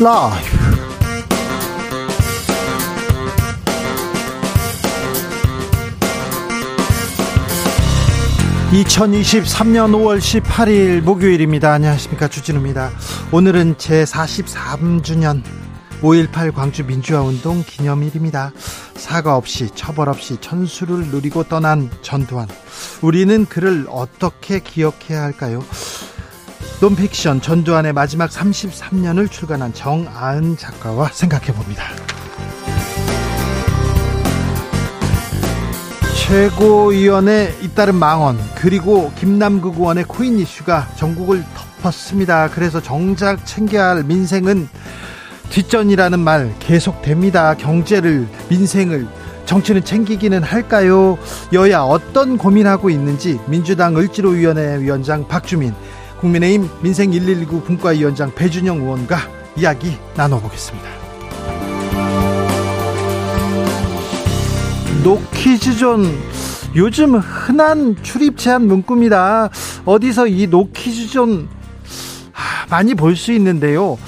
라이브. 2023년 5월 18일 목요일입니다. 안녕하십니까. 주진우입니다. 오늘은 제 43주년 5.18 광주 민주화운동 기념일입니다. 사과 없이 처벌 없이 천수를 누리고 떠난 전두환. 우리는 그를 어떻게 기억해야 할까요? 논픽션 전두환의 마지막 33년을 출간한 정아은 작가와 생각해 봅니다. 최고위원회 잇따른 망언 그리고 김남국 의원의 코인 이슈가 전국을 덮었습니다. 그래서 정작 챙겨야 할 민생은 뒷전이라는 말 계속됩니다. 경제를 민생을 정치는 챙기기는 할까요? 여야 어떤 고민하고 있는지 민주당 을지로위원회 위원장 박주민 국민의힘 민생 119 분과위원장 배준영 의원과 이야기 나눠보겠습니다. 노키즈존 요즘 흔한 출입 제한 문구입니다. 어디서 이 노키즈존 많이 볼 수 있는데요.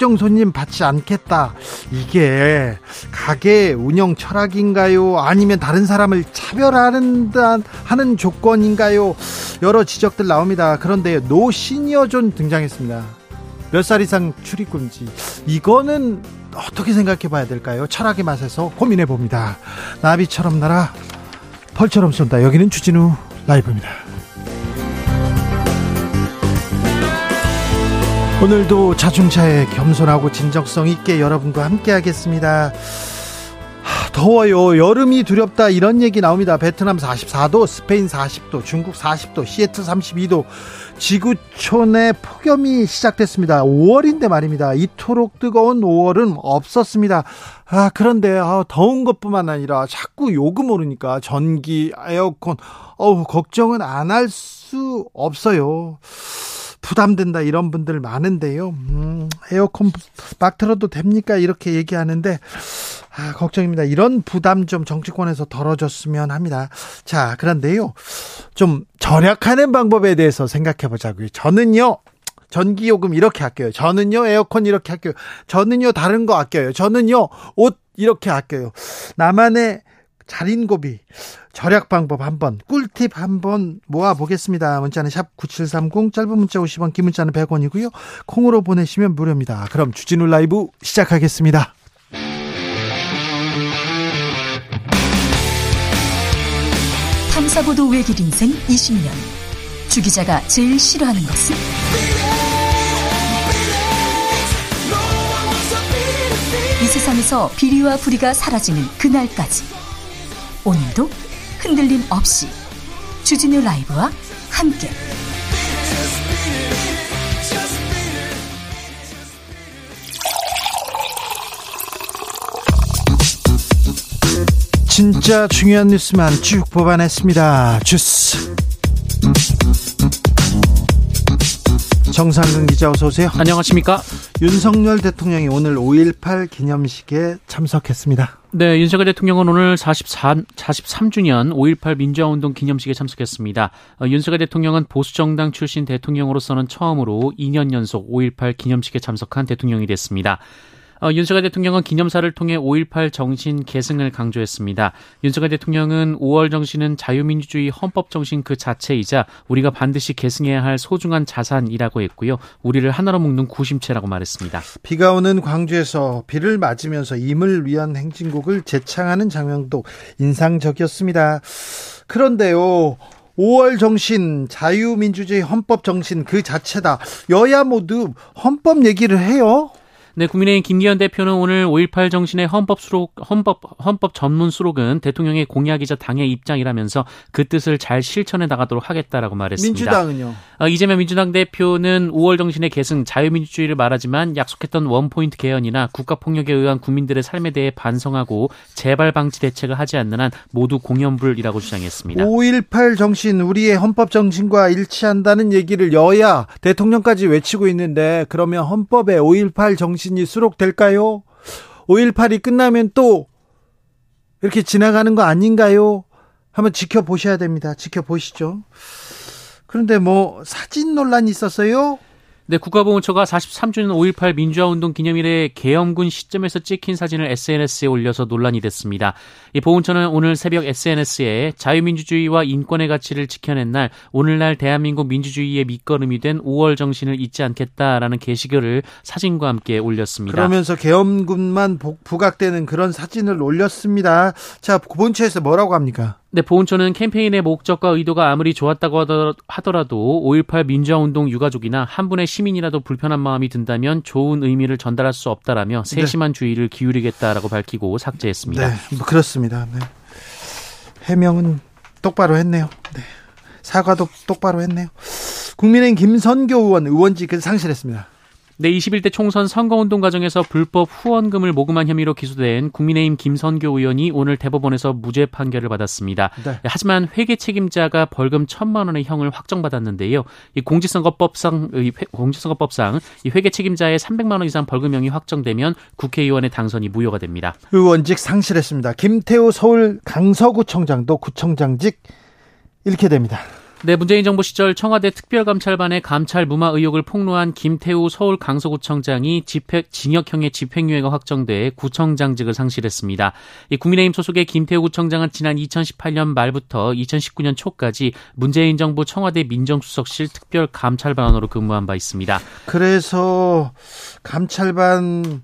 특정 손님 받지 않겠다. 이게 가게 운영 철학인가요? 아니면 다른 사람을 차별하는 하는 조건인가요? 여러 지적들 나옵니다. 그런데 노 시니어존 등장했습니다. 몇 살 이상 출입 금지. 이거는 어떻게 생각해 봐야 될까요? 철학의 맛에서 고민해 봅니다. 나비처럼 날아 펄처럼 쏜다. 여기는 주진우 라이브입니다. 오늘도 자중차에 겸손하고 진정성 있게 여러분과 함께 하겠습니다. 더워요. 여름이 두렵다. 이런 얘기 나옵니다. 베트남 44도, 스페인 40도, 중국 40도, 시애틀 32도. 지구촌에 폭염이 시작됐습니다. 5월인데 말입니다. 이토록 뜨거운 5월은 없었습니다. 아, 그런데 아, 더운 것뿐만 아니라 자꾸 요금 오르니까 전기, 에어컨, 어우, 걱정은 안 할 수 없어요. 부담된다 이런 분들 많은데요. 음, 에어컨 막 틀어도 됩니까? 이렇게 얘기하는데 아, 걱정입니다. 이런 부담 좀 정치권에서 덜어줬으면 합니다. 자, 그런데요. 좀 절약하는 방법에 대해서 생각해 보자고요. 저는요. 전기요금 이렇게 아껴요. 저는요, 에어컨 이렇게 아껴요. 저는요, 다른 거 아껴요. 저는요, 옷 이렇게 아껴요. 나만의 자린 고비 절약 방법 한번 꿀팁 한번 모아 보겠습니다. 문자는 샵 9730 짧은 문자 50원 긴 문자는 100원이고요. 콩으로 보내시면 무료입니다. 그럼 주진우 라이브 시작하겠습니다. 탐사보도 외길 인생 20년 주 기자가 제일 싫어하는 것은? 이 세상에서 비리와 부리가 사라지는 그날까지 오늘도 흔들림 없이 주진우 라이브와 함께 진짜 중요한 뉴스만 쭉 뽑아냈습니다. 주스. 정상근 기자 어서 오세요. 안녕하십니까? 윤석열 대통령이 오늘 5.18 기념식에 참석했습니다. 네, 윤석열 대통령은 오늘 44, 43주년 5.18 민주화운동 기념식에 참석했습니다. 어, 윤석열 대통령은 보수정당 출신 대통령으로서는 처음으로 2년 연속 5.18 기념식에 참석한 대통령이 됐습니다. 어, 윤석열 대통령은 기념사를 통해 5.18 정신 계승을 강조했습니다. 윤석열 대통령은 5월 정신은 자유민주주의 헌법 정신 그 자체이자 우리가 반드시 계승해야 할 소중한 자산이라고 했고요. 우리를 하나로 묶는 구심체라고 말했습니다. 비가 오는 광주에서 비를 맞으면서 임을 위한 행진곡을 재창하는 장면도 인상적이었습니다. 그런데요. 5월 정신, 자유민주주의 헌법 정신 그 자체다. 여야 모두 헌법 얘기를 해요. 네, 국민의힘 김기현 대표는 오늘 5.18 정신의 헌법 수록, 헌법, 헌법 전문 수록은 대통령의 공약이자 당의 입장이라면서 그 뜻을 잘 실천해 나가도록 하겠다라고 말했습니다. 민주당은요? 어, 이재명 민주당 대표는 5월 정신의 계승, 자유민주주의를 말하지만 약속했던 원포인트 개헌이나 국가폭력에 의한 국민들의 삶에 대해 반성하고 재발 방지 대책을 하지 않는 한 모두 공연불이라고 주장했습니다. 5.18 정신, 우리의 헌법 정신과 일치한다는 얘기를 여야, 대통령까지 외치고 있는데 그러면 헌법에 5.18 정신 정신이 수록될까요? 5.18이 끝나면 또 이렇게 지나가는 거 아닌가요? 한번 지켜보셔야 됩니다. 지켜보시죠. 그런데 뭐 사진 논란이 있었어요? 네, 국가보훈처가 43주년 5.18 민주화운동 기념일에 계엄군 시점에서 찍힌 사진을 SNS에 올려서 논란이 됐습니다. 이 보훈처는 오늘 새벽 SNS에 자유민주주의와 인권의 가치를 지켜낸 날, 오늘날 대한민국 민주주의의 밑거름이 된 5월 정신을 잊지 않겠다라는 게시글을 사진과 함께 올렸습니다. 그러면서 계엄군만 부각되는 그런 사진을 올렸습니다. 자, 보훈처에서 뭐라고 합니까? 네, 보훈처는 캠페인의 목적과 의도가 아무리 좋았다고 하더라도 5.18 민주화운동 유가족이나 한 분의 시민이라도 불편한 마음이 든다면 좋은 의미를 전달할 수 없다라며 네. 세심한 네. 주의를 기울이겠다라고 밝히고 삭제했습니다. 네, 뭐 그렇습니다. 네. 해명은 똑바로 했네요. 네. 사과도 똑바로 했네요. 국민의힘 김선교 의원 의원직을 상실했습니다. 네, 21대 총선 선거운동 과정에서 불법 후원금을 모금한 혐의로 기소된 국민의힘 김선교 의원이 오늘 대법원에서 무죄 판결을 받았습니다. 네. 하지만 회계 책임자가 벌금 1천만 원의 형을 확정받았는데요. 이 공직선거법상 이 공직선거법상 이 회계 책임자의 300만 원 이상 벌금형이 확정되면 국회의원의 당선이 무효가 됩니다. 의원직 상실했습니다. 김태우 서울 강서구청장도 구청장직 잃게 됩니다. 네, 문재인 정부 시절 청와대 특별감찰반의 감찰 무마 의혹을 폭로한 김태우 서울 강서구청장이 집행, 징역형의 집행유예가 확정돼 구청장직을 상실했습니다. 이 국민의힘 소속의 김태우 구청장은 지난 2018년 말부터 2019년 초까지 문재인 정부 청와대 민정수석실 특별감찰반으로 근무한 바 있습니다. 그래서 감찰반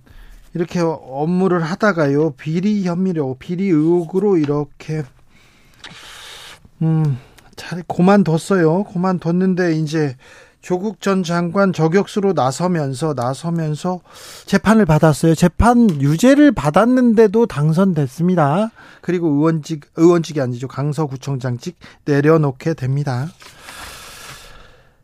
이렇게 업무를 하다가요 비리 혐의로 비리 의혹으로 이렇게 음. 잘 고만뒀어요. 고만뒀는데 이제 조국 전 장관 저격수로 나서면서 나서면서 재판을 받았어요. 재판 유죄를 받았는데도 당선됐습니다. 그리고 의원직 의원직이 아니죠. 강서구청장직 내려놓게 됩니다.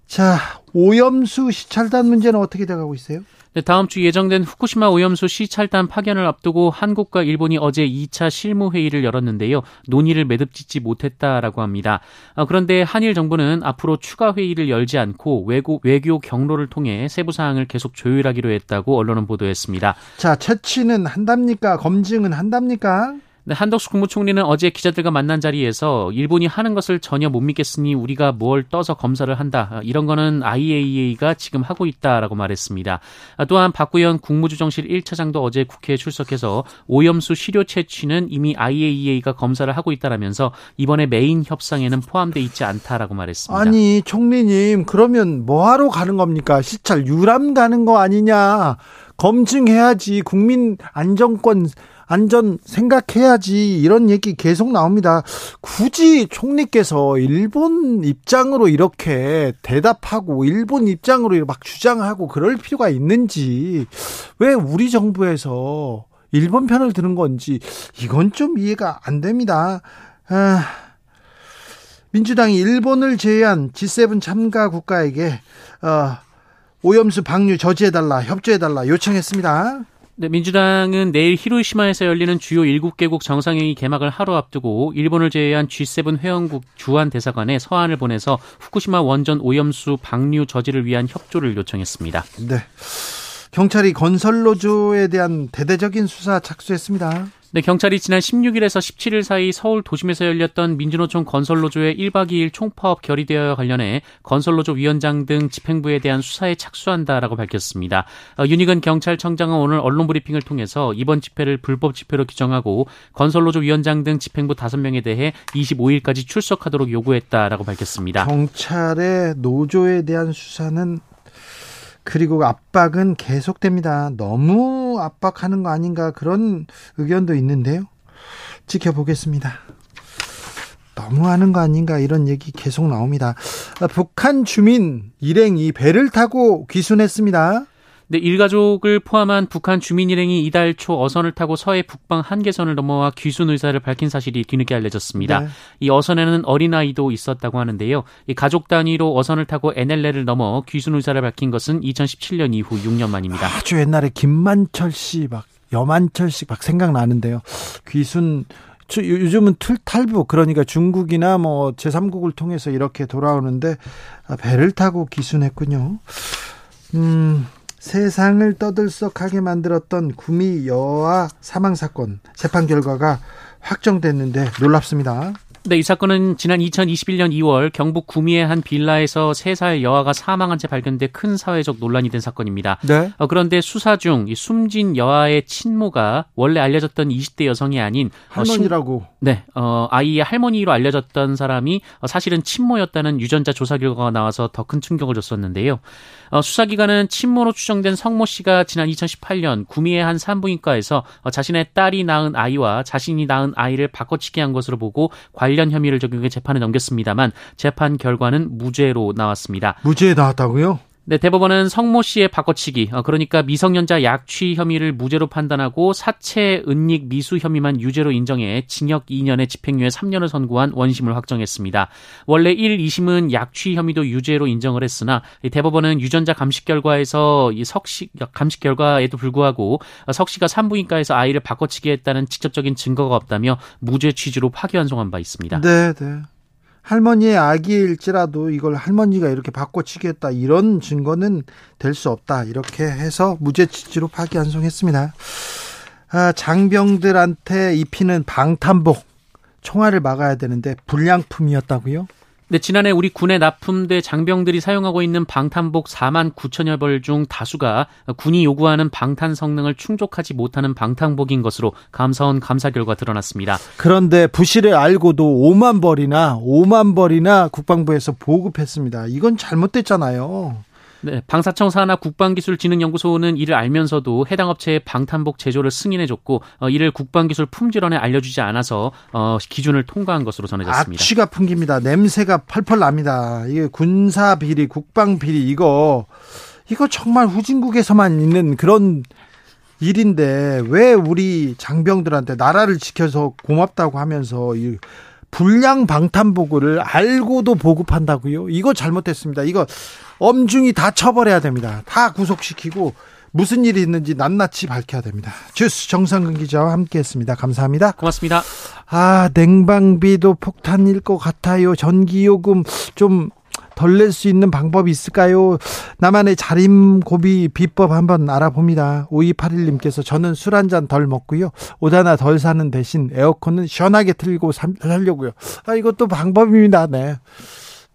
자, 오염수 시찰단 문제는 어떻게 돼가고 있어요? 네, 다음 주 예정된 후쿠시마 오염수 시찰단 파견을 앞두고 한국과 일본이 어제 2차 실무 회의를 열었는데요. 논의를 매듭짓지 못했다라고 합니다. 아, 그런데 한일 정부는 앞으로 추가 회의를 열지 않고 외고, 외교 경로를 통해 세부 사항을 계속 조율하기로 했다고 언론은 보도했습니다. 자, 채취는 한답니까? 검증은 한답니까? 네, 한덕수 국무총리는 어제 기자들과 만난 자리에서 일본이 하는 것을 전혀 못 믿겠으니 우리가 뭘 떠서 검사를 한다. 이런 거는 IAEA가 지금 하고 있다라고 말했습니다. 또한 박구현 국무조정실 1차장도 어제 국회에 출석해서 오염수 시료 채취는 이미 IAEA가 검사를 하고 있다라면서 이번에 메인 협상에는 포함돼 있지 않다라고 말했습니다. 아니, 총리님, 그러면 뭐 하러 가는 겁니까? 시찰 유람 가는 거 아니냐? 검증해야지 국민 안정권 안전 생각해야지 이런 얘기 계속 나옵니다. 굳이 총리께서 일본 입장으로 이렇게 대답하고 일본 입장으로 막 주장하고 그럴 필요가 있는지 왜 우리 정부에서 일본 편을 드는 건지 이건 좀 이해가 안 됩니다. 아, 민주당이 일본을 제외한 G7 참가 국가에게 어, 오염수 방류 저지해달라 협조해달라 요청했습니다. 네, 민주당은 내일 히로시마에서 열리는 주요 7개국 정상회의 개막을 하루 앞두고 일본을 제외한 G7 회원국 주한 대사관에 서한을 보내서 후쿠시마 원전 오염수 방류 저지를 위한 협조를 요청했습니다. 네. 경찰이 건설 노조에 대한 대대적인 수사 착수했습니다. 네, 경찰이 지난 16일에서 17일 사이 서울 도심에서 열렸던 민주노총 건설노조의 1박 2일 총파업 결의대와 관련해 건설노조 위원장 등 집행부에 대한 수사에 착수한다라고 밝혔습니다. 어, 윤희근 경찰청장은 오늘 언론 브리핑을 통해서 이번 집회를 불법 집회로 규정하고 건설노조 위원장 등 집행부 5명에 대해 25일까지 출석하도록 요구했다라고 밝혔습니다. 경찰의 노조에 대한 수사는 그리고 압박은 계속됩니다. 너무 압박하는 거 아닌가 그런 의견도 있는데요. 지켜보겠습니다. 너무 하는 거 아닌가 이런 얘기 계속 나옵니다. 북한 주민 일행이 배를 타고 귀순했습니다. 네, 일가족을 포함한 북한 주민 일행이 이달 초 어선을 타고 서해 북방 한계선을 넘어와 귀순 의사를 밝힌 사실이 뒤늦게 알려졌습니다. 네. 이 어선에는 어린아이도 있었다고 하는데요. 이 가족 단위로 어선을 타고 NLL을 넘어 귀순 의사를 밝힌 것은 2017년 이후 6년 만입니다. 아주 옛날에 김만철 씨 막 여만철 씨 막 생각나는데요. 귀순 요즘은 탈부 그러니까 중국이나 뭐 제3국을 통해서 이렇게 돌아오는데 아, 배를 타고 귀순했군요. 음. 세상을 떠들썩하게 만들었던 구미 여아 사망 사건 재판 결과가 확정됐는데 놀랍습니다. 네, 이 사건은 지난 2021년 2월 경북 구미의 한 빌라에서 3살 여아가 사망한 채 발견돼 큰 사회적 논란이 된 사건입니다. 네. 어, 그런데 수사 중 숨진 여아의 친모가 원래 알려졌던 20대 여성이 아닌 어, 할머니라고. 어, 신, 네, 어, 아이의 할머니로 알려졌던 사람이 어, 사실은 친모였다는 유전자 조사 결과가 나와서 더 큰 충격을 줬었는데요. 어, 수사기관은 친모로 추정된 성모 씨가 지난 2018년 구미의 한 산부인과에서 어, 자신의 딸이 낳은 아이와 자신이 낳은 아이를 바꿔치기 한 것으로 보고 관련 혐의를 적용해 재판에 넘겼습니다만 재판 결과는 무죄로 나왔습니다. 무죄에 나왔다고요? 네, 대법원은 성모 씨의 바꿔치기, 어, 그러니까 미성년자 약취 혐의를 무죄로 판단하고 사체 은닉 미수 혐의만 유죄로 인정해 징역 2년에 집행유예 3년을 선고한 원심을 확정했습니다. 원래 1, 2심은 약취 혐의도 유죄로 인정을 했으나 대법원은 유전자 감식 결과에서 이 석씨 감식 결과에도 불구하고 석 씨가 산부인과에서 아이를 바꿔치기 했다는 직접적인 증거가 없다며 무죄 취지로 파기환송한 바 있습니다. 네, 네. 할머니의 아기일지라도 이걸 할머니가 이렇게 바꿔치기했다 이런 증거는 될 수 없다 이렇게 해서 무죄 취지로 파기환송했습니다. 아, 장병들한테 입히는 방탄복 총알을 막아야 되는데 불량품이었다고요? 네, 지난해 우리 군에 납품돼 장병들이 사용하고 있는 방탄복 4만 9천여 벌 중 다수가 군이 요구하는 방탄 성능을 충족하지 못하는 방탄복인 것으로 감사원 감사 결과 드러났습니다. 그런데 부실을 알고도 5만 벌이나 5만 벌이나 국방부에서 보급했습니다. 이건 잘못됐잖아요. 네, 방사청 산하 국방기술진흥연구소는 이를 알면서도 해당 업체의 방탄복 제조를 승인해줬고 어, 이를 국방기술 품질원에 알려주지 않아서 어, 기준을 통과한 것으로 전해졌습니다. 악취가 풍깁니다. 냄새가 펄펄 납니다. 이게 군사 비리, 국방 비리 이거 이거 정말 후진국에서만 있는 그런 일인데 왜 우리 장병들한테 나라를 지켜서 고맙다고 하면서 이 불량 방탄복을 알고도 보급한다고요? 이거 잘못됐습니다. 이거 엄중히 다 처벌해야 됩니다. 다 구속시키고 무슨 일이 있는지 낱낱이 밝혀야 됩니다. 주스 정상근 기자와 함께했습니다. 감사합니다. 고맙습니다. 아 냉방비도 폭탄일 것 같아요. 전기요금 좀 덜 낼 수 있는 방법이 있을까요? 나만의 자림고비 비법 한번 알아봅니다. 5281님께서 저는 술 한 잔 덜 먹고요. 옷 하나 덜 사는 대신 에어컨은 시원하게 틀고 살려고요. 아, 이것도 방법입니다. 네.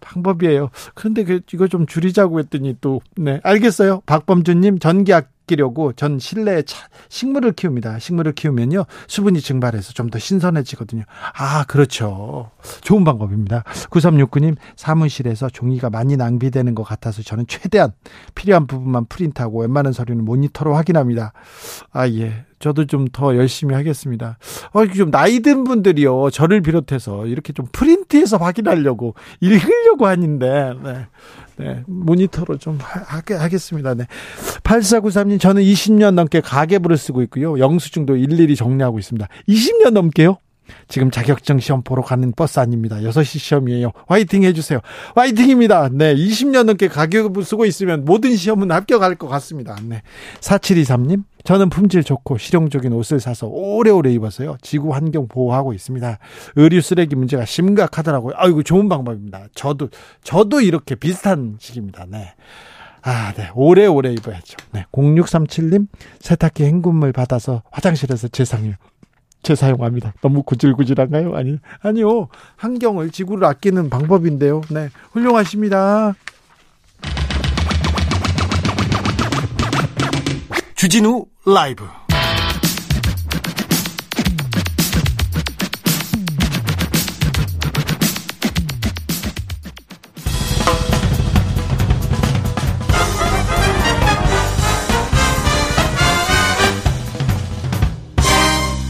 방법이에요. 그런데 그 이거 좀 줄이자고 했더니 또 네, 알겠어요. 박범준님 전기 아끼려고 전 실내에 차, 식물을 키웁니다. 식물을 키우면요 수분이 증발해서 좀 더 신선해지거든요. 아 그렇죠. 좋은 방법입니다. 9369님 사무실에서 종이가 많이 낭비되는 것 같아서 저는 최대한 필요한 부분만 프린트하고 웬만한 서류는 모니터로 확인합니다. 아 예. 저도 좀 더 열심히 하겠습니다. 어, 좀 나이 든 분들이요. 저를 비롯해서 이렇게 좀 프린트해서 확인하려고 읽으려고 하는데, 네. 네. 모니터로 좀 하, 하겠습니다. 네. 8493님, 저는 20년 넘게 가계부를 쓰고 있고요. 영수증도 일일이 정리하고 있습니다. 20년 넘게요? 지금 자격증 시험 보러 가는 버스 아닙니다. 6시 시험이에요. 화이팅 해주세요. 화이팅입니다. 네. 20년 넘게 가격을 쓰고 있으면 모든 시험은 합격할 것 같습니다. 네. 4723님. 저는 품질 좋고 실용적인 옷을 사서 오래오래 입어서요. 지구 환경 보호하고 있습니다. 의류 쓰레기 문제가 심각하더라고요. 아이고, 좋은 방법입니다. 저도, 저도 이렇게 비슷한 식입니다. 네. 아, 네. 오래오래 입어야죠. 네. 0637님, 세탁기 헹굼물 받아서 화장실에서 재상해요. 재사용합니다. 너무 구질구질한가요? 아니, 아니요. 환경을, 지구를 아끼는 방법인데요. 네. 훌륭하십니다. 주진우 라이브.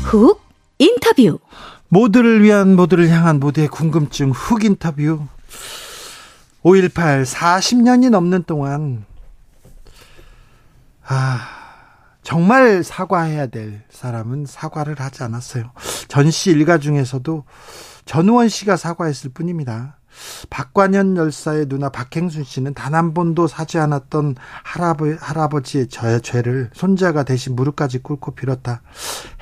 훅 인터뷰 모두를 위한 모두를 향한 모두의 궁금증 훅 인터뷰 5.18 40년이 넘는 동안 아 정말 사과해야 될 사람은 사과를 하지 않았어요. 전씨 일가 중에서도 전우원 씨가 사과했을 뿐입니다. 박관현 열사의 누나 박행순 씨는 단 한 번도 사지 않았던 할아버, 할아버지의 저 죄를 손자가 대신 무릎까지 꿇고 빌었다.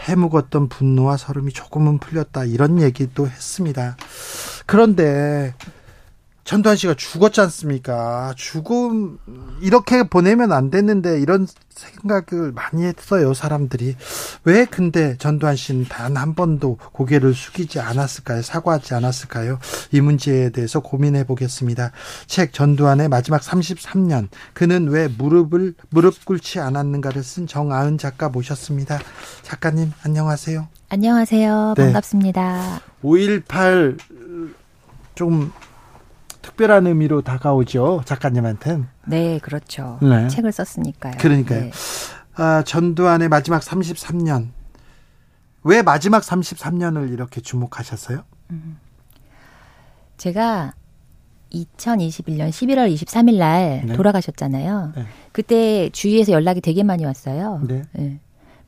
해묵었던 분노와 서름이 조금은 풀렸다. 이런 얘기도 했습니다. 그런데 전두환 씨가 죽었지 않습니까? 죽음 이렇게 보내면 안 됐는데 이런 생각을 많이 했어요 사람들이 왜 근데 전두환 씨는 단 한 번도 고개를 숙이지 않았을까요? 사과하지 않았을까요? 이 문제에 대해서 고민해 보겠습니다. 책 전두환의 마지막 33년 그는 왜 무릎을 무릎 꿇지 않았는가를 쓴 정아은 작가 모셨습니다. 작가님 안녕하세요. 안녕하세요. 네. 반갑습니다. 5.18좀 특별한 의미로 다가오죠 작가님한테는. 네, 그렇죠. 네. 책을 썼으니까요. 그러니까요. 네. 아, 전두환의 마지막 33년. 왜 마지막 33년을 이렇게 주목하셨어요? 제가 2021년 11월 23일 날 네. 돌아가셨잖아요. 네. 그때 주위에서 연락이 되게 많이 왔어요. 네. 네.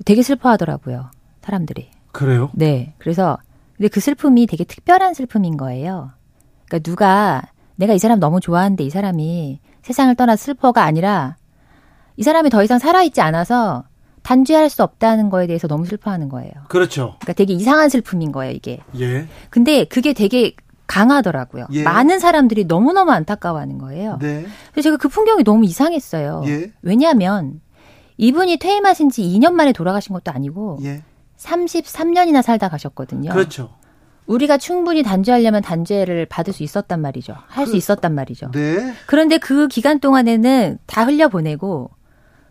되게 슬퍼하더라고요. 사람들이. 그래요? 네. 그래서 근데 그 슬픔이 되게 특별한 슬픔인 거예요. 그러니까 누가 내가 이 사람 너무 좋아하는데 이 사람이 세상을 떠나 슬퍼가 아니라 이 사람이 더 이상 살아있지 않아서 단죄할 수 없다는 거에 대해서 너무 슬퍼하는 거예요. 그렇죠. 그러니까 되게 이상한 슬픔인 거예요, 이게. 예. 근데 그게 되게 강하더라고요. 예. 많은 사람들이 너무너무 안타까워하는 거예요. 네. 그래서 제가 그 풍경이 너무 이상했어요. 예. 왜냐하면 이분이 퇴임하신 지 2년 만에 돌아가신 것도 아니고 예. 33년이나 살다 가셨거든요. 그렇죠. 우리가 충분히 단죄하려면 단죄를 받을 수 있었단 말이죠. 할수 그- 있었단 말이죠. 네. 그런데 그 기간 동안에는 다 흘려보내고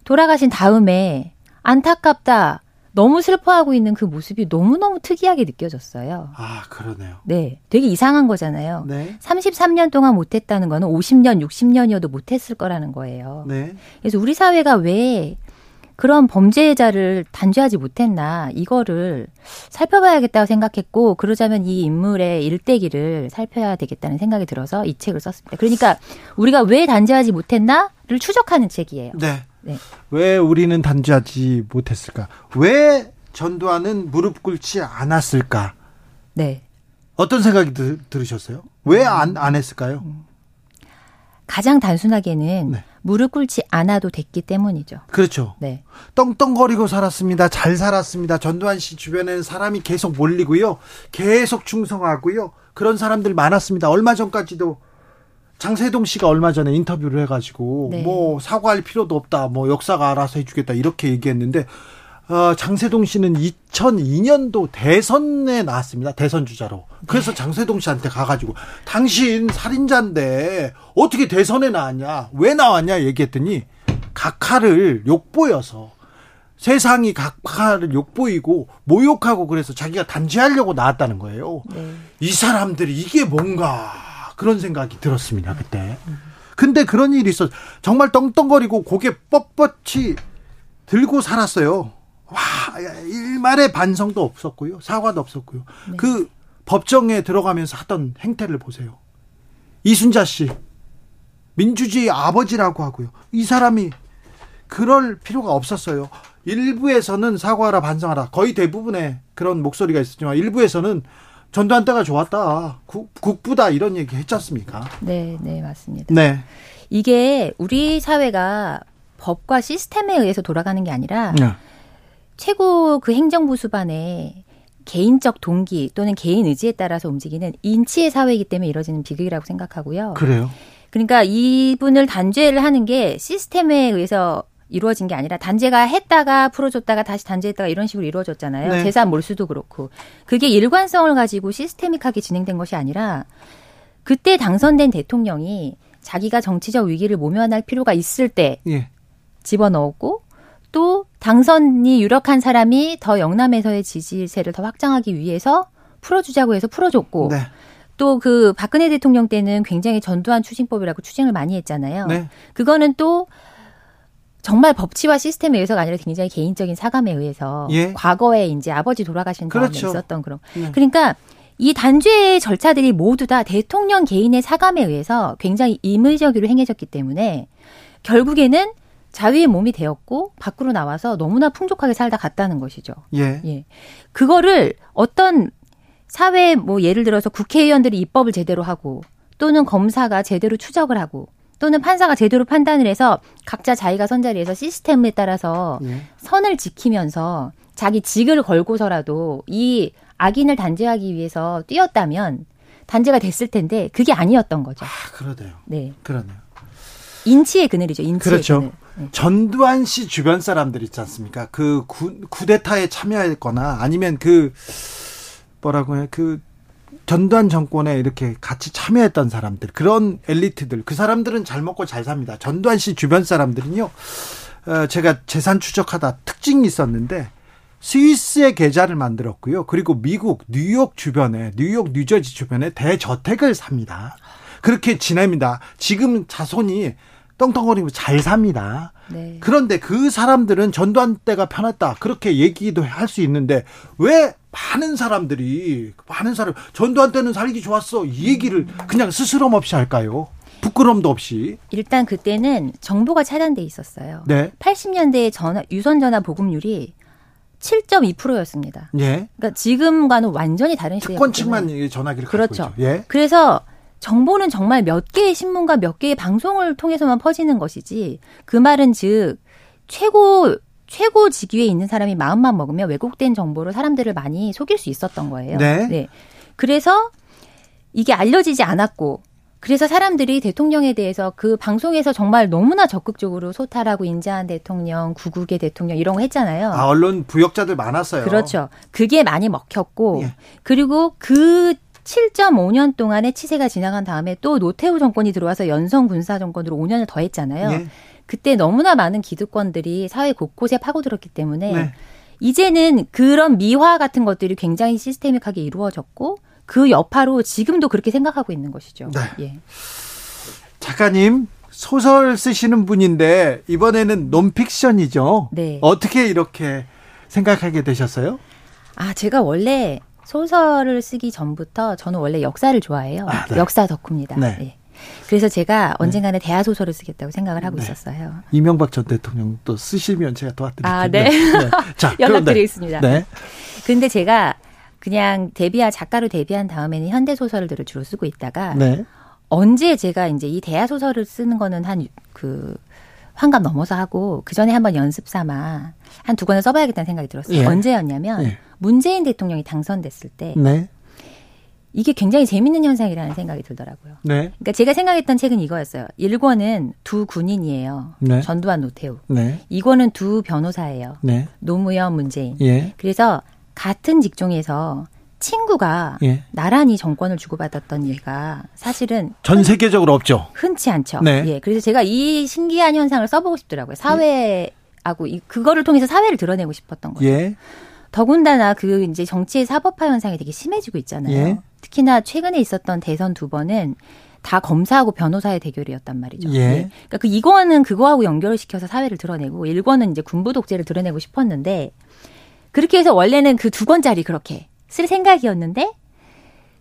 돌아가신 다음에 안타깝다, 너무 슬퍼하고 있는 그 모습이 너무너무 특이하게 느껴졌어요. 아, 그러네요. 네. 되게 이상한 거잖아요. 네. 33년 동안 못했다는 거는 50년, 60년이어도 못했을 거라는 거예요. 네. 그래서 우리 사회가 왜 그런 범죄자를 단죄하지 못했나 이거를 살펴봐야겠다고 생각했고 그러자면 이 인물의 일대기를 살펴야 되겠다는 생각이 들어서 이 책을 썼습니다. 그러니까 우리가 왜 단죄하지 못했나를 추적하는 책이에요. 네. 네. 왜 우리는 단죄하지 못했을까? 왜 전두환은 무릎 꿇지 않았을까? 네. 어떤 생각이 들, 들으셨어요? 왜안안 했을까요? 가장 단순하게는 네. 무릎 꿇지 않아도 됐기 때문이죠. 그렇죠. 네. 떵떵거리고 살았습니다. 잘 살았습니다. 전두환 씨 주변에는 사람이 계속 몰리고요. 계속 충성하고요. 그런 사람들 많았습니다. 얼마 전까지도 장세동 씨가 얼마 전에 인터뷰를 해가지고 네. 뭐 사과할 필요도 없다. 뭐 역사가 알아서 해주겠다 이렇게 얘기했는데 어, 장세동 씨는 2002년도 대선에 나왔습니다. 대선 주자로. 그래서 장세동 씨한테 가가지고 당신 살인자인데 어떻게 대선에 나왔냐? 왜 나왔냐? 얘기했더니 각하를 욕보여서 세상이 각하를 욕보이고 모욕하고 그래서 자기가 단죄하려고 나왔다는 거예요. 네. 이 사람들이 이게 뭔가 그런 생각이 들었습니다 그때. 근데 그런 일이 있어 정말 떵떵거리고 고개 뻣뻣이 들고 살았어요. 와 일말의 반성도 없었고요 사과도 없었고요. 그 법정에 들어가면서 하던 행태를 보세요. 이순자 씨 민주주의 아버지라고 하고요. 이 사람이 그럴 필요가 없었어요. 일부에서는 사과하라 반성하라 거의 대부분의 그런 목소리가 있었지만 일부에서는 전두환 때가 좋았다 국, 국부다 이런 얘기 했지 않습니까? 네, 네, 맞습니다. 네. 이게 우리 사회가 법과 시스템에 의해서 돌아가는 게 아니라 최고 그 행정부 수반의 개인적 동기 또는 개인 의지에 따라서 움직이는 인치의 사회이기 때문에 이뤄지는 비극이라고 생각하고요. 그래요. 그러니까 이분을 단죄를 하는 게 시스템에 의해서 이루어진 게 아니라 단죄가 했다가 풀어줬다가 다시 단죄했다가 이런 식으로 이루어졌잖아요. 네. 재산 몰수도 그렇고 그게 일관성을 가지고 시스테믹하게 진행된 것이 아니라 그때 당선된 대통령이 자기가 정치적 위기를 모면할 필요가 있을 때 예. 집어넣었고 또 당선이 유력한 사람이 더 영남에서의 지지세를 더 확장하기 위해서 풀어주자고 해서 풀어줬고 네. 또그 박근혜 대통령 때는 굉장히 전두환 추징법이라고 추징을 많이 했잖아요. 네. 그거는 또 정말 법치와 시스템에 의해서가 아니라 굉장히 개인적인 사감에 의해서 예. 과거에 이제 아버지 돌아가신 다음에 그렇죠. 있었던 그런 네. 그러니까 이 단죄의 절차들이 모두 다 대통령 개인의 사감에 의해서 굉장히 임의적으로 행해졌기 때문에 결국에는 자위의 몸이 되었고 밖으로 나와서 너무나 풍족하게 살다 갔다는 것이죠. 예. 예. 그거를 어떤 사회 뭐 예를 들어서 국회의원들이 입법을 제대로 하고 또는 검사가 제대로 추적을 하고 또는 판사가 제대로 판단을 해서 각자 자기가 선 자리에서 시스템에 따라서 예. 선을 지키면서 자기 직을 걸고서라도 이 악인을 단죄하기 위해서 뛰었다면 단죄가 됐을 텐데 그게 아니었던 거죠. 아, 그러네요. 네. 그러네요. 인치의 그늘이죠. 인치의 그렇죠. 그늘. 네. 전두환 씨 주변 사람들 있지 않습니까? 그 구, 쿠데타에 참여했거나 아니면 그 뭐라고 해? 그 전두환 정권에 이렇게 같이 참여했던 사람들, 그런 엘리트들, 그 사람들은 잘 먹고 잘 삽니다. 전두환 씨 주변 사람들은요, 어, 제가 재산 추적하다 특징이 있었는데, 스위스에 계좌를 만들었고요. 그리고 미국, 뉴욕 주변에, 뉴욕, 뉴저지 주변에 대저택을 삽니다. 그렇게 지냅니다. 지금 자손이 떵떵거리고 잘 삽니다. 네. 그런데 그 사람들은 전두환 때가 편했다. 그렇게 얘기도 할 수 있는데 왜 많은 사람들이 많은 사람 전두환 때는 살기 좋았어. 이 얘기를 그냥 스스럼 없이 할까요? 부끄럼도 없이. 일단 그때는 정보가 차단돼 있었어요. 네. 80년대에 전화 유선 전화 보급률이 7.2%였습니다. 예. 그러니까 지금과는 완전히 다른 시대였거든요. 특권층만 이 전화기를 그렇죠. 갖고 있죠. 예. 그래서 정보는 정말 몇 개의 신문과 몇 개의 방송을 통해서만 퍼지는 것이지 그 말은 즉 최고 최고 직위에 있는 사람이 마음만 먹으면 왜곡된 정보로 사람들을 많이 속일 수 있었던 거예요. 네. 그래서 이게 알려지지 않았고 그래서 사람들이 대통령에 대해서 그 방송에서 정말 너무나 적극적으로 소탈하고 인자한 대통령, 구국의 대통령 이런 거 했잖아요. 아, 언론 부역자들 많았어요. 그렇죠. 그게 많이 먹혔고 예. 그리고 그 7.5년 동안의 치세가 지나간 다음에 또 노태우 정권이 들어와서 연성 군사 정권으로 5년을 더 했잖아요. 예. 그때 너무나 많은 기득권들이 사회 곳곳에 파고들었기 때문에 네. 이제는 그런 미화 같은 것들이 굉장히 시스테믹하게 이루어졌고 그 여파로 지금도 그렇게 생각하고 있는 것이죠. 네. 예. 작가님 소설 쓰시는 분인데 이번에는 논픽션이죠. 네. 어떻게 이렇게 생각하게 되셨어요? 아, 제가 원래 소설을 쓰기 전부터 저는 원래 역사를 좋아해요. 아, 네. 역사 덕후입니다. 네. 예. 그래서 제가 언젠가는 대하 소설을 쓰겠다고 생각을 하고 네. 있었어요. 이명박 전 대통령 또 쓰시면 제가 도와드릴게요. 아, 네. 자, 연락드리겠습니다. 그런데, 네. 근데 제가 그냥 데뷔한 작가로 데뷔한 다음에는 현대 소설들을 주로 쓰고 있다가 네. 언제 제가 이제 이 대하 소설을 쓰는 거는 한그 환갑 넘어서 하고 그 전에 한번 연습 삼아 한 두 권을 써봐야겠다는 생각이 들었어요. 예. 언제였냐면 예. 문재인 대통령이 당선됐을 때 네. 이게 굉장히 재밌는 현상이라는 생각이 들더라고요. 네. 그러니까 제가 생각했던 책은 이거였어요. 1권은 두 군인이에요. 네. 전두환 노태우. 네. 2권은 두 변호사예요. 네. 노무현 문재인. 예. 그래서 같은 직종에서 친구가 예. 나란히 정권을 주고받았던 얘가 사실은 전 세계적으로 없죠. 흔치 않죠. 네. 예. 그래서 제가 이 신기한 현상을 써보고 싶더라고요. 사회하고 이 그거를 통해서 사회를 드러내고 싶었던 거예요. 예. 더군다나 그 이제 정치의 사법화 현상이 되게 심해지고 있잖아요. 예. 특히나 최근에 있었던 대선 두 번은 다 검사하고 변호사의 대결이었단 말이죠. 예. 그러니까 그 이거는 그거하고 연결을 시켜서 사회를 드러내고 일권은 이제 군부 독재를 드러내고 싶었는데 그렇게 해서 원래는 그 두 권짜리 그렇게 쓸 생각이었는데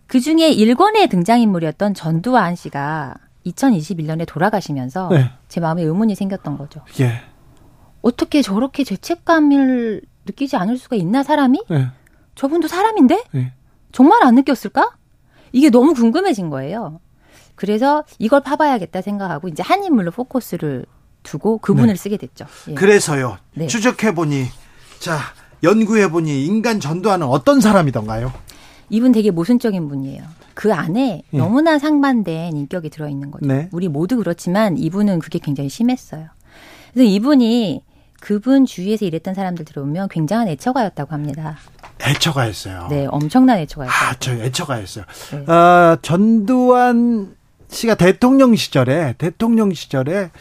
그 중에 1권의 등장인물이었던 전두환 씨가 2021년에 돌아가시면서 네. 제 마음에 의문이 생겼던 거죠. 예. 어떻게 저렇게 죄책감을 느끼지 않을 수가 있나 사람이? 예. 저분도 사람인데? 예. 정말 안 느꼈을까? 이게 너무 궁금해진 거예요. 그래서 이걸 파봐야겠다 생각하고 이제 한 인물로 포커스를 두고 그분을 네. 쓰게 됐죠. 예. 그래서요. 네. 추적해 보니 자, 연구해 보니 인간 전두환은 어떤 사람이던가요? 이분 되게 모순적인 분이에요. 그 안에 예. 너무나 상반된 인격이 들어있는 거죠. 네. 우리 모두 그렇지만 이분은 그게 굉장히 심했어요. 그래서 이분이 그분 주위에서 일했던 사람들 들어오면 굉장한 애처가였다고 합니다. 애처가였어요. 네, 엄청난 애처가였다고. 아, 저 애처가였어요. 네. 아, 전두환 씨가 대통령 시절에 대통령 시절에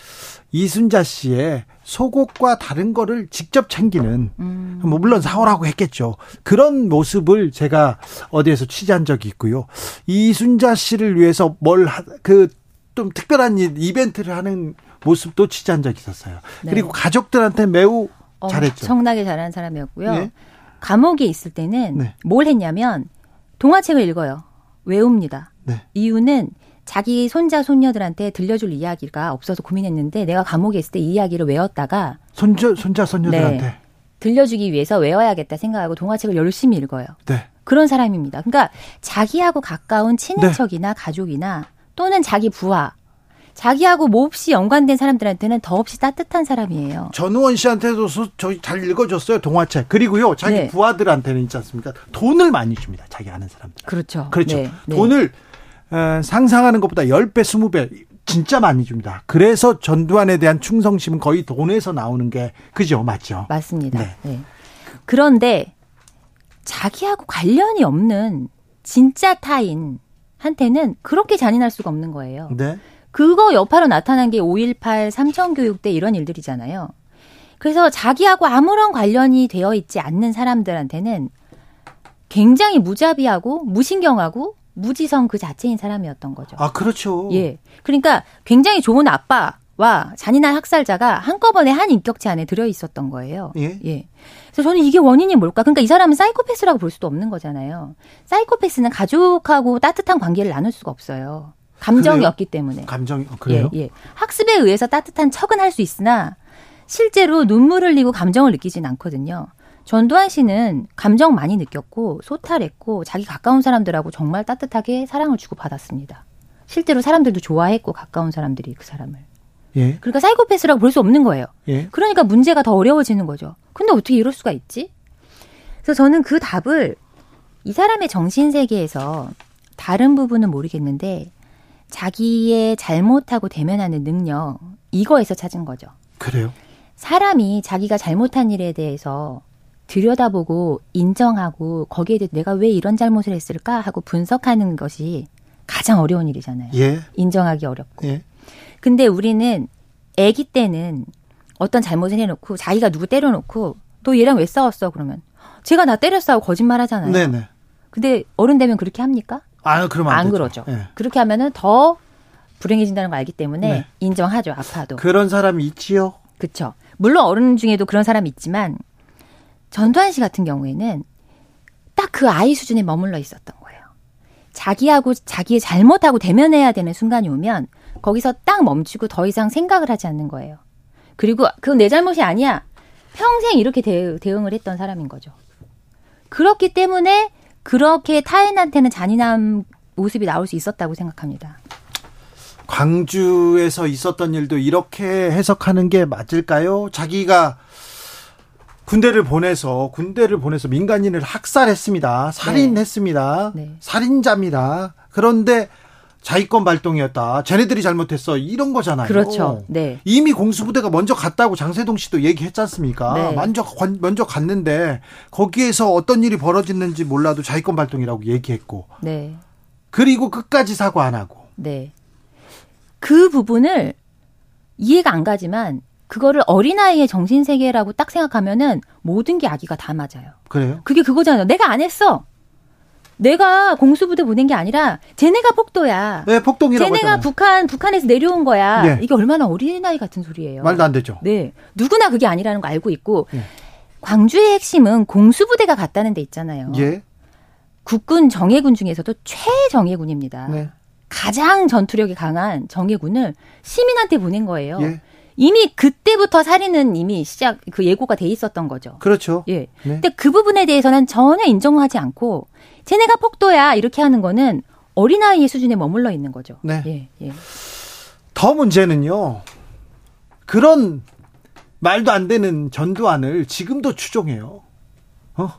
이순자 씨의 속옷과 다른 거를 직접 챙기는 음. 뭐 물론 사오라고 했겠죠. 그런 모습을 제가 어디에서 취재한 적이 있고요. 이순자 씨를 위해서 뭘 그 좀 특별한 일, 이벤트를 하는 모습도 취재한 적이 있었어요. 네. 그리고 가족들한테 매우 잘했죠. 엄청나게 잘하는 사람이었고요. 예. 감옥에 있을 때는 네. 뭘 했냐면 동화책을 읽어요. 외웁니다. 네. 이유는 자기 손자 손녀들한테 들려줄 이야기가 없어서 고민했는데 내가 감옥에 있을 때 이 이야기를 외웠다가 손자 손자 손녀들한테. 네. 들려주기 위해서 외워야겠다 생각하고 동화책을 열심히 읽어요. 네. 그런 사람입니다. 그러니까 자기하고 가까운 네. 친인척이나 가족이나 또는 자기 부하 자기하고 몹시 연관된 사람들한테는 더없이 따뜻한 사람이에요. 전우원 씨한테도 소, 저희 잘 읽어줬어요 동화책. 그리고요 자기 네. 부하들한테는 있지 않습니까? 돈을 많이 줍니다. 자기 아는 사람들. 그렇죠. 그렇죠. 네, 네. 돈을 어, 상상하는 것보다 10배, 20배 진짜 많이 줍니다. 그래서 전두환에 대한 충성심은 거의 돈에서 나오는 게 그죠? 맞죠? 맞습니다. 네. 네. 그런데 자기하고 관련이 없는 진짜 타인한테는 그렇게 잔인할 수가 없는 거예요. 네. 그거 여파로 나타난 게 5.18 삼천교육 때 이런 일들이잖아요. 그래서 자기하고 아무런 관련이 되어 있지 않는 사람들한테는 굉장히 무자비하고 무신경하고 무지성 그 자체인 사람이었던 거죠. 아, 그렇죠. 예. 그러니까 굉장히 좋은 아빠와 잔인한 학살자가 한꺼번에 한 인격체 안에 들어 있었던 거예요. 예. 그래서 저는 이게 원인이 뭘까? 그러니까 이 사람은 사이코패스라고 볼 수도 없는 거잖아요. 사이코패스는 가족하고 따뜻한 관계를 나눌 수가 없어요. 감정이 그래요? 없기 때문에. 감정이 어, 그래요? 예, 예. 학습에 의해서 따뜻한 척은 할 수 있으나 실제로 눈물 흘리고 감정을 느끼진 않거든요. 전두환 씨는 감정 많이 느꼈고 소탈했고 자기 가까운 사람들하고 정말 따뜻하게 사랑을 주고 받았습니다. 실제로 사람들도 좋아했고 가까운 사람들이 그 사람을. 예. 그러니까 사이코패스라고 볼 수 없는 거예요. 예. 그러니까 문제가 더 어려워지는 거죠. 근데 어떻게 이럴 수가 있지? 그래서 저는 그 답을 이 사람의 정신 세계에서 다른 부분은 모르겠는데 자기의 잘못하고 대면하는 능력 이거에서 찾은 거죠. 그래요. 사람이 자기가 잘못한 일에 대해서 들여다보고 인정하고 거기에 대해 내가 왜 이런 잘못을 했을까 하고 분석하는 것이 가장 어려운 일이잖아요. 예. 인정하기 어렵고. 예. 근데 우리는 아기 때는 어떤 잘못을 해놓고 자기가 누구 때려놓고 너 얘랑 왜 싸웠어 그러면 제가 나 때렸어 하고 거짓말 하잖아요. 네, 네. 근데 어른 되면 그렇게 합니까? 아, 그러면 안, 안. 그러죠. 예. 그렇게 하면은 더 불행해진다는 걸 알기 때문에 네. 인정하죠. 아파도. 그런 사람이 있지요. 그렇죠. 물론 어른 중에도 그런 사람이 있지만 전두환 씨 같은 경우에는 딱 그 아이 수준에 머물러 있었던 거예요. 자기하고 자기의 잘못하고 대면해야 되는 순간이 오면 거기서 딱 멈추고 더 이상 생각을 하지 않는 거예요. 그리고 그건 내 잘못이 아니야. 평생 이렇게 대, 대응을 했던 사람인 거죠. 그렇기 때문에 그렇게 타인한테는 잔인한 모습이 나올 수 있었다고 생각합니다. 광주에서 있었던 일도 이렇게 해석하는 게 맞을까요? 자기가 군대를 보내서 군대를 보내서 민간인을 학살했습니다. 살인했습니다. 네. 살인자입니다. 그런데 자위권 발동이었다. 쟤네들이 잘못했어. 이런 거잖아요. 그렇죠. 네. 이미 공수부대가 먼저 갔다고 장세동 씨도 얘기했지 않습니까? 네. 먼저 관- 먼저 갔는데 거기에서 어떤 일이 벌어졌는지 몰라도 자위권 발동이라고 얘기했고 네. 그리고 끝까지 사과 안 하고 네. 그 부분을 이해가 안 가지만 그거를 어린아이의 정신세계라고 딱 생각하면은 모든 게 아기가 다 맞아요. 그래요? 그게 그거잖아요. 내가 안 했어. 내가 공수부대 보낸 게 아니라 쟤네가 폭도야. 네, 폭동이라고 쟤네가 했잖아요. 북한 북한에서 내려온 거야. 네. 이게 얼마나 어린아이 같은 소리예요. 말도 안 되죠. 네. 누구나 그게 아니라는 거 알고 있고 네. 광주의 핵심은 공수부대가 갔다는 데 있잖아요. 예. 국군 정예군 중에서도 최정예군입니다. 네. 가장 전투력이 강한 정예군을 시민한테 보낸 거예요. 예. 이미 그때부터 살인은 이미 시작 그 예고가 돼 있었던 거죠. 그렇죠. 예. 네. 근데 그 부분에 대해서는 전혀 인정하지 않고 쟤네가 폭도야 이렇게 하는 거는 어린아이의 수준에 머물러 있는 거죠. 네. 예. 예. 더 문제는요. 그런 말도 안 되는 전두환을 지금도 추종해요. 어?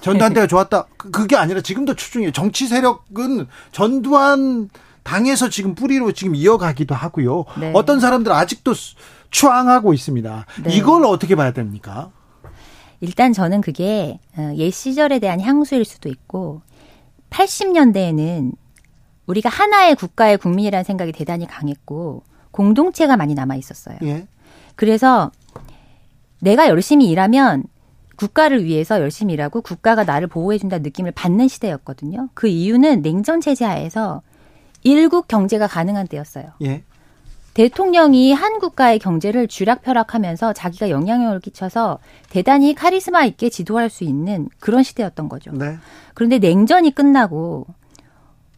전두환 때가 좋았다. 그- 그게 아니라 지금도 추종해요. 정치 세력은 전두환 당에서 지금 뿌리로 지금 이어가기도 하고요. 네. 어떤 사람들 아직도 수- 추앙하고 있습니다. 네. 이걸 어떻게 봐야 됩니까? 일단 저는 그게 어, 옛 시절에 대한 향수일 수도 있고 80년대에는 우리가 하나의 국가의 국민이라는 생각이 대단히 강했고 공동체가 많이 남아 있었어요. 예. 그래서 내가 열심히 일하면 국가를 위해서 열심히 일하고 국가가 나를 보호해준다는 느낌을 받는 시대였거든요. 그 이유는 냉전 체제 하에서 일국 경제가 가능한 때였어요. 예. 대통령이 한 국가의 경제를 쥐락펴락하면서 자기가 영향력을 끼쳐서 대단히 카리스마 있게 지도할 수 있는 그런 시대였던 거죠. 네. 그런데 냉전이 끝나고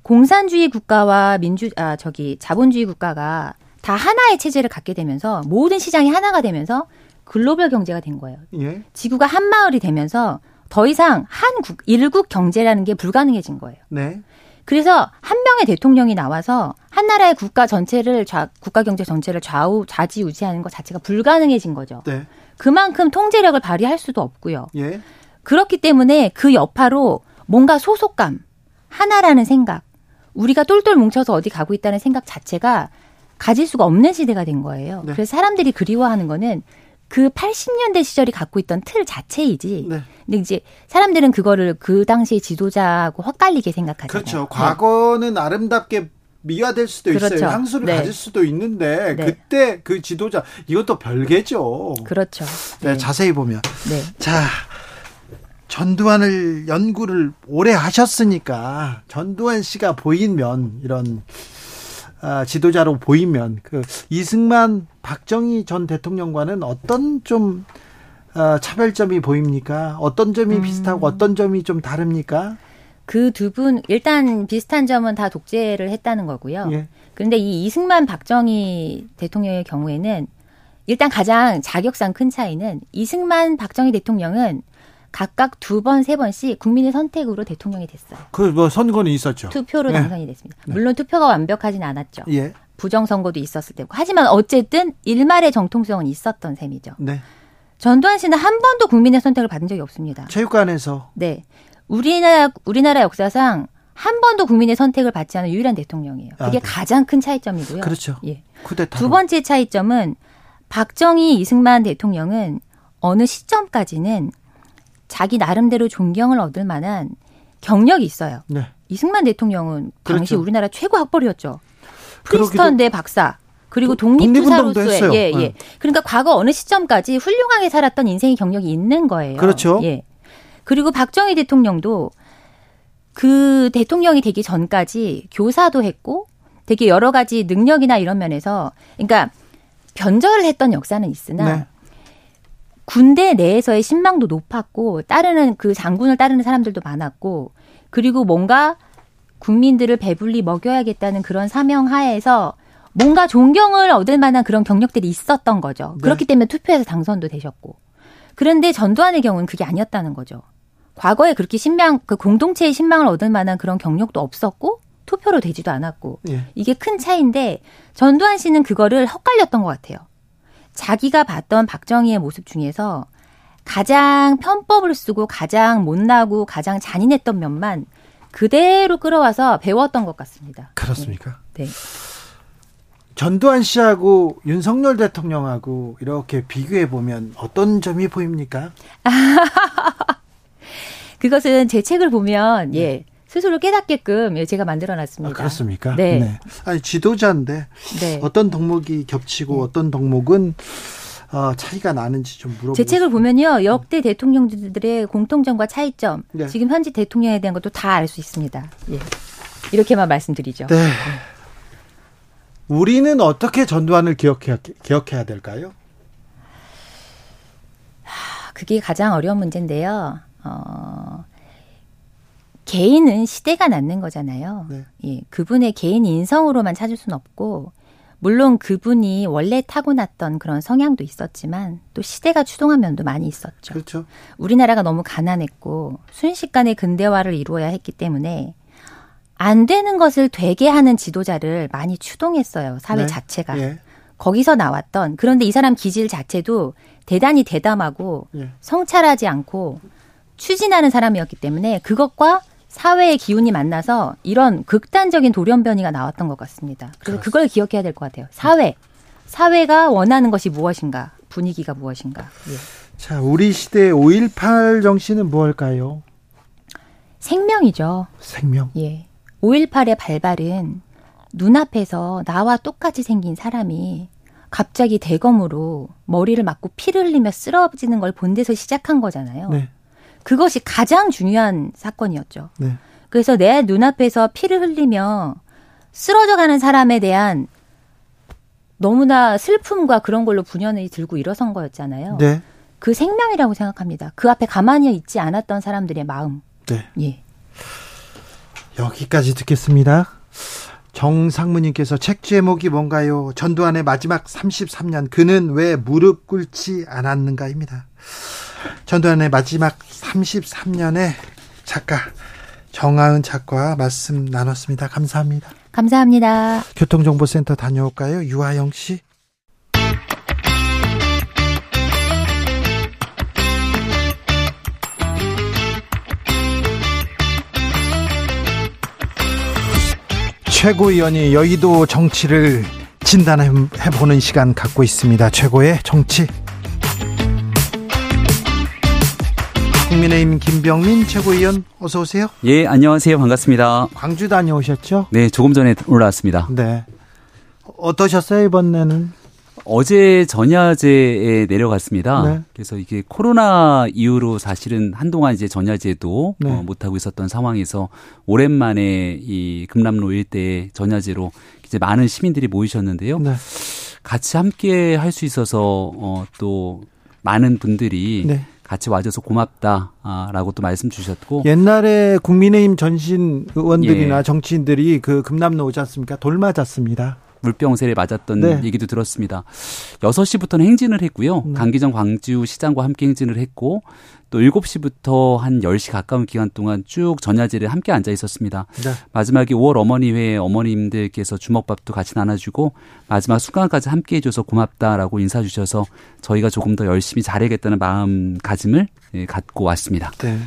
공산주의 국가와 민주 아 저기 자본주의 국가가 다 하나의 체제를 갖게 되면서 모든 시장이 하나가 되면서 글로벌 경제가 된 거예요. 예. 지구가 한 마을이 되면서 더 이상 한 국, 일국 경제라는 게 불가능해진 거예요. 네. 그래서 한 명의 대통령이 나와서 한 나라의 국가 전체를 좌, 국가 경제 전체를 좌우 좌지우지하는 것 자체가 불가능해진 거죠. 네. 그만큼 통제력을 발휘할 수도 없고요. 예. 그렇기 때문에 그 여파로 뭔가 소속감, 하나라는 생각, 우리가 똘똘 뭉쳐서 어디 가고 있다는 생각 자체가 가질 수가 없는 시대가 된 거예요. 네. 그래서 사람들이 그리워하는 거는 그 80년대 시절이 갖고 있던 틀 자체이지. 네. 근데 이제 사람들은 그거를 그 당시의 지도자하고 헛갈리게 생각하잖아요. 그렇죠. 과거는 아름답게 미화될 수도 그렇죠. 있어요. 향수를 네. 가질 수도 있는데 네. 그때 그 지도자 이것도 별개죠. 네. 그렇죠. 네, 네. 자세히 보면 네. 자 전두환을 연구를 오래 하셨으니까 전두환 씨가 보이면 이런 아, 지도자로 보이면 그 이승만 박정희 전 대통령과는 어떤 좀 아, 차별점이 보입니까? 어떤 점이 음. 비슷하고 어떤 점이 좀 다릅니까? 그 두 분 일단 비슷한 점은 다 독재를 했다는 거고요. 예. 그런데 이 이승만 박정희 대통령의 경우에는 일단 가장 자격상 큰 차이는 이승만 박정희 대통령은 각각 두 번, 세 번씩 국민의 선택으로 대통령이 됐어요. 그 뭐 선거는 있었죠. 투표로 네. 당선이 됐습니다. 물론 투표가 완벽하진 않았죠. 예. 부정선거도 있었을 때고. 하지만 어쨌든 일말의 정통성은 있었던 셈이죠. 네. 전두환 씨는 한 번도 국민의 선택을 받은 적이 없습니다. 체육관에서 네. 우리나라, 우리나라 역사상 한 번도 국민의 선택을 받지 않은 유일한 대통령이에요. 그게 아, 네. 가장 큰 차이점이고요. 그렇죠. 예. 쿠데타 두 번째 차이점은 박정희, 이승만 대통령은 어느 시점까지는 자기 나름대로 존경을 얻을 만한 경력이 있어요. 네. 이승만 대통령은 당시 그렇죠. 우리나라 최고 학벌이었죠. 프린스턴대 박사. 그리고 독립투사로서의. 예, 예. 네. 그러니까 과거 어느 시점까지 훌륭하게 살았던 인생의 경력이 있는 거예요. 그렇죠. 예. 그리고 박정희 대통령도 그 대통령이 되기 전까지 교사도 했고 되게 여러 가지 능력이나 이런 면에서 그러니까 변절을 했던 역사는 있으나 네. 군대 내에서의 신망도 높았고 따르는 그 장군을 따르는 사람들도 많았고 그리고 뭔가 국민들을 배불리 먹여야겠다는 그런 사명 하에서 뭔가 존경을 얻을 만한 그런 경력들이 있었던 거죠. 네. 그렇기 때문에 투표에서 당선도 되셨고. 그런데 전두환의 경우는 그게 아니었다는 거죠. 과거에 그렇게 신망, 그 공동체의 신망을 얻을 만한 그런 경력도 없었고 투표로 되지도 않았고 예. 이게 큰 차이인데 전두환 씨는 그거를 헛갈렸던 것 같아요. 자기가 봤던 박정희의 모습 중에서 가장 편법을 쓰고 가장 못나고 가장 잔인했던 면만 그대로 끌어와서 배웠던 것 같습니다. 그렇습니까? 네. 전두환 씨하고 윤석열 대통령하고 이렇게 비교해 보면 어떤 점이 보입니까? 그것은 제 책을 보면 예 스스로 깨닫게끔 예, 제가 만들어 아, 놨습니다. 그렇습니까? 네. 아니 지도자인데 네. 어떤 덕목이 겹치고 어떤 덕목은 어, 차이가 나는지 좀 물어보고 제 책을. 보면요 역대 대통령들의 공통점과 차이점 네. 지금 현지 대통령에 대한 것도 다 알 수 있습니다. 예. 이렇게만 말씀드리죠. 네. 우리는 어떻게 전두환을 기억해야, 기억해야 될까요? 그게 가장 어려운 문제인데요. 어, 개인은 시대가 낳는 거잖아요. 네. 예, 그분의 개인 인성으로만 찾을 수는 없고, 물론 그분이 원래 타고났던 그런 성향도 있었지만, 또 시대가 추동한 면도 많이 있었죠. 그렇죠. 우리나라가 너무 가난했고, 순식간에 근대화를 이루어야 했기 때문에, 안 되는 것을 되게 하는 지도자를 많이 추동했어요. 사회 네. 자체가. 예. 거기서 나왔던, 그런데 이 사람 기질 자체도 대단히 대담하고, 예. 성찰하지 않고 추진하는 사람이었기 때문에 그것과 사회의 기운이 만나서 이런 극단적인 돌연변이가 나왔던 것 같습니다. 그래서 그걸 기억해야 될 것 같아요. 사회. 사회가 원하는 것이 무엇인가? 분위기가 무엇인가? 예. 자, 우리 시대 5.18 정신은 무엇일까요? 생명이죠. 생명. 예. 5.18의 발발은 눈앞에서 나와 똑같이 생긴 사람이 갑자기 대검으로 머리를 맞고 피를 흘리며 쓰러지는 걸 본 데서 시작한 거잖아요. 네. 그것이 가장 중요한 사건이었죠. 네. 그래서 내 눈앞에서 피를 흘리며 쓰러져가는 사람에 대한 너무나 슬픔과 그런 걸로 분연히 들고 일어선 거였잖아요. 네. 그 생명이라고 생각합니다. 그 앞에 가만히 있지 않았던 사람들의 마음. 네. 예. 여기까지 듣겠습니다. 정상무님께서 책 제목이 뭔가요? 전두환의 마지막 33년 그는 왜 무릎 꿇지 않았는가입니다. 전두환의 마지막 33년의 작가 정하은 작가와 말씀 나눴습니다. 감사합니다. 감사합니다. 교통정보센터 다녀올까요? 유하영 씨. 최고위원이 여의도 정치를 진단해 보는 시간 갖고 있습니다. 최고의 정치. 국민의힘 김병민 최고위원 어서 오세요. 예, 안녕하세요. 반갑습니다. 광주 다녀오셨죠? 네, 조금 전에 올라왔습니다. 네. 어떠셨어요, 이번에는? 어제 전야제에 내려갔습니다. 네. 그래서 이게 코로나 이후로 사실은 한동안 이제 전야제도 네. 어, 못하고 있었던 상황에서 오랜만에 이 금남로 일대에 전야제로 이제 많은 시민들이 모이셨는데요. 네. 같이 함께 할 수 있어서 어, 또 많은 분들이 네. 같이 와줘서 고맙다라고 또 말씀 주셨고 옛날에 국민의힘 전신 의원들이나 예. 정치인들이 그 금남로 오지 않습니까? 돌 맞았습니다. 물병세례 맞았던 네. 얘기도 들었습니다. 6시부터는 행진을 했고요. 네. 강기정 광주시장과 함께 행진을 했고 또 7시부터 한 10시 가까운 기간 동안 쭉 전야제를 함께 앉아 있었습니다. 네. 마지막에 5월 어머니회 어머님들께서 주먹밥도 같이 나눠주고 마지막 순간까지 함께 해줘서 고맙다라고 인사 주셔서 저희가 조금 더 열심히 잘해야겠다는 마음가짐을 예, 갖고 왔습니다. 네.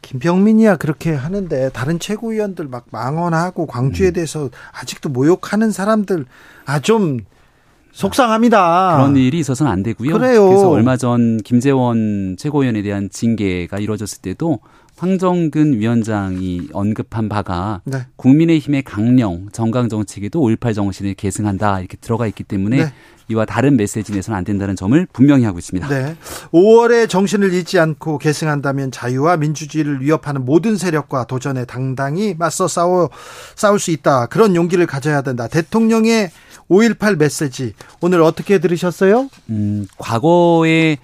김병민이야 그렇게 하는데 다른 최고위원들 막 망언하고 음. 광주에 대해서 아직도 모욕하는 사람들 아 좀 속상합니다. 그런 일이 있어서는 안 되고요. 그래요. 래서 얼마 전 김재원 최고위원에 대한 징계가 이루어졌을 때도 황정근 위원장이 언급한 바가 네. 국민의힘의 강령 정강 정책에도 5.18 정신을 계승한다 이렇게 들어가 있기 때문에 네. 이와 다른 메시지 내서는 안 된다는 점을 분명히 하고 있습니다. 네. 5월에 정신을 잃지 않고 계승한다면 자유와 민주주의를 위협하는 모든 세력과 도전에 당당히 맞서 싸워 싸울 수 있다. 그런 용기를 가져야 된다. 대통령의 5.18 메시지 오늘 어떻게 들으셨어요? 음, 과거에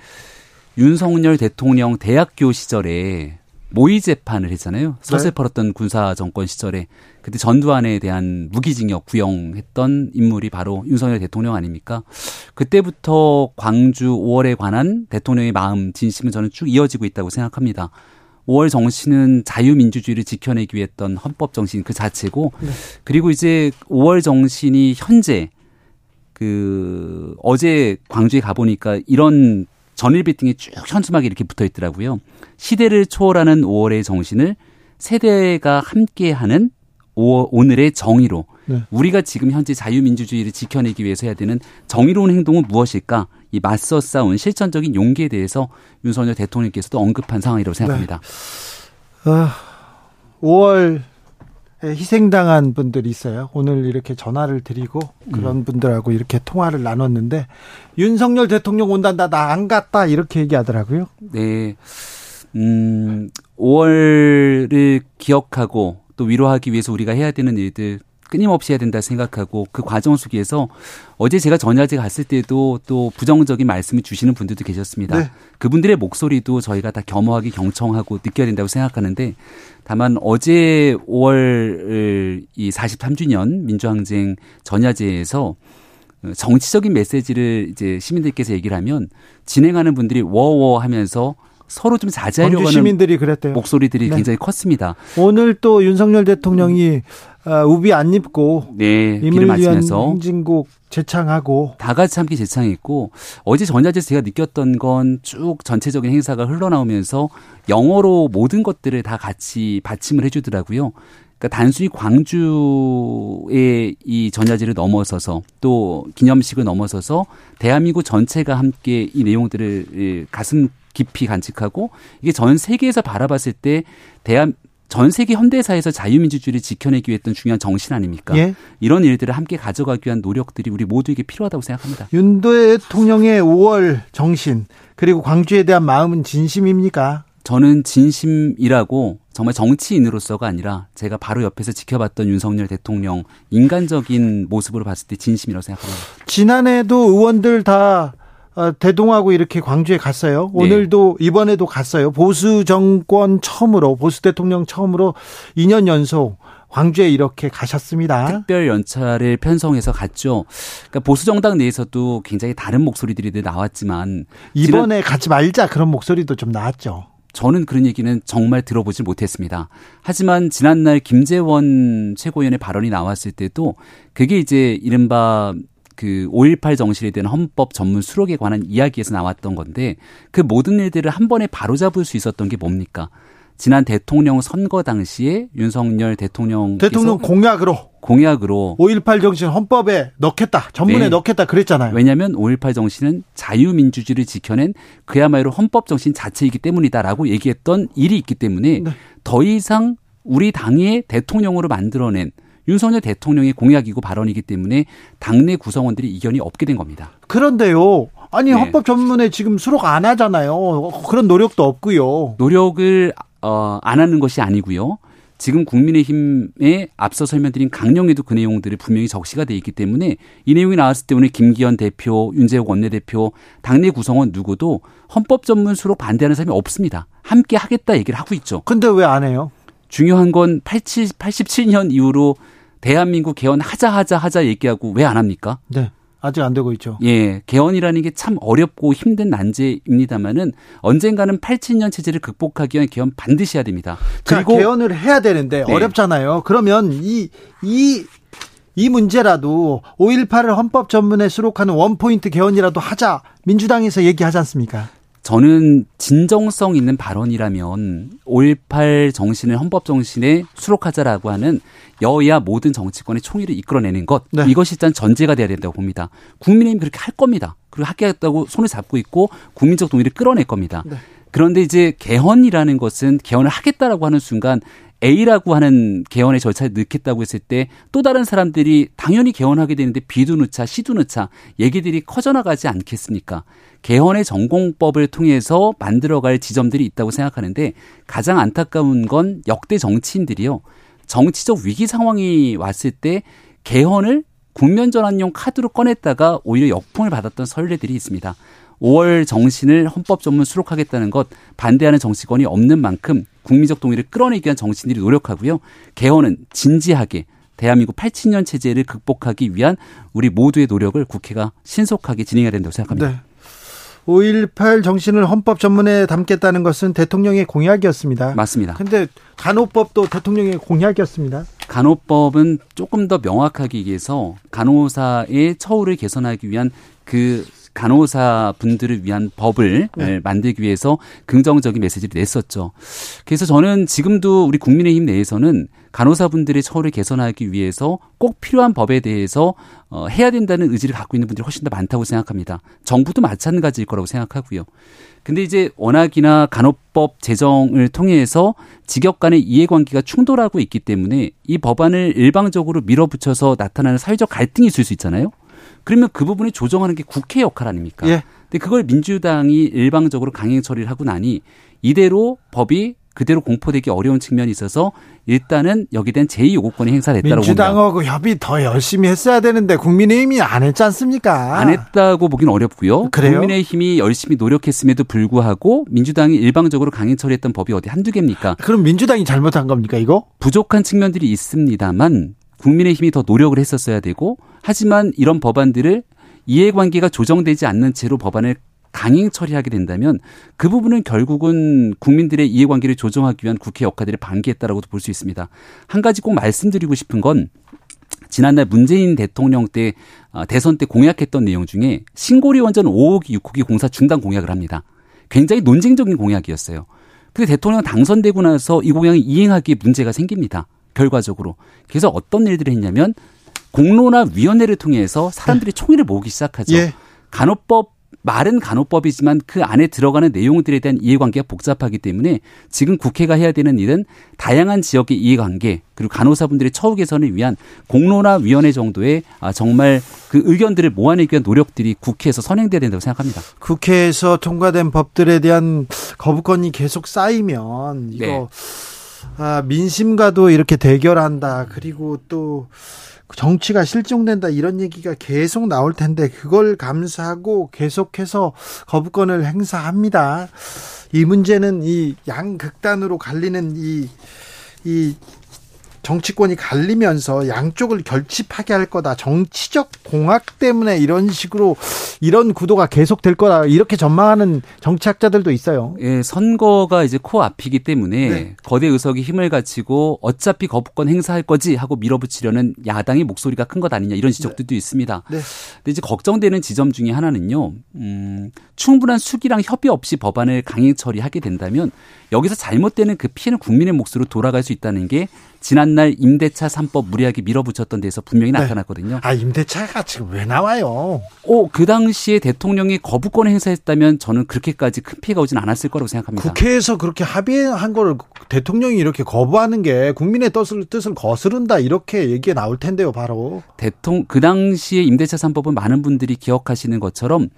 윤석열 대통령 대학교 시절에 모의 재판을 했잖아요. 서세 네. 펄었던 군사 정권 시절에 그때 전두환에 대한 무기징역 구형했던 인물이 바로 윤석열 대통령 아닙니까? 그때부터 광주 5월에 관한 대통령의 마음 진심은 저는 쭉 이어지고 있다고 생각합니다. 5월 정신은 자유민주주의를 지켜내기 위해 했던 헌법 정신 그 자체고 그리고 이제 5월 정신이 현재 그 어제 광주에 가 보니까 이런 전일 빌딩이 쭉 현수막이 이렇게 붙어 있더라고요. 시대를 초월하는 5월의 정신을 세대가 함께하는 5월, 오늘의 정의로 네. 우리가 지금 현재 자유민주주의를 지켜내기 위해서 해야 되는 정의로운 행동은 무엇일까? 이 맞서 싸운 실천적인 용기에 대해서 윤석열 대통령께서도 언급한 상황이라고 생각합니다. 어, 5월에 희생당한 분들이 있어요. 오늘 이렇게 전화를 드리고 그런 분들하고 이렇게 통화를 나눴는데 윤석열 대통령 온단다 나 안 갔다 이렇게 얘기하더라고요. 네. 음, 5월을 기억하고 또 위로하기 위해서 우리가 해야 되는 일들 끊임없이 해야 된다 생각하고 그 과정 속에서 어제 제가 전야제 갔을 때도 또 부정적인 말씀을 주시는 분들도 계셨습니다. 네. 그분들의 목소리도 저희가 다 겸허하게 경청하고 느껴야 된다고 생각하는데 다만 어제 5월 이 43주년 민주항쟁 전야제에서 정치적인 메시지를 이제 시민들께서 얘기를 하면 진행하는 분들이 워워 하면서 서로 좀 자제하려고 하는 시민들이 그랬대요. 목소리들이 네. 굉장히 컸습니다. 오늘 또 윤석열 대통령이 어, 우비 안 입고 네, 비를 맞으면서 행진곡 재창하고 다 같이 함께 재창했고 어제 전야제에서 제가 느꼈던 건 쭉 전체적인 행사가 흘러나오면서 영어로 모든 것들을 다 같이 받침을 해주더라고요. 그러니까 단순히 광주의 이 전야제를 넘어서서 또 기념식을 넘어서서 대한민국 전체가 함께 이 내용들을 예, 가슴 깊이 간직하고 이게 전 세계에서 바라봤을 때 대한 전 세계 현대사에서 자유민주주의를 지켜내기 위해 했던 중요한 정신 아닙니까? 예. 이런 일들을 함께 가져가기 위한 노력들이 우리 모두에게 필요하다고 생각합니다. 윤 대통령의 5월 정신 그리고 광주에 대한 마음은 진심입니까? 저는 진심이라고 정말 정치인으로서가 아니라 제가 바로 옆에서 지켜봤던 윤석열 대통령 인간적인 모습으로 봤을 때 진심이라고 생각합니다. 지난해도 의원들 다 어, 대동하고 이렇게 광주에 갔어요. 네. 오늘도 이번에도 갔어요. 보수 정권 처음으로 보수 대통령 처음으로 2년 연속 광주에 이렇게 가셨습니다. 특별 연차를 편성해서 갔죠. 그러니까 보수 정당 내에서도 굉장히 다른 목소리들이 늘 나왔지만 이번에 가지 말자 그런 목소리도 좀 나왔죠. 저는 그런 얘기는 정말 들어보질 못했습니다. 하지만 지난날 김재원 최고위원의 발언이 나왔을 때도 그게 이제 이른바 그 5.18 정신에 대한 헌법 전문 수록에 관한 이야기에서 나왔던 건데 그 모든 일들을 한 번에 바로잡을 수 있었던 게 뭡니까? 지난 대통령 선거 당시에 윤석열 대통령 대통령 공약으로 공약으로 5.18 정신 헌법에 넣겠다. 전문에 네. 넣겠다 그랬잖아요. 왜냐하면 5.18 정신은 자유민주주의를 지켜낸 그야말로 헌법 정신 자체이기 때문이다라고 얘기했던 일이 있기 때문에 네. 더 이상 우리 당의 대통령으로 만들어낸 윤석열 대통령의 공약이고 발언이기 때문에 당내 구성원들이 이견이 없게 된 겁니다. 그런데요. 아니 네. 헌법 전문에 지금 수록 안 하잖아요. 그런 노력도 없고요. 노력을 어, 안 하는 것이 아니고요. 지금 국민의힘에 앞서 설명드린 강령에도 그 내용들이 분명히 적시가 돼 있기 때문에 이 내용이 나왔을 때 오늘 김기현 대표, 윤재욱 원내대표, 당내 구성원 누구도 헌법 전문 수록 반대하는 사람이 없습니다. 함께 하겠다 얘기를 하고 있죠. 근데 왜 안 해요? 중요한 건 87, 87년 이후로 대한민국 개헌 하자 하자 하자 얘기하고 왜 안 합니까? 네. 아직 안 되고 있죠. 예, 개헌이라는 게 참 어렵고 힘든 난제입니다만은 언젠가는 87년 체제를 극복하기 위한 개헌 반드시 해야 됩니다. 자, 그리고 개헌을 해야 되는데 네. 어렵잖아요. 그러면 이, 이, 이 문제라도 5.18을 헌법 전문에 수록하는 원포인트 개헌이라도 하자. 민주당에서 얘기하지 않습니까? 저는 진정성 있는 발언이라면 5.18 정신을 헌법 정신에 수록하자라고 하는 여야 모든 정치권의 총의를 이끌어내는 것 네. 이것이 일단 전제가 돼야 된다고 봅니다. 국민의힘 그렇게 할 겁니다. 그리고 하겠다고 손을 잡고 있고 국민적 동의를 끌어낼 겁니다. 네. 그런데 이제 개헌이라는 것은 개헌을 하겠다라고 하는 순간 A라고 하는 개헌의 절차를 넣겠다고 했을 때 또 다른 사람들이 당연히 개헌하게 되는데 B도 넣자 C도 넣자 얘기들이 커져나가지 않겠습니까? 개헌의 전공법을 통해서 만들어갈 지점들이 있다고 생각하는데 가장 안타까운 건 역대 정치인들이요. 정치적 위기 상황이 왔을 때 개헌을 국면 전환용 카드로 꺼냈다가 오히려 역풍을 받았던 선례들이 있습니다. 5월 정신을 헌법 전문 수록하겠다는 것 반대하는 정치권이 없는 만큼 국민적 동의를 끌어내기 위한 정치인들이 노력하고요. 개헌은 진지하게 대한민국 87년 체제를 극복하기 위한 우리 모두의 노력을 국회가 신속하게 진행해야 된다고 생각합니다. 네. 5.18 정신을 헌법 전문에 담겠다는 것은 대통령의 공약이었습니다. 맞습니다. 근데 간호법도 대통령의 공약이었습니다. 간호법은 조금 더 명확하게 얘기해서 간호사의 처우를 개선하기 위한 그 간호사 분들을 위한 법을 네. 만들기 위해서 긍정적인 메시지를 냈었죠. 그래서 저는 지금도 우리 국민의힘 내에서는 간호사분들의 처우를 개선하기 위해서 꼭 필요한 법에 대해서 어, 해야 된다는 의지를 갖고 있는 분들이 훨씬 더 많다고 생각합니다. 정부도 마찬가지일 거라고 생각하고요. 근데 이제 워낙이나 간호법 제정을 통해서 직역 간의 이해관계가 충돌하고 있기 때문에 이 법안을 일방적으로 밀어붙여서 나타나는 사회적 갈등이 있을 수 있잖아요. 그러면 그 부분을 조정하는 게 국회 역할 아닙니까? 예. 근데 그걸 민주당이 일방적으로 강행 처리를 하고 나니 이대로 법이 그대로 공포되기 어려운 측면이 있어서 일단은 여기에 대한 제2요구권이 행사됐다고 봅니다. 민주당하고 협의 더 열심히 했어야 되는데 국민의힘이 안 했지 않습니까? 안 했다고 보긴 어렵고요. 그래요? 국민의힘이 열심히 노력했음에도 불구하고 민주당이 일방적으로 강행 처리했던 법이 어디 한두 개입니까? 그럼 민주당이 잘못한 겁니까 이거? 부족한 측면들이 있습니다만 국민의힘이 더 노력을 했었어야 되고 하지만 이런 법안들을 이해관계가 조정되지 않는 채로 법안을 강행 처리하게 된다면 그 부분은 결국은 국민들의 이해관계를 조정하기 위한 국회 역할들을 방기했다라고도 볼 수 있습니다. 한 가지 꼭 말씀드리고 싶은 건 지난날 문재인 대통령 때 어, 대선 때 공약했던 내용 중에 신고리 원전 5호기 6호기 공사 중단 공약을 합니다. 굉장히 논쟁적인 공약이었어요. 근데 대통령 당선되고 나서 이 공약이 이행하기에 문제가 생깁니다. 결과적으로. 그래서 어떤 일들을 했냐면 공론화 위원회를 통해서 사람들이 총의를 모으기 시작하죠. 예. 간호법 말은 간호법이지만 그 안에 들어가는 내용들에 대한 이해관계가 복잡하기 때문에 지금 국회가 해야 되는 일은 다양한 지역의 이해관계 그리고 간호사분들의 처우 개선을 위한 공론화 위원회 정도의 아, 정말 그 의견들을 모아내기 위한 노력들이 국회에서 선행돼야 된다고 생각합니다. 국회에서 통과된 법들에 대한 거부권이 계속 쌓이면 이거 네. 아, 민심과도 이렇게 대결한다. 그리고 또 정치가 실종된다 이런 얘기가 계속 나올 텐데 그걸 감수하고 계속해서 거부권을 행사합니다. 이 문제는 이 양극단으로 갈리는 이, 이 정치권이 갈리면서 양쪽을 결집하게 할 거다. 정치적 공학 때문에 이런 식으로 이런 구도가 계속될 거다. 이렇게 전망하는 정치학자들도 있어요. 예, 선거가 이제 코앞이기 때문에 네. 거대 의석이 힘을 갖추고 어차피 거부권 행사할 거지 하고 밀어붙이려는 야당의 목소리가 큰 것 아니냐 이런 지적들도 네. 있습니다. 네. 근데 이제 걱정되는 지점 중에 하나는요. 음, 충분한 수기랑 협의 없이 법안을 강행 처리하게 된다면 여기서 잘못되는 그 피해는 국민의 몫으로 돌아갈 수 있다는 게 지난날 임대차 3법 무리하게 밀어붙였던 데서 분명히 네. 나타났거든요. 아, 임대차가 지금 왜 나와요? 오, 그 당시에 대통령이 거부권 행사했다면 저는 그렇게까지 큰 피해가 오진 않았을 거라고 생각합니다. 국회에서 그렇게 합의한 거를 대통령이 이렇게 거부하는 게 국민의 뜻을, 뜻을 거스른다 이렇게 얘기가 나올 텐데요, 바로. 대통령, 그 당시에 임대차 3법은 많은 분들이 기억하시는 것처럼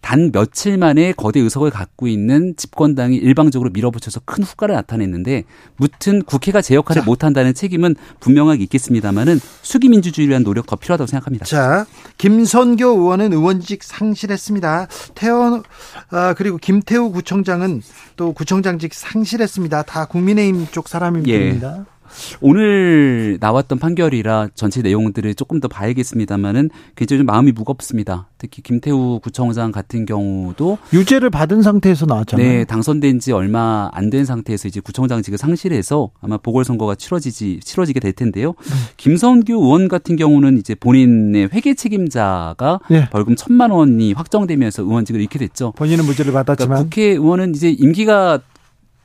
단 며칠 만에 거대 의석을 갖고 있는 집권당이 일방적으로 밀어붙여서 큰 후과를 나타냈는데 무튼 국회가 제 역할을 자. 못한다는 책임은 분명하게 있겠습니다만은 수기 민주주의를 위한 노력 더 필요하다고 생각합니다. 자, 김선교 의원은 의원직 상실했습니다. 태원 아, 그리고 김태우 구청장은 또 구청장직 상실했습니다. 다 국민의힘 쪽 사람입니다. 예. 오늘 나왔던 판결이라 전체 내용들을 조금 더 봐야겠습니다만은 굉장히 좀 마음이 무겁습니다. 특히 김태우 구청장 같은 경우도 유죄를 받은 상태에서 나왔잖아요. 네, 당선된 지 얼마 안 된 상태에서 이제 구청장직을 상실해서 아마 보궐선거가 치러지지 치러지게 될 텐데요. 네. 김성규 의원 같은 경우는 이제 본인의 회계 책임자가 네. 벌금 천만 원이 확정되면서 의원직을 잃게 됐죠. 본인은 무죄를 받았지만 그러니까 국회의원은 이제 임기가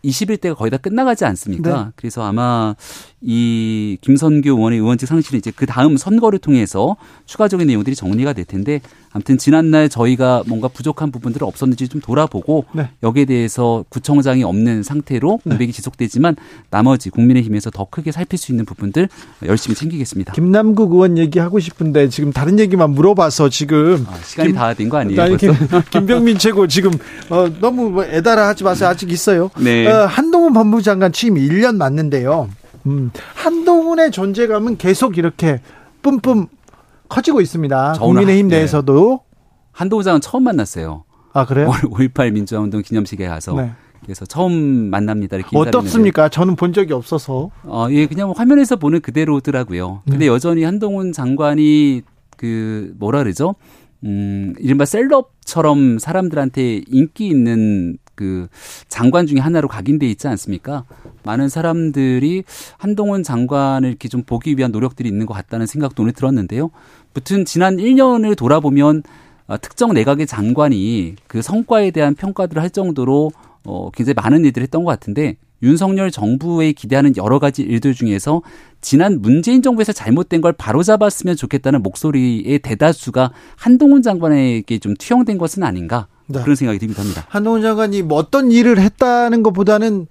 21대가 거의 다 끝나가지 않습니까? 네. 그래서 아마 이 김선규 의원의 의원직 상실은 이제 그 다음 선거를 통해서 추가적인 내용들이 정리가 될 텐데 아무튼 지난날 저희가 뭔가 부족한 부분들을 없었는지 좀 돌아보고 네. 여기에 대해서 구청장이 없는 상태로 네. 공백이 네. 지속되지만 나머지 국민의힘에서 더 크게 살필 수 있는 부분들 열심히 챙기겠습니다. 김남국 의원 얘기하고 싶은데 지금 다른 얘기만 물어봐서 지금 아, 시간이 다 된 거 아니에요? 김, 김병민 최고 지금 어, 너무 뭐 애달아 하지 마세요. 아직 있어요. 네. 어, 한동훈 법무장관 취임 1년 맞는데요. 음, 한동훈의 존재감은 계속 이렇게 뿜뿜 커지고 있습니다. 국민의힘 네. 내에서도 한동훈 장은 처음 만났어요. 아 그래요? 5.18 민주화운동 기념식에 가서 네. 그래서 처음 만납니다. 이렇게 어떻습니까? 저는 본 적이 없어서. 어, 예, 그냥 화면에서 보는 그대로더라고요. 근데 네. 여전히 한동훈 장관이 그 뭐라 그러죠? 음, 이른바 셀럽처럼 사람들한테 인기 있는 그 장관 중에 하나로 각인돼 있지 않습니까? 많은 사람들이 한동훈 장관을 이렇게 좀 보기 위한 노력들이 있는 것 같다는 생각도 오늘 들었는데요. 무튼 지난 1년을 돌아보면 어, 특정 내각의 장관이 그 성과에 대한 평가들을 할 정도로 어, 굉장히 많은 일들을 했던 것 같은데 윤석열 정부에 기대하는 여러 가지 일들 중에서 지난 문재인 정부에서 잘못된 걸 바로잡았으면 좋겠다는 목소리의 대다수가 한동훈 장관에게 좀 투영된 것은 아닌가 네. 그런 생각이 듭니다. 합니다. 한동훈 장관이 뭐 어떤 일을 했다는 것보다는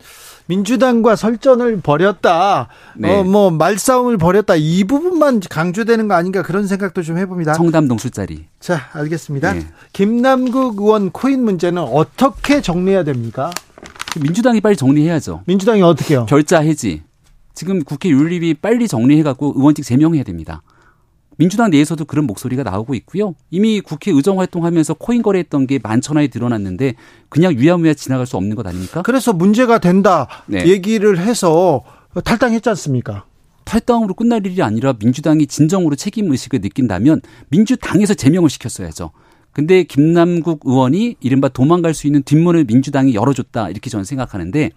민주당과 설전을 벌였다. 네. 어, 뭐 말싸움을 벌였다. 이 부분만 강조되는 거 아닌가 그런 생각도 좀 해봅니다. 청담동 술자리. 자, 알겠습니다. 네. 김남국 의원 코인 문제는 어떻게 정리해야 됩니까? 민주당이 빨리 정리해야죠. 민주당이 어떻게요? 결자 해지. 지금 국회 윤리위 빨리 정리해갖고 의원직 제명해야 됩니다. 민주당 내에서도 그런 목소리가 나오고 있고요. 이미 국회 의정 활동하면서 코인 거래했던 게 만천하에 드러났는데 그냥 위야무야 지나갈 수 없는 것 아닙니까? 그래서 문제가 된다 네. 얘기를 해서 탈당했지 않습니까? 탈당으로 끝날 일이 아니라 민주당이 진정으로 책임 의식을 느낀다면 민주당에서 제명을 시켰어야죠. 근데 김남국 의원이 이른바 도망갈 수 있는 뒷문을 민주당이 열어줬다 이렇게 저는 생각하는데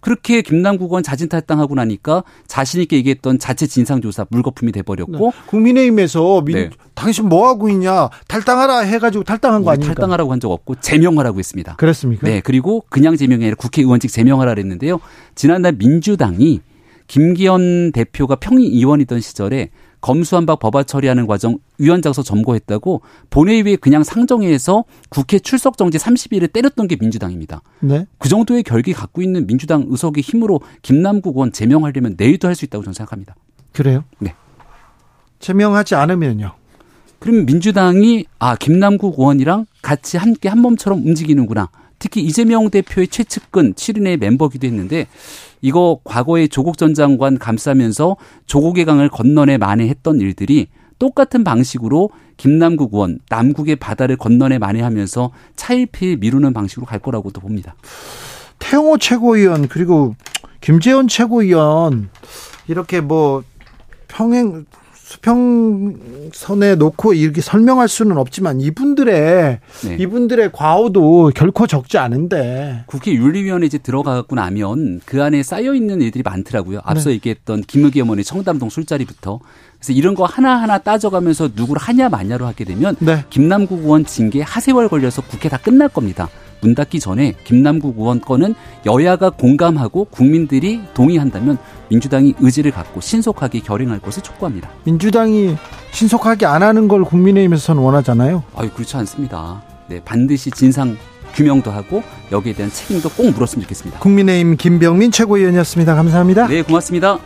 그렇게 김남국 의원 자진 탈당하고 나니까 자신 있게 얘기했던 자체 진상조사 물거품이 돼버렸고 네. 국민의힘에서 민, 네. 당신 뭐 하고 있냐 탈당하라 해가지고 탈당한 거 아닙니까? 탈당하라고 한 적 없고 제명하라고 했습니다. 그렇습니까? 네 그리고 그냥 제명이 아니라 국회의원직 제명하라 그랬는데요. 지난달 민주당이 김기현 대표가 평의위원이던 시절에 검수한박 법안 처리하는 과정 위원장서 점거했다고 본회의에 그냥 상정해서 국회 출석 정지 30일을 때렸던 게 민주당입니다. 네. 그 정도의 결기 갖고 있는 민주당 의석의 힘으로 김남국 의원 제명하려면 내일도 할 수 있다고 저는 생각합니다. 그래요? 네. 제명하지 않으면요? 그러면 민주당이 아 김남국 의원이랑 같이 함께 한 몸처럼 움직이는구나. 특히 이재명 대표의 최측근 7인의 멤버기도 했는데 이거 과거에 조국 전 장관 감싸면서 조국의 강을 건너내 만회했던 일들이 똑같은 방식으로 김남국 의원 남국의 바다를 건너내 만회하면서 차일피일 미루는 방식으로 갈 거라고도 봅니다. 태영호 최고위원 그리고 김재원 최고위원 이렇게 뭐 평행 수평선에 놓고 이렇게 설명할 수는 없지만 이분들의 네. 이분들의 과오도 결코 적지 않은데 국회 윤리위원회 이제 들어가고 나면 그 안에 쌓여 있는 일들이 많더라고요. 앞서 네. 얘기했던 김의기 어머니 청담동 술자리부터 그래서 이런 거 하나하나 따져가면서 누구를 하냐 마냐로 하게 되면 네. 김남국 의원 징계 하세월 걸려서 국회 다 끝날 겁니다. 문 닫기 전에 김남국 의원 건은 여야가 공감하고 국민들이 동의한다면 민주당이 의지를 갖고 신속하게 결행할 것을 촉구합니다. 민주당이 신속하게 안 하는 걸 국민의힘에서는 원하잖아요. 아유 그렇지 않습니다. 네 반드시 진상 규명도 하고 여기에 대한 책임도 꼭 물었으면 좋겠습니다. 국민의힘 김병민 최고위원이었습니다. 감사합니다. 네 고맙습니다.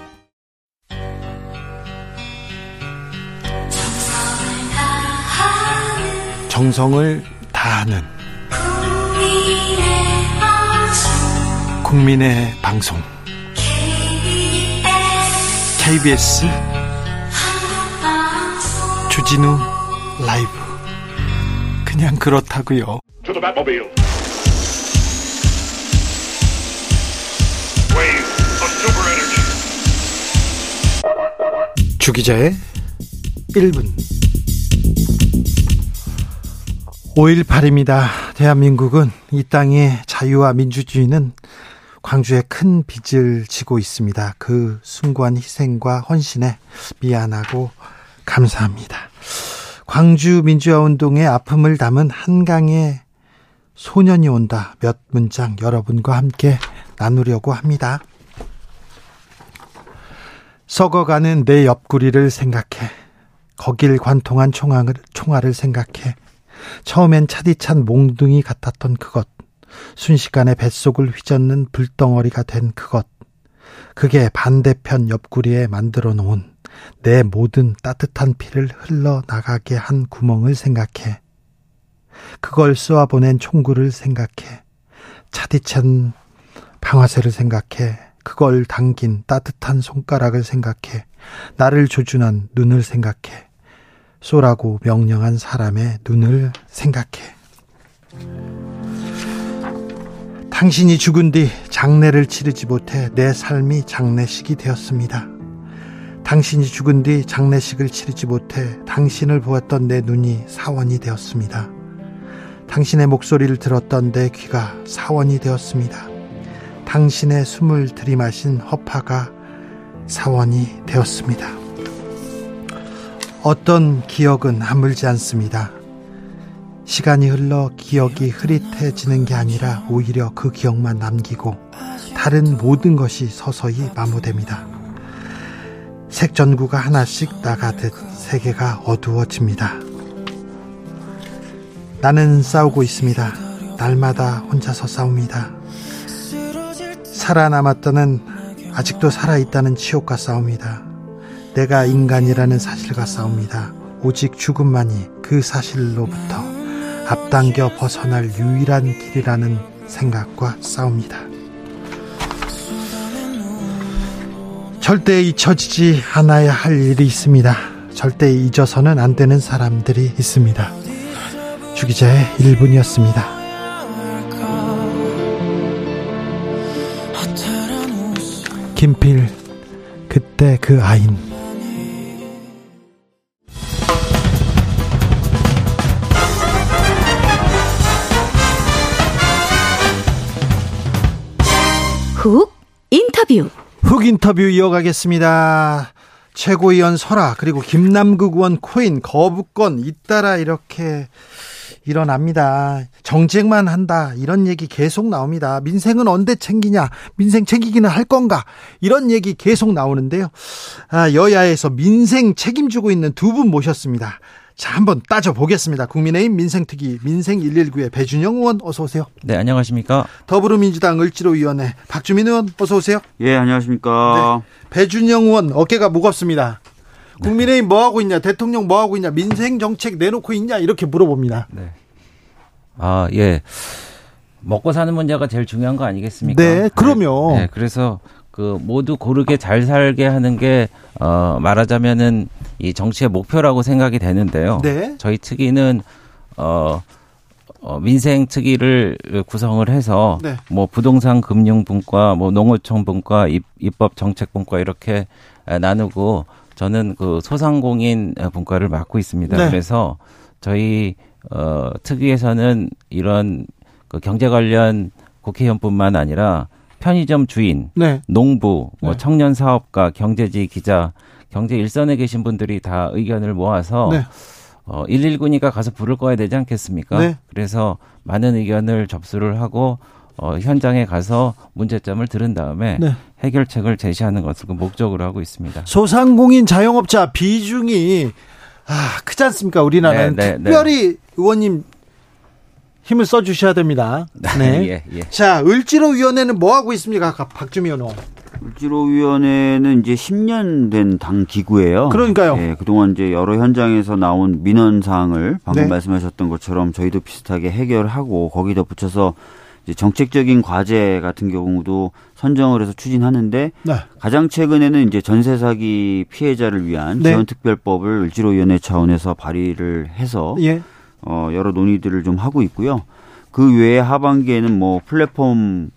정성을 다하는 국민의 방송. KBS 주진우 라이브. 그냥 그렇다고요. 주기자의 1분. 5.18입니다. 대한민국은 이 땅의 자유와 민주주의는 광주에 큰 빚을 지고 있습니다. 그 숭고한 희생과 헌신에 미안하고 감사합니다. 광주 민주화 운동의 아픔을 담은 한강의 소년이 온다 몇 문장 여러분과 함께 나누려고 합니다. 썩어가는 내 옆구리를 생각해 거길 관통한 총알을, 총알을 생각해 처음엔 차디찬 몽둥이 같았던 그것 순식간에 뱃속을 휘젓는 불덩어리가 된 그것. 그게 반대편 옆구리에 만들어 놓은 내 모든 따뜻한 피를 흘러나가게 한 구멍을 생각해. 그걸 쏘아 보낸 총구를 생각해. 차디찬 방아쇠를 생각해. 그걸 당긴 따뜻한 손가락을 생각해. 나를 조준한 눈을 생각해. 쏘라고 명령한 사람의 눈을 생각해 당신이 죽은 뒤 장례를 치르지 못해 내 삶이 장례식이 되었습니다. 당신이 죽은 뒤 장례식을 치르지 못해 당신을 보았던 내 눈이 사원이 되었습니다. 당신의 목소리를 들었던 내 귀가 사원이 되었습니다. 당신의 숨을 들이마신 허파가 사원이 되었습니다. 어떤 기억은 아물지 않습니다. 시간이 흘러 기억이 흐릿해지는 게 아니라 오히려 그 기억만 남기고 다른 모든 것이 서서히 마모됩니다. 색전구가 하나씩 나가듯 세계가 어두워집니다. 나는 싸우고 있습니다. 날마다 혼자서 싸웁니다. 살아남았다는 아직도 살아있다는 치욕과 싸웁니다. 내가 인간이라는 사실과 싸웁니다. 오직 죽음만이 그 사실로부터 앞당겨 벗어날 유일한 길이라는 생각과 싸웁니다. 절대 잊혀지지 않아야 할 일이 있습니다. 절대 잊어서는 안 되는 사람들이 있습니다. 주기자의 1분이었습니다. 김필 그때 그 아인 훅 인터뷰. 훅 인터뷰 이어가겠습니다. 최고위원 설아 그리고 김남국 의원 코인 거부권 잇따라 이렇게 일어납니다. 정책만 한다 이런 얘기 계속 나옵니다. 민생은 언제 챙기냐? 민생 챙기기는 할 건가? 이런 얘기 계속 나오는데요. 아, 여야에서 민생 책임지고 있는 두 분 모셨습니다. 자, 한번 따져보겠습니다. 국민의힘 민생특위 민생 119의 배준영 의원 어서 오세요. 네, 안녕하십니까. 더불어민주당 을지로위원회 박주민 의원 어서 오세요. 예, 안녕하십니까. 배준영 의원 어깨가 무겁습니다. 국민의힘 뭐 하고 있냐, 대통령 뭐 하고 있냐, 민생 정책 내놓고 있냐 이렇게 물어봅니다. 네. 아, 예. 먹고 사는 문제가 제일 중요한 거 아니겠습니까? 네, 그럼요. 네, 그래서 그 모두 고르게 잘 살게 하는 게 어, 말하자면은 이 정치의 목표라고 생각이 되는데요. 네. 저희 특위는 어, 어, 민생 특위를 구성을 해서 네. 뭐 부동산 금융 분과 뭐 농어촌 분과 입, 입법 정책 분과 이렇게 에, 나누고 저는 그 소상공인 분과를 맡고 있습니다. 네. 그래서 저희 어 특위에서는 이런 그 경제 관련 국회의원뿐만 아니라 편의점 주인, 네. 농부, 뭐 네. 청년 사업가, 경제지 기자, 경제 일선에 계신 분들이 다 의견을 모아서 네. 어 119니까 가서 불을 꺼야 되지 않겠습니까? 네. 그래서 많은 의견을 접수를 하고 어 현장에 가서 문제점을 들은 다음에 네. 해결책을 제시하는 것을 그 목적으로 하고 있습니다. 소상공인 자영업자 비중이 아, 크지 않습니까? 우리나라는 네, 네, 특별히 의원님 힘을 써 주셔야 됩니다. 네. 예, 예. 자, 을지로 위원회는 뭐 하고 있습니까? 가- 박주미 의원. 을지로 위원회는 이제 10년 된 당 기구예요. 그러니까요. 예, 그동안 이제 여러 현장에서 나온 민원 사항을 방금 네. 말씀하셨던 것처럼 저희도 비슷하게 해결하고 거기다 붙여서 이제 정책적인 과제 같은 경우도 선정을 해서 추진하는데 네. 가장 최근에는 이제 전세 사기 피해자를 위한 네. 지원 특별법을 을지로위원회 차원에서 발의를 해서 예. 어, 여러 논의들을 좀 하고 있고요. 그 외에 하반기에는 뭐 플랫폼